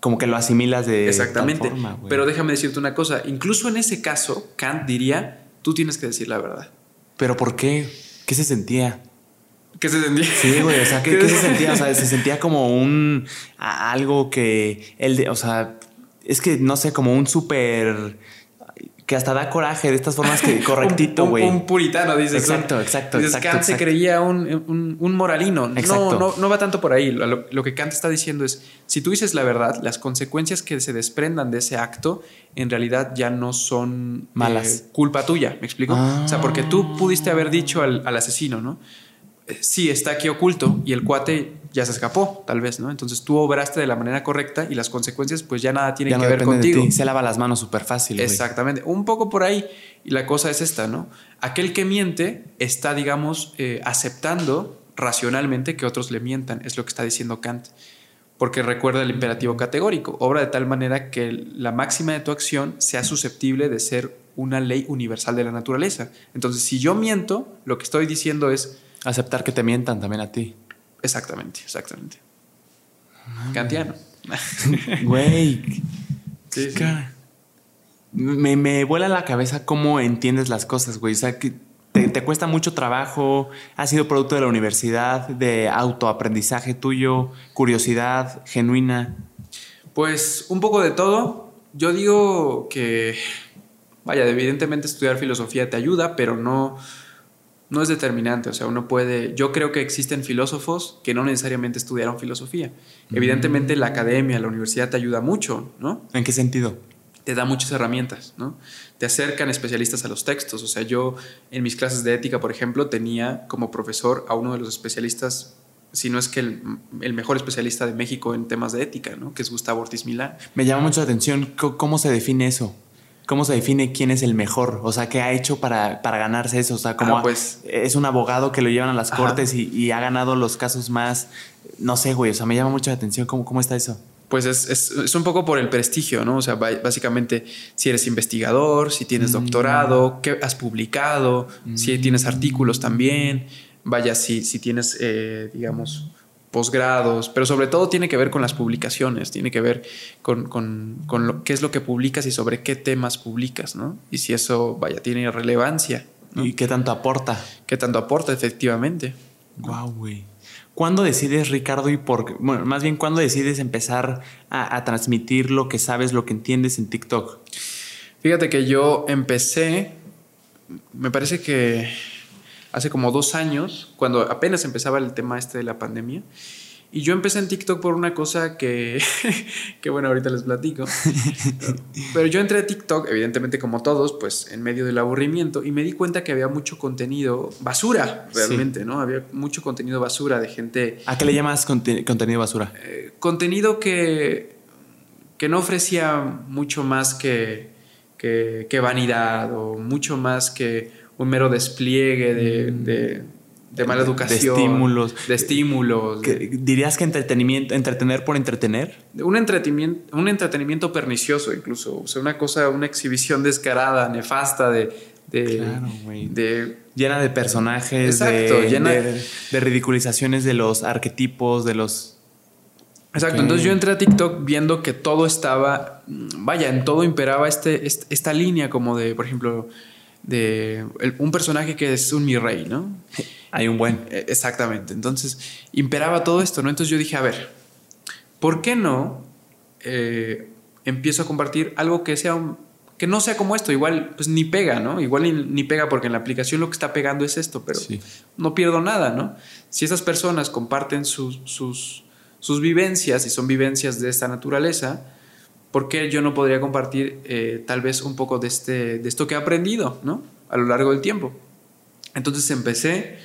S1: como que lo asimilas de.
S2: Exactamente. forma, pero déjame decirte una cosa. Incluso en ese caso, Kant diría, tú tienes que decir la verdad.
S1: ¿Pero por qué? ¿Qué se sentía?
S2: ¿Qué se sentía?
S1: Sí, güey, o sea, ¿qué, se sentía? O sea, se sentía como un algo que él, de, o sea, es que no sé, como un súper que hasta da coraje de estas formas que correctito, güey.
S2: un, puritano, dices.
S1: Exacto, exacto. Dices,
S2: Kant se creía un, moralino. No, no, no va tanto por ahí. Lo, que Kant está diciendo es, si tú dices la verdad, las consecuencias que se desprendan de ese acto en realidad ya no son
S1: malas.
S2: Eh, culpa tuya, ¿me explico? O sea, porque tú pudiste haber dicho al, al asesino, ¿no? Eh, sí, está aquí oculto y el cuate ya se escapó, tal vez, ¿no? Entonces tú obraste de la manera correcta y las consecuencias, pues ya nada tienen que ver contigo.
S1: Se lava las manos súper fácil.
S2: Exactamente, un poco por ahí. Y la cosa es esta, ¿no? Aquel que miente está, digamos, eh, aceptando racionalmente que otros le mientan, es lo que está diciendo Kant. Porque recuerda el imperativo categórico, obra de tal manera que la máxima de tu acción sea susceptible de ser una ley universal de la naturaleza. Entonces, si yo miento, lo que estoy diciendo es...
S1: Aceptar que te mientan también a ti.
S2: Exactamente, exactamente. Kantiano.
S1: Güey. Me, me, vuela la cabeza cómo entiendes las cosas, güey. O sea, que te, cuesta mucho trabajo, ha sido producto de la universidad, de autoaprendizaje tuyo, curiosidad genuina.
S2: Pues un poco de todo. Yo digo que, vaya, evidentemente estudiar filosofía te ayuda, pero no, no es determinante, o sea, uno puede, yo creo que existen filósofos que no necesariamente estudiaron filosofía. Mm. Evidentemente la academia, la universidad te ayuda mucho, ¿no?
S1: ¿En qué sentido?
S2: Te da muchas herramientas, ¿no? Te acercan especialistas a los textos, o sea, yo en mis clases de ética, por ejemplo, tenía como profesor a uno de los especialistas si no es que el, mejor especialista de México en temas de ética, ¿no? que es Gustavo Ortiz Milán.
S1: Me llama mucho la atención cómo se define eso. ¿Cómo se define quién es el mejor? O sea, ¿qué ha hecho para, para ganarse eso? O sea, como ah, pues, es un abogado que lo llevan a las cortes y, ha ganado los casos más, no sé, güey, o sea, me llama mucho la atención cómo, cómo está eso.
S2: Pues es, es, un poco por el prestigio, ¿no? O sea, básicamente si eres investigador, si tienes mm. doctorado, qué has publicado, si tienes artículos también, vaya, si, si tienes, eh, digamos, posgrados, pero sobre todo tiene que ver con las publicaciones, tiene que ver con, con, con lo, qué es lo que publicas y sobre qué temas publicas, ¿no? Y si eso, vaya, tiene relevancia.
S1: ¿Y qué tanto aporta?
S2: ¿Qué tanto aporta, efectivamente?
S1: Wow, güey. ¿Cuándo decides, Ricardo, y por bueno, más bien, cuándo decides empezar a, a transmitir lo que sabes, lo que entiendes en TikTok?
S2: Fíjate que yo empecé, me parece que hace como dos años, cuando apenas empezaba el tema este de la pandemia. Y yo empecé en TikTok por una cosa que, que bueno, ahorita les platico. Pero yo entré a TikTok, evidentemente como todos, pues en medio del aburrimiento y me di cuenta que había mucho contenido basura, realmente, ¿no? Había mucho contenido basura de gente...
S1: ¿A qué le llamas contenido basura?
S2: Eh, contenido que, que no ofrecía mucho más que, que, que vanidad o mucho más que un mero despliegue de, de, mala educación.
S1: De estímulos.
S2: De estímulos.
S1: ¿Dirías que entretenimiento, entretener por entretener?
S2: Un entretenimiento, un entretenimiento pernicioso incluso. O sea, una cosa, una exhibición descarada, nefasta de...
S1: claro, de llena de personajes, de, llena de, ridiculizaciones de los arquetipos, de los...
S2: Exacto, entonces yo entré a TikTok viendo que todo estaba, vaya, en todo imperaba este, esta línea como de, por ejemplo, de un personaje que es un mi rey, ¿no?
S1: Hay un buen.
S2: E, exactamente. Entonces, imperaba todo esto, ¿no? Entonces yo dije, a ver, ¿por qué no eh, empiezo a compartir algo que sea que no sea como esto? Igual, pues ni pega, ¿no? Igual ni, pega porque en la aplicación lo que está pegando es esto, pero no pierdo nada, ¿no? Si esas personas comparten sus, sus, sus vivencias y son vivencias de esta naturaleza, ¿por qué yo no podría compartir eh, tal vez un poco de, este, de esto que he aprendido ¿no? a lo largo del tiempo? Entonces empecé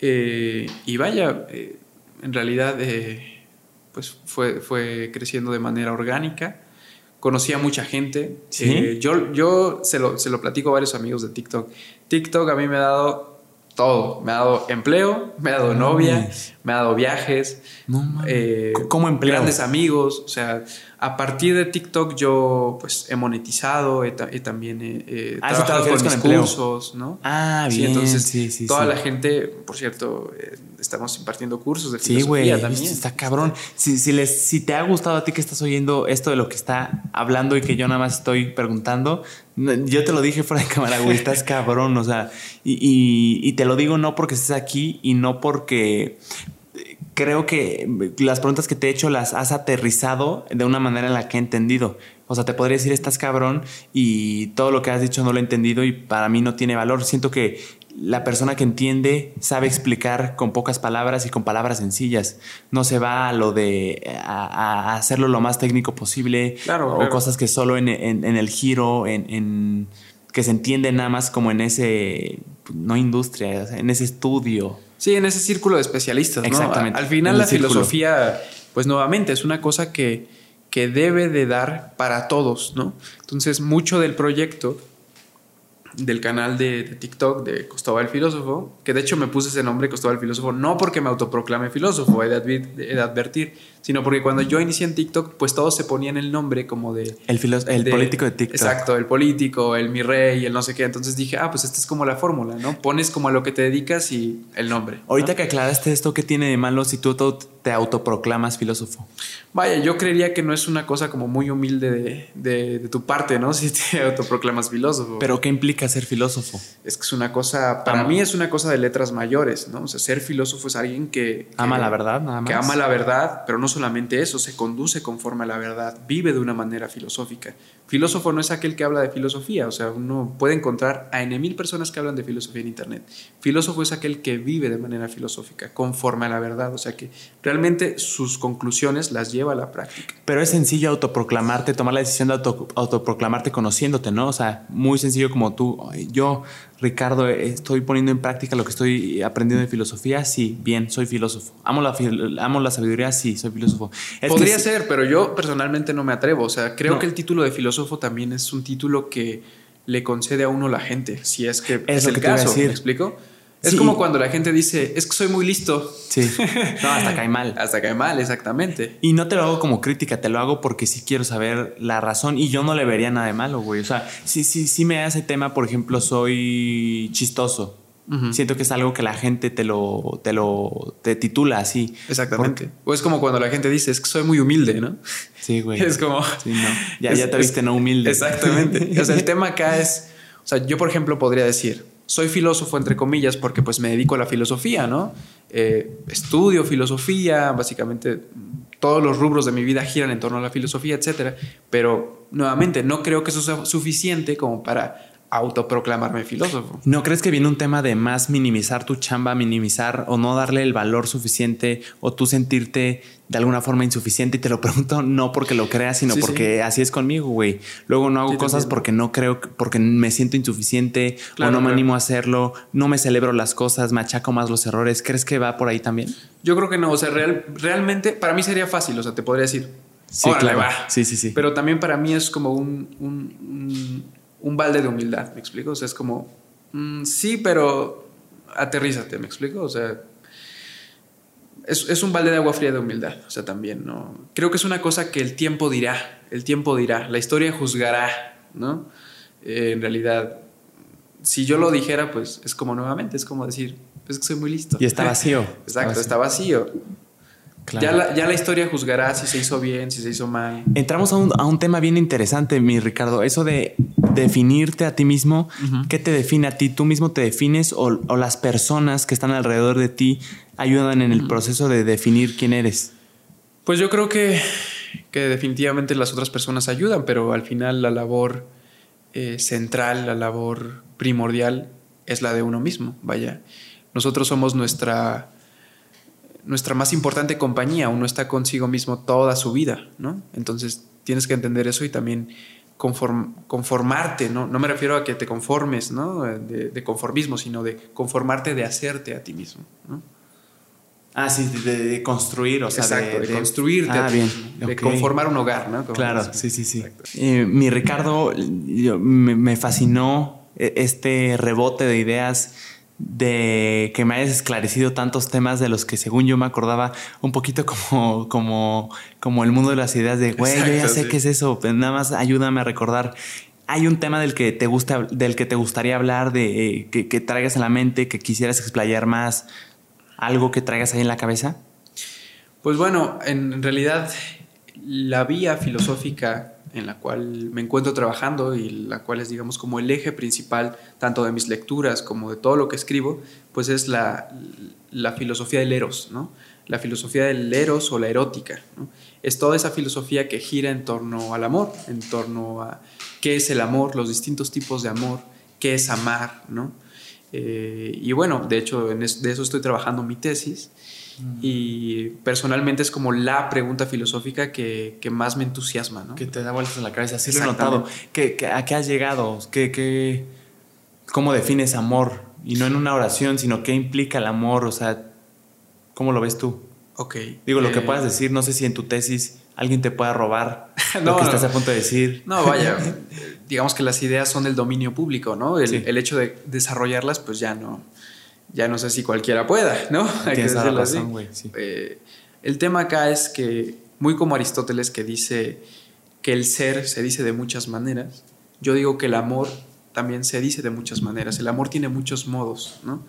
S2: eh, y vaya, eh, en realidad pues fue, fue creciendo de manera orgánica. Conocí a mucha gente. yo yo se, lo, se lo platico a varios amigos de TikTok. TikTok a mí me ha dado todo. Me ha dado empleo, me ha dado novia, me ha dado viajes,
S1: no, eh, ¿Cómo empleo?
S2: Grandes amigos. O sea, a partir de TikTok yo pues he monetizado, he, también he, ah, trabajado con mis cursos, ¿no?
S1: Ah, bien.
S2: entonces,
S1: sí, sí,
S2: toda la gente, por cierto, eh, estamos impartiendo cursos de
S1: filosofía
S2: sí, también.
S1: Está cabrón. Si, si, les, si te ha gustado a ti que estás oyendo esto de lo que está hablando y que yo nada más estoy preguntando, yo te lo dije fuera de cámara, güey, estás cabrón, o sea, y, y te lo digo no porque estés aquí y no porque creo que las preguntas que te he hecho las has aterrizado de una manera en la que he entendido. O sea, te podría decir, estás cabrón y todo lo que has dicho no lo he entendido y para mí no tiene valor. Siento que la persona que entiende sabe explicar con pocas palabras y con palabras sencillas. No se va a lo de a, hacerlo lo más técnico posible o cosas que solo en, el giro, en, que se entiende nada más como en ese, no industria, en ese estudio.
S2: Sí, en ese círculo de especialistas. Exactamente. Al final la filosofía, pues nuevamente, es una cosa que, que debe de dar para todos, ¿no? Entonces, mucho del proyecto del canal de, TikTok de Costaba el Filósofo, que de hecho me puse ese nombre Costaba el Filósofo, no porque me autoproclame filósofo, he de, advertir, sino porque cuando yo inicié en TikTok, pues todos se ponían el nombre como de...
S1: El, el político de TikTok.
S2: Exacto, el político, el mi rey, el no sé qué. Entonces dije, ah, pues esta es como la fórmula, ¿no? Pones como a lo que te dedicas y el nombre.
S1: Ahorita que aclaraste esto, ¿qué tiene de malo si tú te autoproclamas filósofo?
S2: Vaya, yo creería que no es una cosa como muy humilde de, de, tu parte, ¿no? Si te autoproclamas filósofo.
S1: Pero ¿qué implica ser filósofo?
S2: Es que es una cosa, para mí es una cosa de letras mayores, ¿no? O sea, ser filósofo es alguien que...
S1: ama la verdad, nada más.
S2: Que ama la verdad, pero no solamente eso, se conduce conforme a la verdad, vive de una manera filosófica. Filósofo no es aquel que habla de filosofía, o sea, uno puede encontrar a N mil personas que hablan de filosofía en Internet. Filósofo es aquel que vive de manera filosófica, conforme a la verdad, o sea, que realmente sus conclusiones las lleva a la práctica.
S1: Pero es sencillo autoproclamarte, tomar la decisión de autoproclamarte conociéndote, ¿no? O sea, muy sencillo como tú, yo Ricardo, estoy poniendo en práctica lo que estoy aprendiendo de filosofía, sí, bien, soy filósofo. Amo la, amo la sabiduría, sí, soy filósofo.
S2: Podría ser, pero yo personalmente no me atrevo. O sea, creo que el título de filósofo también es un título que le concede a uno la gente, si es que es, el caso. ¿Me explico? Es como cuando la gente dice, es que soy muy listo.
S1: Sí. No, hasta cae mal.
S2: hasta cae mal, exactamente.
S1: Y no te lo hago como crítica, te lo hago porque sí quiero saber la razón y yo no le vería nada de malo, güey. O sea, sí, sí, sí me hace tema, por ejemplo, soy chistoso. Siento que es algo que la gente te lo, te lo te titula así.
S2: Exactamente. O es como cuando la gente dice, es que soy muy humilde, ¿no?
S1: Sí, güey.
S2: Es como...
S1: Ya, ya te viste no humilde.
S2: Exactamente. o sea, el tema acá es... O sea, yo, por ejemplo, podría decir, soy filósofo entre comillas porque pues me dedico a la filosofía, ¿no? Eh, estudio filosofía, básicamente todos los rubros de mi vida giran en torno a la filosofía, etcétera, pero nuevamente no creo que eso sea suficiente como para autoproclamarme filósofo.
S1: ¿No crees que viene un tema de más minimizar tu chamba, minimizar o no darle el valor suficiente o tú sentirte de alguna forma insuficiente? Y te lo pregunto no porque lo creas, sino porque así es conmigo, güey. Luego no hago cosas porque no creo, porque me siento insuficiente o no me animo a hacerlo, no me celebro las cosas, me achaco más los errores. ¿Crees que va por ahí también?
S2: Yo creo que no, o sea, real, realmente para mí sería fácil, o sea, te podría decir,
S1: sí, claro. va. Sí, sí, sí.
S2: Pero también para mí es como un un balde de humildad, ¿me explico? O sea, es como, mm, sí, pero aterrízate, ¿me explico? O sea, es, un balde de agua fría de humildad, o sea, también, ¿no? Creo que es una cosa que el tiempo dirá, el tiempo dirá, la historia juzgará, ¿no? Eh, en realidad, si yo lo dijera, pues es como nuevamente, es como decir, pues que soy muy listo.
S1: Y está vacío.
S2: Exacto, está vacío. Ya, la, historia juzgará si se hizo bien, si se hizo mal.
S1: Entramos a un, tema bien interesante, mi Ricardo. Eso de definirte a ti mismo. ¿Qué te define a ti? ¿Tú mismo te defines o, las personas que están alrededor de ti ayudan en el proceso de definir quién eres?
S2: Pues yo creo que, que definitivamente las otras personas ayudan, pero al final la labor eh, central, la labor primordial es la de uno mismo. Vaya, nosotros somos nuestra nuestra más importante compañía, uno está consigo mismo toda su vida, ¿no? Entonces tienes que entender eso y también conformarte, ¿no? No me refiero a que te conformes, ¿no? De, conformismo, sino de conformarte de hacerte a ti mismo, ¿no?
S1: Ah, sí, de, construir, o sea,
S2: Exacto, de, construirte, ah, bien. de conformar un hogar, ¿no?
S1: claro, sí, sí, sí. Eh, mi Ricardo, me, me fascinó e, este rebote de ideas de que me hayas esclarecido tantos temas de los que según yo me acordaba un poquito como, como, como el mundo de las ideas de, güey, yo ya sé qué es eso, pero nada más ayúdame a recordar. ¿Hay un tema del que te gusta, del que te gustaría hablar, de que, que traigas a la mente, que quisieras explayar más, algo que traigas ahí en la cabeza?
S2: Pues bueno, en realidad la vía filosófica en la cual me encuentro trabajando y la cual es, digamos, como el eje principal tanto de mis lecturas como de todo lo que escribo, pues es la, filosofía del eros, ¿no? La filosofía del eros o la erótica, Es toda esa filosofía que gira en torno al amor, en torno a qué es el amor, los distintos tipos de amor, qué es amar, ¿no? Eh, y bueno, de hecho, de eso estoy trabajando mi tesis y personalmente es como la pregunta filosófica que, más me entusiasma, ¿no?
S1: Que te da vueltas en la cabeza. Sí lo he notado. ¿Qué, a qué has llegado? ¿Qué, cómo defines amor? Y no en una oración, sino qué implica el amor. O sea, ¿cómo lo ves tú?
S2: Ok.
S1: Digo, lo que eh, puedas decir, no sé si en tu tesis alguien te pueda robar lo que estás a punto de decir.
S2: No, vaya, digamos que las ideas son del dominio público, ¿no? El, el, hecho de desarrollarlas, pues ya no, ya no sé si cualquiera pueda, ¿no?
S1: Hay que decirlo razón, así.
S2: Eh, el tema acá es que, muy como Aristóteles que dice que el ser se dice de muchas maneras, yo digo que el amor también se dice de muchas maneras. El amor tiene muchos modos, ¿no?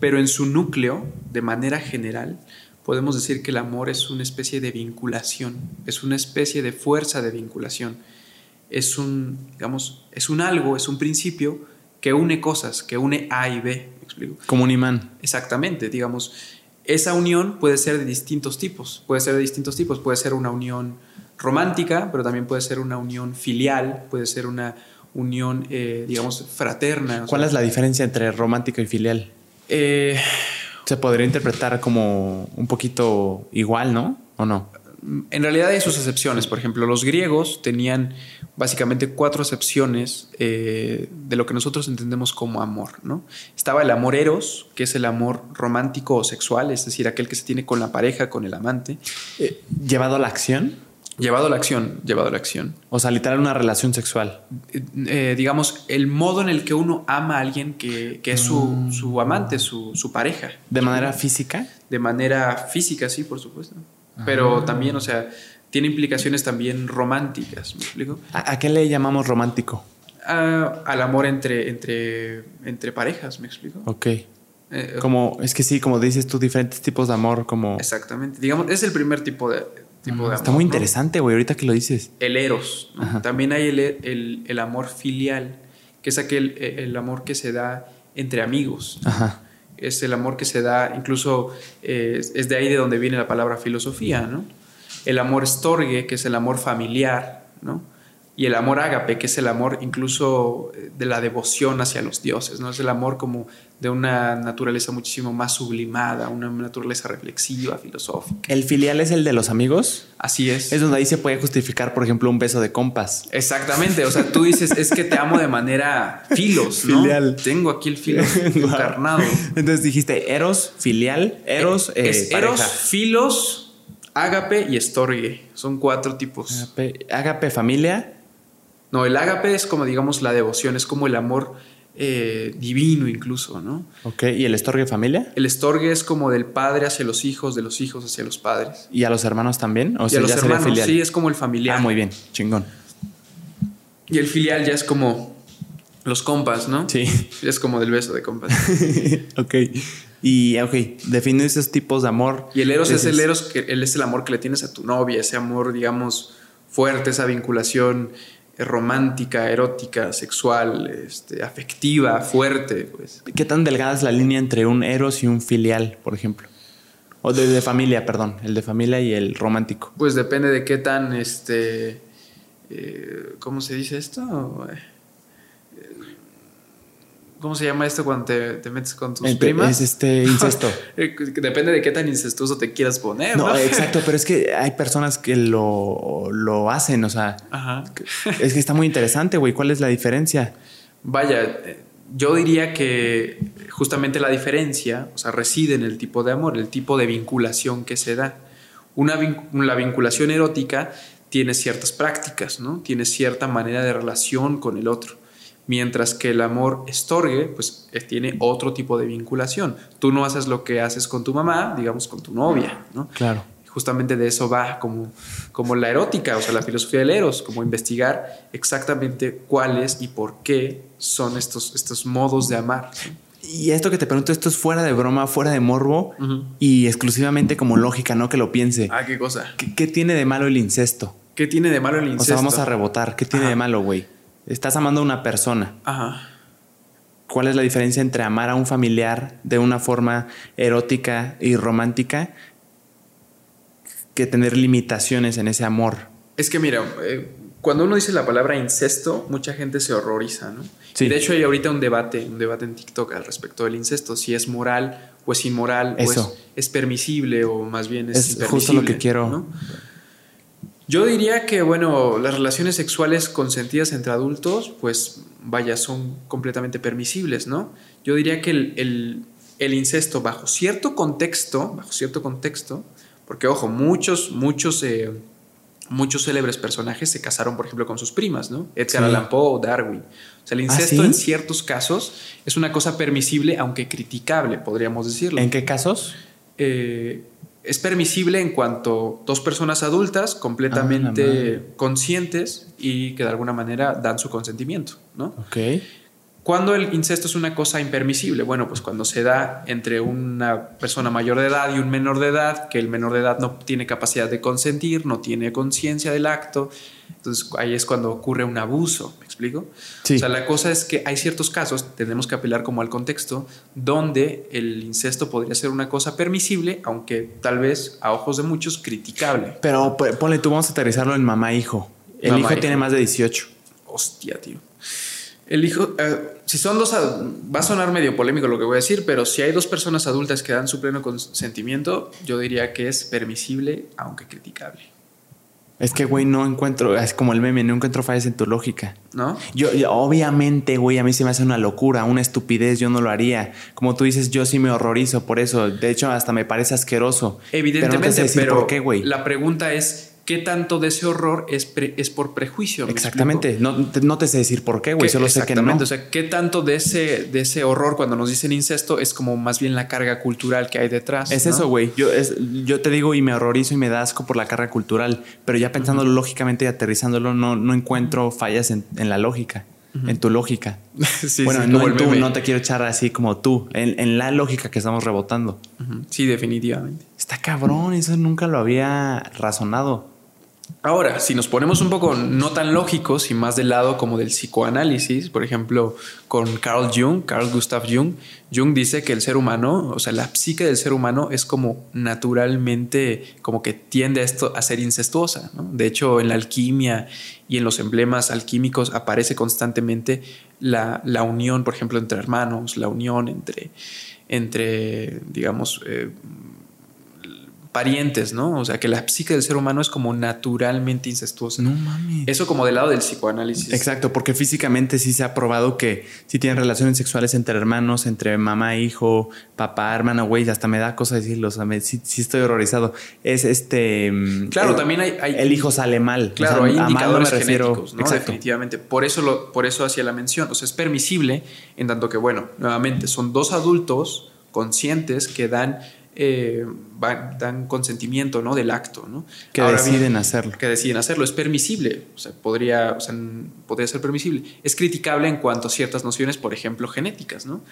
S2: Pero en su núcleo, de manera general, podemos decir que el amor es una especie de vinculación, es una especie de fuerza de vinculación. Es un, digamos, es un algo, es un principio que une cosas, que une A y B,
S1: como un imán.
S2: Exactamente, digamos, esa unión puede ser de distintos tipos, puede ser de distintos tipos, puede ser una unión romántica, pero también puede ser una unión filial, puede ser una unión, eh, digamos, fraterna.
S1: ¿Cuál es la diferencia entre romántica y filial?
S2: Eh,
S1: Se podría interpretar como un poquito igual, ¿no? ¿O no?
S2: En realidad hay sus excepciones. Por ejemplo, los griegos tenían básicamente cuatro excepciones eh, de lo que nosotros entendemos como amor. ¿no? Estaba el amor eros, que es el amor romántico o sexual, es decir, aquel que se tiene con la pareja, con el amante.
S1: Eh, ¿Llevado a la acción?
S2: Llevado a la acción, llevado a la acción.
S1: O sea, literal una relación sexual.
S2: Eh, digamos, el modo en el que uno ama a alguien que, es su, mm. su amante, su, su, pareja.
S1: ¿De manera física?
S2: De manera física, sí, por supuesto. Pero también, o sea, tiene implicaciones también románticas, ¿me explico?
S1: ¿A, qué le llamamos romántico?
S2: al amor entre, entre, entre parejas, ¿me explico?
S1: Ok. Eh, como, es que sí, como dices tú, diferentes tipos de amor, como...
S2: Exactamente. Digamos, es el primer tipo de, tipo de amor.
S1: Está muy interesante, güey, ahorita que lo dices.
S2: El eros. También hay el, el, amor filial, que es aquel el amor que se da entre amigos.
S1: Ajá
S2: es el amor que se da, incluso eh, es de ahí de donde viene la palabra filosofía, ¿no? El amor estorgue, que es el amor familiar, ¿no? Y el amor ágape, que es el amor incluso eh, de la devoción hacia los dioses, ¿no? Es el amor como de una naturaleza muchísimo más sublimada, una naturaleza reflexiva, filosófica.
S1: ¿El filial es el de los amigos?
S2: Así es.
S1: Es donde ahí se puede justificar, por ejemplo, un beso de compas.
S2: Exactamente, o sea, tú dices, es que te amo de manera filos, ¿no? Filial. Tengo aquí el filos encarnado.
S1: Entonces dijiste eros, filial, eros, eh,
S2: es eros, filos, ágape y estorgue. Son cuatro tipos.
S1: ágape familia,
S2: no, el ágape es como, digamos, la devoción, es como el amor eh, divino incluso, ¿no?
S1: Ok, ¿y el estorgue familia?
S2: El estorgue es como del padre hacia los hijos, de los hijos hacia los padres.
S1: ¿Y a los hermanos también?
S2: ¿O y a los hermanos, sí, es como el familiar.
S1: Ah, muy bien, chingón.
S2: Y el filial ya es como los compas, ¿no?
S1: Sí.
S2: Es como del beso de compas.
S1: ok. Y, ok, define esos tipos de amor.
S2: Y el eros es el eros, que él es el amor que le tienes a tu novia, ese amor, digamos, fuerte, esa vinculación romántica, erótica, sexual, este, afectiva, fuerte. Pues.
S1: ¿Qué tan delgada es la línea entre un eros y un filial, por ejemplo? O de, familia, perdón, el de familia y el romántico.
S2: Pues depende de qué tan, este, eh, ¿cómo se dice esto? ¿Cómo se llama esto cuando te, metes con tus primas?
S1: Es este incesto.
S2: Eh, depende de qué tan incestuoso te quieras poner.
S1: No, exacto, pero es que hay personas que lo, lo hacen, o sea, es que está muy interesante, güey. ¿Cuál es la diferencia?
S2: Vaya, yo diría que justamente la diferencia, o sea, reside en el tipo de amor, el tipo de vinculación que se da. Una, la vinculación erótica tiene ciertas prácticas, ¿no? Tiene cierta manera de relación con el otro Mientras que el amor estorgue, pues eh, tiene otro tipo de vinculación. Tú no haces lo que haces con tu mamá, digamos con tu novia, ¿no?
S1: Claro.
S2: Justamente de eso va como, como la erótica, o sea, la filosofía del eros, como investigar exactamente cuáles y por qué son estos, estos modos de amar.
S1: Y esto que te pregunto, esto es fuera de broma, fuera de morbo y exclusivamente como lógica, no que lo piense.
S2: Ah, qué cosa.
S1: ¿Qué, tiene de malo el incesto?
S2: ¿Qué tiene de malo el incesto? O sea,
S1: vamos a rebotar. ¿Qué tiene de malo, güey? Estás amando a una persona.
S2: Ajá.
S1: ¿Cuál es la diferencia entre amar a un familiar de una forma erótica y romántica que tener limitaciones en ese amor?
S2: Es que mira, eh, cuando uno dice la palabra incesto, mucha gente se horroriza, ¿no? Sí. de hecho hay ahorita un debate, un debate en TikTok al respecto del incesto, si es moral o es inmoral, o es, permisible o más bien es,
S1: es justo lo que quiero.
S2: Yo diría que, bueno, las relaciones sexuales consentidas entre adultos, pues vaya, son completamente permisibles, ¿no? Yo diría que el, incesto bajo cierto contexto, bajo cierto contexto, porque ojo, muchos, muchos, eh, muchos célebres personajes se casaron, por ejemplo, con sus primas, ¿no? Edgar Allan Poe o Darwin. O sea, el ¿Ah, incesto en ciertos casos es una cosa permisible, aunque criticable, podríamos decirlo.
S1: ¿En qué casos?
S2: Eh, es permisible en cuanto dos personas adultas completamente ah, conscientes y que de alguna manera dan su consentimiento, ¿no?
S1: Ok.
S2: ¿Cuándo el incesto es una cosa impermisible? Bueno, pues cuando se da entre una persona mayor de edad y un menor de edad, que el menor de edad no tiene capacidad de consentir, no tiene conciencia del acto, entonces ahí es cuando ocurre un abuso, ¿me explico? O sea, la cosa es que hay ciertos casos, tenemos que apelar como al contexto, donde el incesto podría ser una cosa permisible, aunque tal vez a ojos de muchos criticable.
S1: Pero ponle tú, vamos a aterrizarlo en mamá-hijo. El hijo tiene más de 18.
S2: Hostia, tío. El hijo, eh, si son dos, va a sonar medio polémico lo que voy a decir, pero si hay dos personas adultas que dan su pleno consentimiento, yo diría que es permisible, aunque criticable.
S1: Es que, güey, no encuentro, es como el meme, no encuentro fallas en tu lógica.
S2: ¿No?
S1: Yo, obviamente, güey, a mí se me hace una locura, una estupidez, yo no lo haría. Como tú dices, yo sí me horrorizo por eso. De hecho, hasta me parece asqueroso.
S2: Evidentemente, pero, por qué, güey. La pregunta es, qué tanto de ese horror es, es por prejuicio.
S1: Exactamente. No, no, te sé decir por qué, güey. Solo sé que no.
S2: O sea, qué tanto de ese, de ese horror cuando nos dicen incesto es como más bien la carga cultural que hay detrás.
S1: Es eso, güey. Yo, yo te digo y me horrorizo y me da asco por la carga cultural, pero ya pensándolo lógicamente y aterrizándolo, no, no encuentro fallas en, la lógica. En tu lógica. bueno, no en tú, no te quiero echar así como tú, en, en la lógica que estamos rebotando.
S2: Sí, definitivamente.
S1: Está cabrón, eso nunca lo había razonado.
S2: Ahora, si nos ponemos un poco no tan lógicos y más del lado como del psicoanálisis, por ejemplo, con Carl Jung, Carl Gustav Jung, Jung dice que el ser humano, o sea, la psique del ser humano es como naturalmente, como que tiende a esto a ser incestuosa. De hecho, en la alquimia y en los emblemas alquímicos aparece constantemente la, unión, por ejemplo, entre hermanos, la unión entre, entre digamos, eh, parientes, ¿no? O sea, que la psique del ser humano es como naturalmente incestuosa.
S1: No mames.
S2: Eso como del lado del psicoanálisis.
S1: Exacto, porque físicamente sí se ha probado que si tienen relaciones sexuales entre hermanos, entre mamá, hijo, papá, hermana, güey, hasta me da cosa decirlo, o sea, sí, estoy horrorizado. Es este...
S2: Mm, claro, también hay,
S1: El hijo sale mal.
S2: Claro, hay indicadores genéticos, ¿no? Definitivamente. Por eso, lo, por eso hacía la mención. O sea, es permisible en tanto que, bueno, nuevamente, son dos adultos conscientes que dan eh, dan consentimiento ¿no? del acto. ¿no?
S1: Que deciden hacerlo.
S2: Que deciden hacerlo. Es permisible, o sea, podría, podría ser permisible. Es criticable en cuanto a ciertas nociones, por ejemplo, genéticas. ¿no?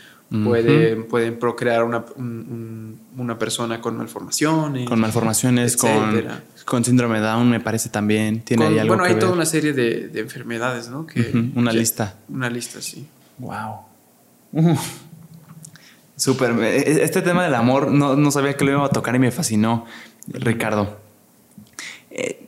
S2: pueden, pueden procrear una, una, persona con malformaciones.
S1: Con malformaciones, con, con, síndrome de Down, me parece también. Tiene ahí algo
S2: bueno, hay toda una serie de, enfermedades. ¿no?
S1: Que, una lista.
S2: Una lista, sí.
S1: Wow. Súper. E, este tema del amor no, sabía que lo iba a tocar y me fascinó, Ricardo. Eh,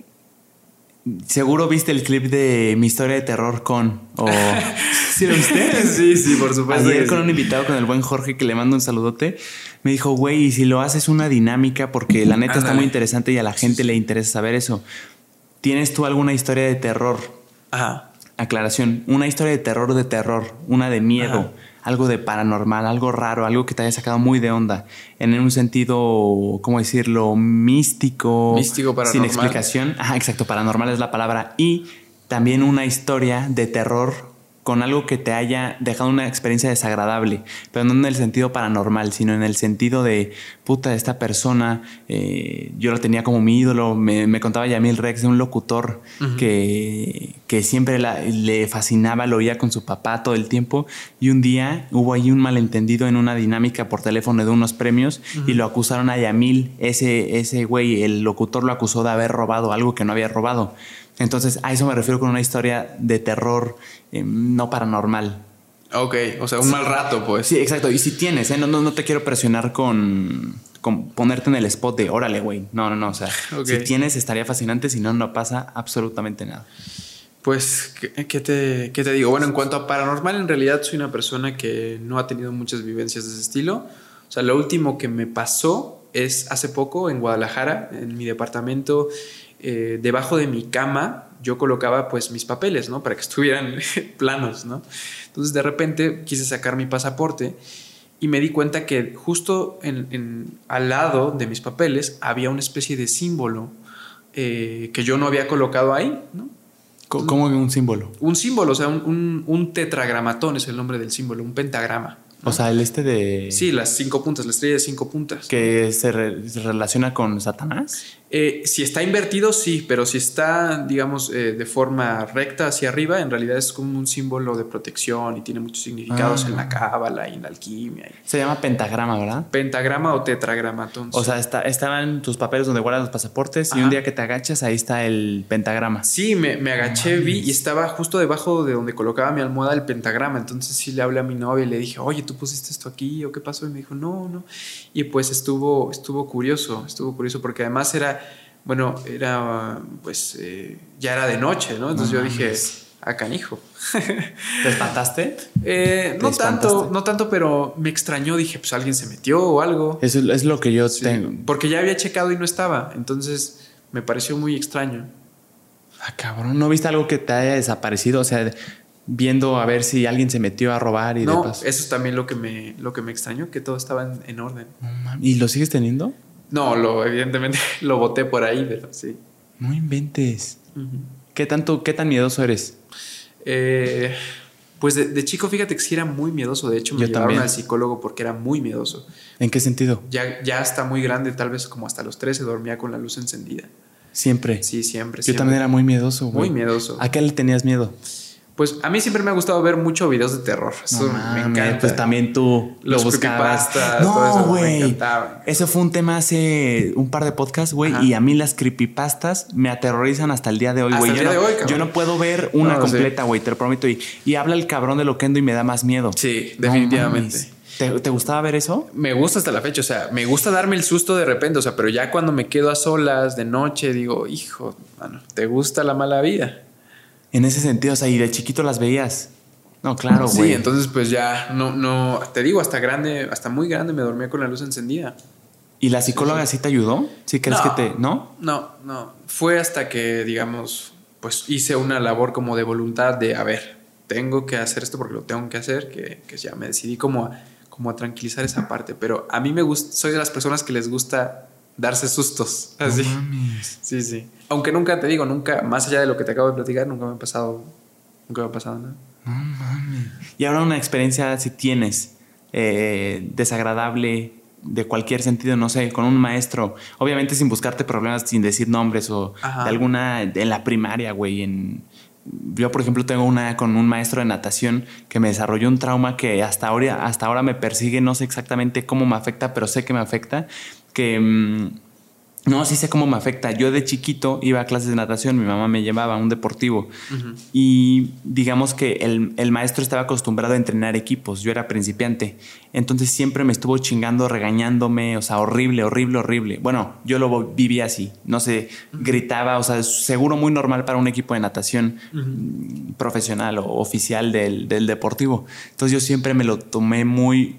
S1: seguro viste el clip de mi historia de terror con. O,
S2: ¿Sí lo viste? sí, sí, por supuesto.
S1: Ayer con un invitado, con el buen Jorge, que le mando un saludote, me dijo, güey, y si lo haces una dinámica, porque la neta está muy interesante y a la gente le interesa saber eso. ¿Tienes tú alguna historia de terror?
S2: Ajá.
S1: Aclaración, una historia de terror de terror, una de miedo algo de paranormal, algo raro, algo que te haya sacado muy de onda, en un sentido, ¿cómo decirlo? Místico.
S2: Místico paranormal.
S1: Sin explicación. Ajá, exacto, paranormal es la palabra. Y también una historia de terror con algo que te haya dejado una experiencia desagradable, pero no en el sentido paranormal, sino en el sentido de, puta, esta persona, eh, yo lo tenía como mi ídolo, me, me contaba Yamil Rex de un locutor que, que, siempre le fascinaba, lo oía con su papá todo el tiempo, y un día hubo ahí un malentendido en una dinámica por teléfono de unos premios y lo acusaron a Yamil, ese, ese güey, el locutor lo acusó de haber robado algo que no había robado. Entonces, a eso me refiero con una historia de terror eh, no paranormal.
S2: Ok, o sea, un mal rato, pues.
S1: Sí, exacto. Y si tienes, ¿eh? no, no, te quiero presionar con, con, ponerte en el spot de órale, güey. No, no, no. O sea, si tienes, estaría fascinante. Si no, no pasa absolutamente nada.
S2: Pues, ¿qué, te, ¿qué, te, digo? Bueno, en cuanto a paranormal, en realidad soy una persona que no ha tenido muchas vivencias de ese estilo. O sea, lo último que me pasó es hace poco en Guadalajara, en mi departamento. Eh, debajo de mi cama yo colocaba pues mis papeles, ¿no? Para que estuvieran planos, ¿no? Entonces de repente quise sacar mi pasaporte y me di cuenta que justo en, al lado de mis papeles había una especie de símbolo eh, que yo no había colocado ahí, ¿no?
S1: ¿Cómo un símbolo?
S2: Un símbolo, o sea, un, un tetragramatón es el nombre del símbolo, un pentagrama.
S1: O sea, el este de...
S2: Sí, las cinco puntas, la estrella de cinco puntas.
S1: ¿Que se, relaciona con Satanás?
S2: Eh, si está invertido, sí, pero si está, digamos, eh, de forma recta hacia arriba, en realidad es como un símbolo de protección y tiene muchos significados en la ah. cábala y en la alquimia.
S1: Se llama pentagrama, ¿verdad?
S2: Pentagrama o tetragrama.
S1: O sea, está, estaban tus papeles donde guardas los pasaportes y un día que te agachas, ahí está el pentagrama.
S2: Sí, me, me agaché, vi y estaba justo debajo de donde colocaba mi almohada el pentagrama. Entonces sí le hablé a mi novia y le dije, oye, ¿tú pusiste esto aquí o qué pasó? Y me dijo, no, no. Y pues estuvo, estuvo curioso, estuvo curioso porque además era bueno, era, pues, eh, ya era de noche, ¿no? Entonces yo dije, a ah, canijo.
S1: ¿Te espantaste?
S2: Eh, no tanto, no tanto, pero me extrañó. Dije, pues alguien se metió o algo.
S1: Eso es lo que yo tengo.
S2: Porque ya había checado y no estaba. Entonces me pareció muy extraño.
S1: Ah, cabrón, ¿no viste algo que te haya desaparecido? O sea, viendo a ver si alguien se metió a robar y
S2: no, eso es también lo que me, lo que me extrañó, que todo estaba en, orden.
S1: ¿Y lo sigues teniendo?
S2: No, lo, evidentemente lo boté por ahí, pero sí.
S1: No inventes. ¿Qué tanto, qué tan miedoso eres?
S2: Eh, pues de, chico, fíjate que sí era muy miedoso. De hecho, me llevaron al psicólogo porque era muy miedoso.
S1: ¿En qué sentido?
S2: Ya, ya hasta muy grande, tal vez como hasta los 13, dormía con la luz encendida.
S1: ¿Siempre?
S2: Sí, siempre.
S1: Yo también era muy miedoso,
S2: güey. Muy miedoso.
S1: ¿A qué le tenías miedo?
S2: Pues a mí siempre me ha gustado ver mucho videos de terror. Eso me encanta.
S1: Pues también tú
S2: los lo buscabas. No,
S1: güey. Eso fue un tema hace un par de podcasts, güey. Y a mí las creepypastas me aterrorizan hasta el día de hoy, güey. Yo, no, yo no puedo ver una completa, güey, te lo prometo. Y, y, habla el cabrón de Loquendo y me da más miedo.
S2: Sí, definitivamente.
S1: ¿Te, ¿Te, gustaba ver eso?
S2: Me gusta hasta la fecha, o sea, me gusta darme el susto de repente, o sea, pero ya cuando me quedo a solas de noche, digo, hijo, mano, ¿te gusta la mala vida?
S1: En ese sentido, o sea, y de chiquito las veías. No, claro, güey.
S2: Sí, entonces pues ya, no, no, te digo, hasta grande, hasta muy grande me dormía con la luz encendida.
S1: ¿Y la psicóloga sí, te ayudó? ¿Sí crees que te, no?
S2: No, no. Fue hasta que, digamos, pues hice una labor como de voluntad de, a ver, tengo que hacer esto porque lo tengo que hacer, que, que ya me decidí como a, como a tranquilizar esa parte. Pero a mí me gusta, soy de las personas que les gusta darse sustos. Así. Sí, sí. Aunque nunca te digo, nunca, más allá de lo que te acabo de platicar, nunca me ha pasado, nunca me ha pasado nada.
S1: No mames. Y ahora una experiencia, si tienes, eh, desagradable de cualquier sentido, no sé, con un maestro, obviamente sin buscarte problemas, sin decir nombres o de alguna, en la primaria, güey, en... Yo, por ejemplo, tengo una con un maestro de natación que me desarrolló un trauma que hasta ahora, hasta ahora me persigue, no sé exactamente cómo me afecta, pero sé que me afecta, que mm, no, sí sé cómo me afecta. Yo de chiquito iba a clases de natación, mi mamá me llevaba a un deportivo y digamos que el, maestro estaba acostumbrado a entrenar equipos, yo era principiante, entonces siempre me estuvo chingando, regañándome, o sea, horrible, horrible, horrible. Bueno, yo lo viví así, no sé, gritaba, o sea, seguro muy normal para un equipo de natación profesional o oficial del, del deportivo. Entonces yo siempre me lo tomé muy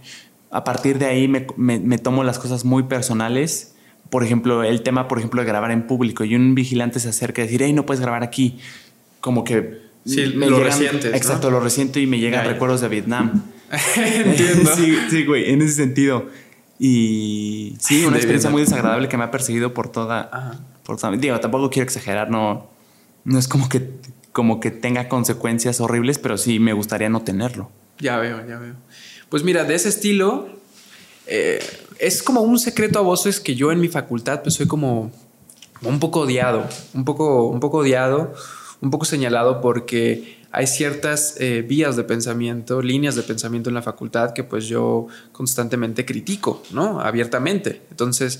S1: a partir de ahí me, tomo las cosas muy personales. Por ejemplo, el tema, por ejemplo, de grabar en público y un vigilante se acerca y decir, hey, no puedes grabar aquí. Como que...
S2: Sí, lo reciente.
S1: Exacto, lo reciente y me llegan recuerdos de Vietnam.
S2: Entiendo.
S1: sí, güey, en ese sentido. Y sí, una experiencia muy desagradable que me ha perseguido por toda... Por Digo, tampoco quiero exagerar, no, no es como que como que tenga consecuencias horribles, pero sí me gustaría no tenerlo.
S2: Ya veo, ya veo. Pues mira, de ese estilo, eh, es como un secreto a voces que yo en mi facultad pues soy como un poco odiado, un poco, un poco odiado, un poco señalado porque hay ciertas eh, vías de pensamiento, líneas de pensamiento en la facultad que pues yo constantemente critico, ¿no? Abiertamente. Entonces,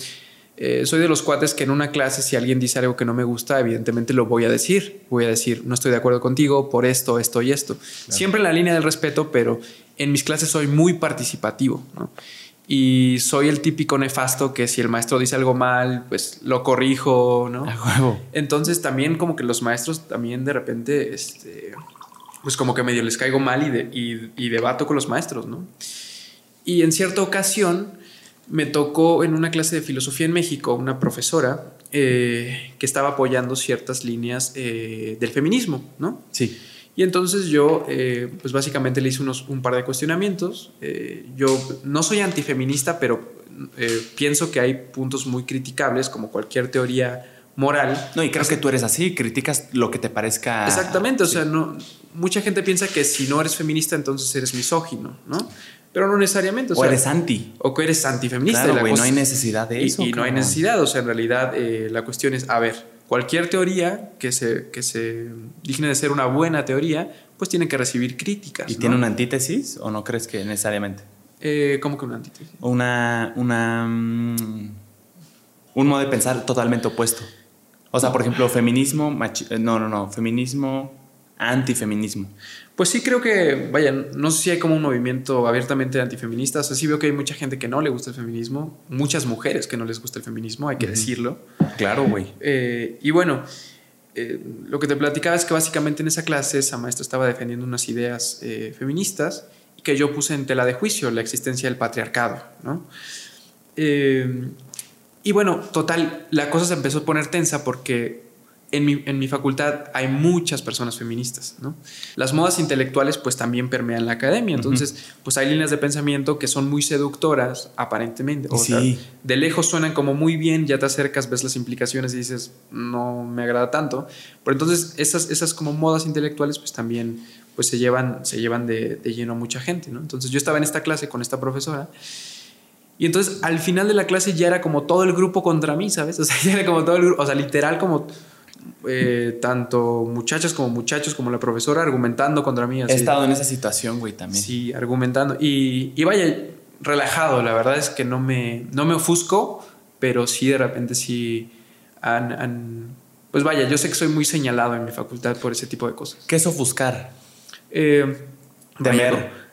S2: eh, soy de los cuates que en una clase si alguien dice algo que no me gusta, evidentemente lo voy a decir. Voy a decir, no estoy de acuerdo contigo por esto, esto y esto. Siempre en la línea del respeto, pero en mis clases soy muy participativo, ¿no? y soy el típico nefasto que si el maestro dice algo mal, pues lo corrijo, ¿no? Entonces también como que los maestros también de repente, este, pues como que medio les caigo mal y, y, debato con los maestros, ¿no? Y en cierta ocasión me tocó en una clase de filosofía en México una profesora eh, que estaba apoyando ciertas líneas eh, del feminismo, ¿no?
S1: Sí.
S2: Y entonces yo, eh, pues básicamente le hice unos, un par de cuestionamientos. Eh, yo no soy antifeminista, pero eh, pienso que hay puntos muy criticables, como cualquier teoría moral.
S1: No, y creo que tú eres así, criticas lo que te parezca.
S2: Exactamente, o sea, no, mucha gente piensa que si no eres feminista, entonces eres misógino, ¿no? Pero no necesariamente.
S1: O, eres anti.
S2: O que eres antifeminista.
S1: Claro, güey, no hay necesidad de eso.
S2: Y, no hay necesidad, o sea, en realidad la cuestión es, a ver, cualquier teoría que se, que se digne de ser una buena teoría, pues tiene que recibir críticas.
S1: ¿Y tiene una antítesis o no crees que necesariamente?
S2: Eh, ¿Cómo que una antítesis?
S1: Una, una, mm, un modo de pensar totalmente opuesto. O sea, por ejemplo, feminismo, no, no, no, feminismo, antifeminismo.
S2: Pues sí creo que, vaya, no sé si hay como un movimiento abiertamente antifeminista, o sea, sí veo que hay mucha gente que no le gusta el feminismo, muchas mujeres que no les gusta el feminismo, hay que decirlo.
S1: Claro, güey.
S2: Eh, y bueno, eh, lo que te platicaba es que básicamente en esa clase esa maestra estaba defendiendo unas ideas eh, feministas y que yo puse en tela de juicio la existencia del patriarcado, ¿no? y bueno, total, la cosa se empezó a poner tensa porque en mi, facultad hay muchas personas feministas, ¿no? Las modas intelectuales pues también permean la academia, entonces pues hay líneas de pensamiento que son muy seductoras aparentemente, o sea, de lejos suenan como muy bien, ya te acercas, ves las implicaciones y dices, no me agrada tanto, pero entonces esas, esas como modas intelectuales pues también pues se llevan, se llevan de, lleno a mucha gente, ¿no? Entonces yo estaba en esta clase con esta profesora y entonces al final de la clase ya era como todo el grupo contra mí, ¿sabes? O sea, ya era como todo el grupo, o sea, literal como eh, tanto muchachas como muchachos, como la profesora, argumentando contra mí.
S1: He estado en esa situación, güey, también.
S2: Sí, argumentando. Y, vaya, relajado, la verdad es que no me, no me ofusco, pero sí de repente sí han, Pues vaya, yo sé que soy muy señalado en mi facultad por ese tipo de cosas.
S1: ¿Qué es ofuscar?
S2: Eh,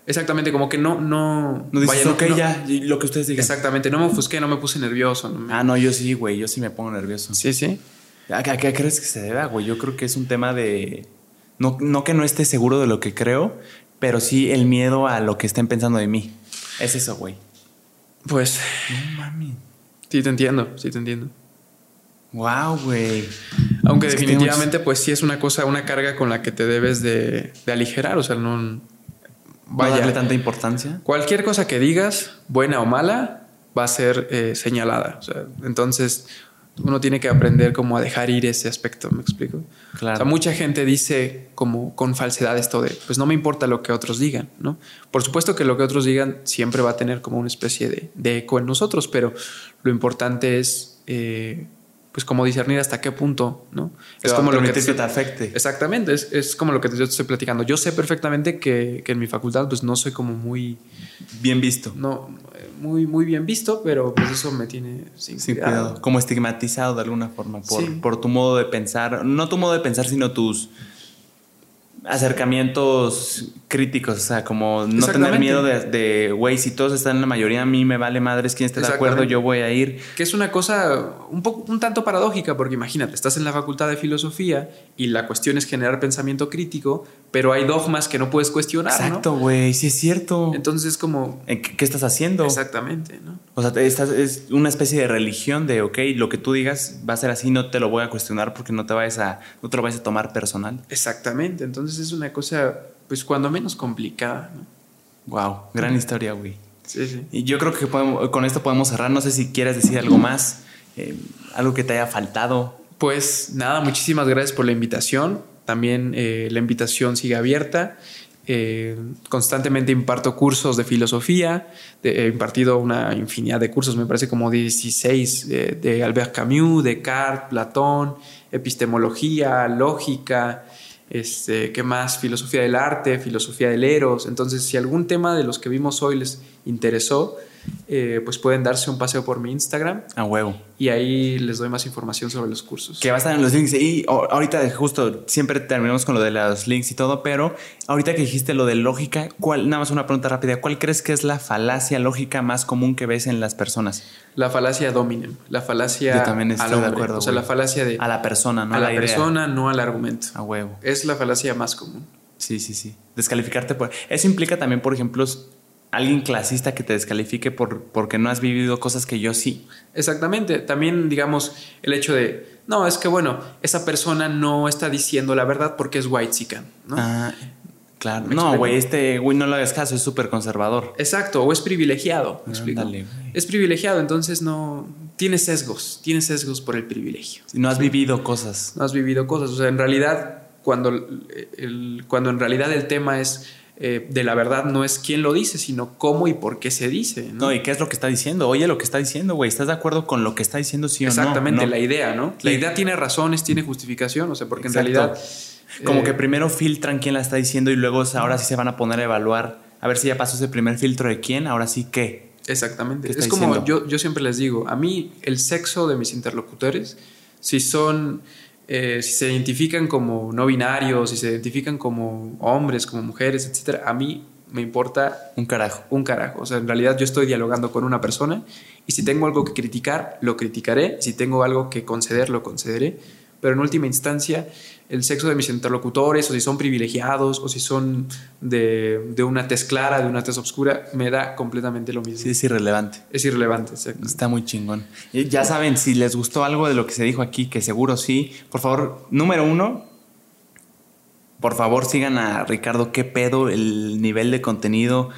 S2: Exactamente, como que no, no.
S1: No dices, ok, ya, lo que ustedes digan.
S2: Exactamente, no me ofusqué, no me puse nervioso.
S1: Ah, no, yo sí, güey, yo sí me pongo nervioso.
S2: Sí, sí.
S1: ¿A qué crees que se deba, güey? Yo creo que es un tema de. No, no que no esté seguro de lo que creo, pero sí el miedo a lo que estén pensando de mí. Es eso, güey.
S2: Pues.
S1: No mami.
S2: Sí, te entiendo, sí, te entiendo.
S1: Wow, güey.
S2: Aunque definitivamente, pues sí es una cosa, una carga con la que te debes de, aligerar. O sea, no.
S1: Vaya. darle tanta importancia.
S2: Cualquier cosa que digas, buena o mala, va a ser eh, señalada. O sea, entonces uno tiene que aprender como a dejar ir ese aspecto, ¿me explico?
S1: Claro.
S2: O sea, mucha gente dice como con falsedad esto de, pues no me importa lo que otros digan, ¿no? Por supuesto que lo que otros digan siempre va a tener como una especie de, eco en nosotros, pero lo importante es, eh, pues como discernir hasta qué punto, ¿no?
S1: es como lo que te, afecte.
S2: Exactamente, es, es, como lo que yo te estoy platicando. Yo sé perfectamente que, que en mi facultad pues no soy como muy...
S1: Bien visto.
S2: No, muy, muy bien visto, pero pues eso me tiene sin, cuidado.
S1: Como estigmatizado de alguna forma por, por tu modo de pensar, no tu modo de pensar, sino tus acercamientos críticos, o sea, como no tener miedo de, güey, si todos están en la mayoría, a mí me vale madres quién esté de acuerdo, yo voy a ir.
S2: Que es una cosa un, poco, un tanto paradójica, porque imagínate, estás en la facultad de filosofía y la cuestión es generar pensamiento crítico, pero hay dogmas que no puedes cuestionar.
S1: Exacto, güey, sí es cierto.
S2: Entonces es como...
S1: ¿Qué, estás haciendo?
S2: Exactamente, ¿no?
S1: O sea, es una especie de religión de, ok, lo que tú digas va a ser así, no te lo voy a cuestionar porque no te, vayas a, no te lo vayas a tomar personal.
S2: Exactamente, entonces es una cosa, pues cuando menos complicada, ¿no?
S1: Wow, gran historia, güey.
S2: Sí, sí.
S1: Y yo creo que con esto podemos cerrar. No sé si quieres decir algo más, eh, algo que te haya faltado.
S2: Pues nada, muchísimas gracias por la invitación. también eh, la invitación sigue abierta. Eh, constantemente imparto cursos de filosofía, he impartido una infinidad de cursos, me parece como 16 de Albert Camus, Descartes, Platón, epistemología, lógica, este, ¿qué más? Filosofía del arte, filosofía del eros. Entonces, si algún tema de los que vimos hoy les interesó, eh, pues pueden darse un paseo por mi Instagram.
S1: A huevo.
S2: Y ahí les doy más información sobre los cursos.
S1: Que va a estar en los links. Y ahorita justo siempre terminamos con lo de los links y todo, pero ahorita que dijiste lo de lógica, ¿cuál, nada más una pregunta rápida, ¿cuál crees que es la falacia lógica más común que ves en las personas?
S2: La falacia dominem, la falacia
S1: Yo también estoy de acuerdo.
S2: O sea, la falacia de...
S1: A la persona, no
S2: a la, persona, no al argumento.
S1: A huevo.
S2: Es la falacia más común.
S1: Sí, sí, sí. Descalificarte por... Eso implica también, por ejemplo, alguien clasista que te descalifique por, porque no has vivido cosas que yo sí.
S2: Exactamente. También, digamos, el hecho de, no, es que bueno, esa persona no está diciendo la verdad porque es white chican, ¿no?
S1: Ah, claro. No, güey, este güey no lo hagas caso, es súper conservador.
S2: Exacto, o es privilegiado, ¿me explico? es privilegiado, entonces no... Tiene sesgos, tiene sesgos por el privilegio.
S1: No has vivido cosas.
S2: No has vivido cosas. O sea, en realidad, cuando, el, cuando en realidad el tema es eh, de la verdad no es quién lo dice, sino cómo y por qué se dice.
S1: ¿no? y qué es lo que está diciendo. Oye, lo que está diciendo, güey. ¿Estás de acuerdo con lo que está diciendo, sí o
S2: no? Exactamente, la idea, ¿no? La idea tiene razones, tiene justificación, o sea, porque en realidad.
S1: Como eh, que primero filtran quién la está diciendo y luego ahora sí se van a poner a evaluar a ver si ya pasó ese primer filtro de quién, ahora sí qué.
S2: Exactamente. es como yo, yo siempre les digo, a mí el sexo de mis interlocutores, si son eh, si se identifican como no binarios, si se identifican como hombres, como mujeres, etcétera, a mí me importa
S1: un carajo.
S2: Un carajo. O sea, en realidad yo estoy dialogando con una persona y si tengo algo que criticar, lo criticaré. Si tengo algo que conceder, lo concederé. Pero en última instancia, el sexo de mis interlocutores, o si son privilegiados, o si son de, de, una tez clara, de una tez oscura, me da completamente lo mismo.
S1: Sí, es irrelevante.
S2: Es irrelevante, exacto.
S1: Está muy chingón. Ya saben, si les gustó algo de lo que se dijo aquí, que seguro sí, por favor, número uno, por favor sigan a Ricardo, qué pedo el nivel de contenido.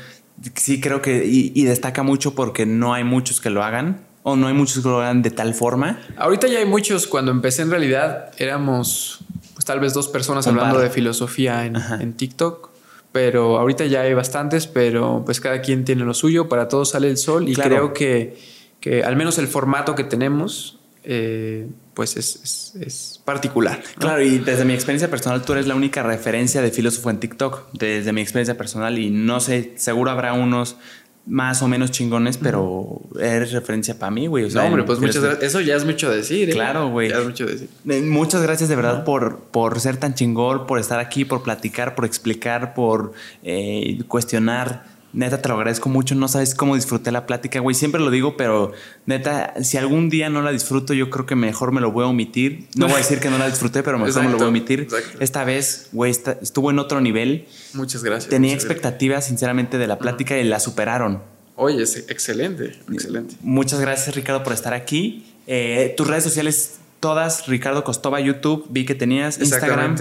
S1: Sí, creo que, y, y destaca mucho porque no hay muchos que lo hagan o no hay muchos que lo hagan de tal forma.
S2: Ahorita ya hay muchos. Cuando empecé en realidad éramos tal vez dos personas hablando de filosofía en, TikTok. Pero ahorita ya hay bastantes, pero pues cada quien tiene lo suyo, para todos sale el sol y creo que, que, al menos el formato que tenemos eh, pues es, es, particular.
S1: Claro, y desde mi experiencia personal, tú eres la única referencia de filósofo en TikTok, desde mi experiencia personal, y no sé, seguro habrá unos más o menos chingones, pero eres referencia para mí, güey.
S2: no, hombre, pues muchas gracias. Eso ya es mucho decir, ¿eh?
S1: Claro, güey.
S2: Ya es mucho decir.
S1: Eh, muchas gracias de verdad por, por ser tan chingón, por estar aquí, por platicar, por explicar, por eh, cuestionar. Neta, te lo agradezco mucho. No sabes cómo disfruté la plática, güey. Siempre lo digo, pero neta, si algún día no la disfruto, yo creo que mejor me lo voy a omitir. No voy a decir que no la disfruté, pero mejor me lo voy a omitir. Esta vez, güey, estuvo en otro nivel.
S2: Muchas gracias.
S1: Tenía expectativas, sinceramente, de la plática y la superaron.
S2: Oye, es excelente, excelente.
S1: Muchas gracias, Ricardo, por estar aquí. Eh, tus redes sociales todas, Ricardo Costova, YouTube, vi que tenías Instagram.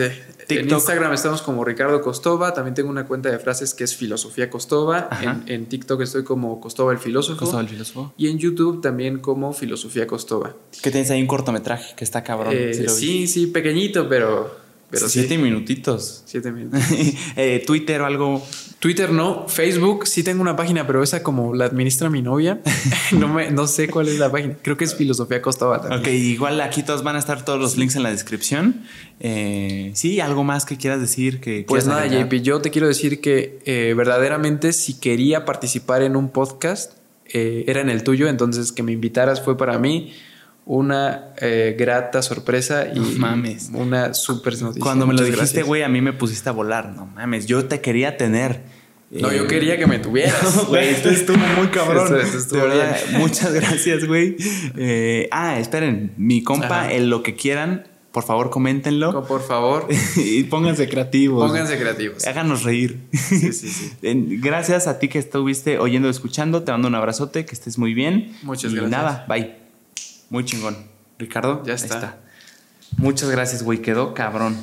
S2: En Instagram estamos como Ricardo Costova, también tengo una cuenta de frases que es Filosofía Costova, en, TikTok estoy como Costova el Filósofo.
S1: Costova el Filósofo.
S2: Y en YouTube también como Filosofía Costova.
S1: Que tienes ahí un cortometraje que está cabrón.
S2: Eh, sí, sí, pequeñito, pero... pero
S1: siete minutitos.
S2: Siete minutos.
S1: Eh, Twitter o algo
S2: Twitter no, Facebook sí tengo una página, pero esa como la administra mi novia, no, me, no sé cuál es la página. Creo que es Filosofía Costaba también.
S1: Ok, igual aquí todos van a estar todos los links en la descripción. Eh, sí, algo más que quieras decir que...
S2: Pues nada, JP, yo te quiero decir que eh, verdaderamente si quería participar en un podcast, eh, era en el tuyo, entonces que me invitaras fue para mí una grata sorpresa y
S1: mames.
S2: una súper noticia.
S1: Cuando me lo dijiste, güey, a mí me pusiste a volar. No mames, yo te quería tener.
S2: No, yo quería que me tuvieras.
S1: Güey, esto estuvo muy cabrón. muchas gracias, güey. Eh, ah, esperen, mi compa, en lo que quieran, por favor, coméntenlo.
S2: Por favor.
S1: y pónganse creativos.
S2: Pónganse creativos.
S1: Háganos reír. Sí, sí, sí. gracias a ti que estuviste oyendo, escuchando. Te mando un abrazote, que estés muy bien.
S2: Muchas
S1: y
S2: gracias.
S1: nada, bye. Muy chingón. Ricardo,
S2: ya está.
S1: Muchas gracias, güey. Quedó cabrón.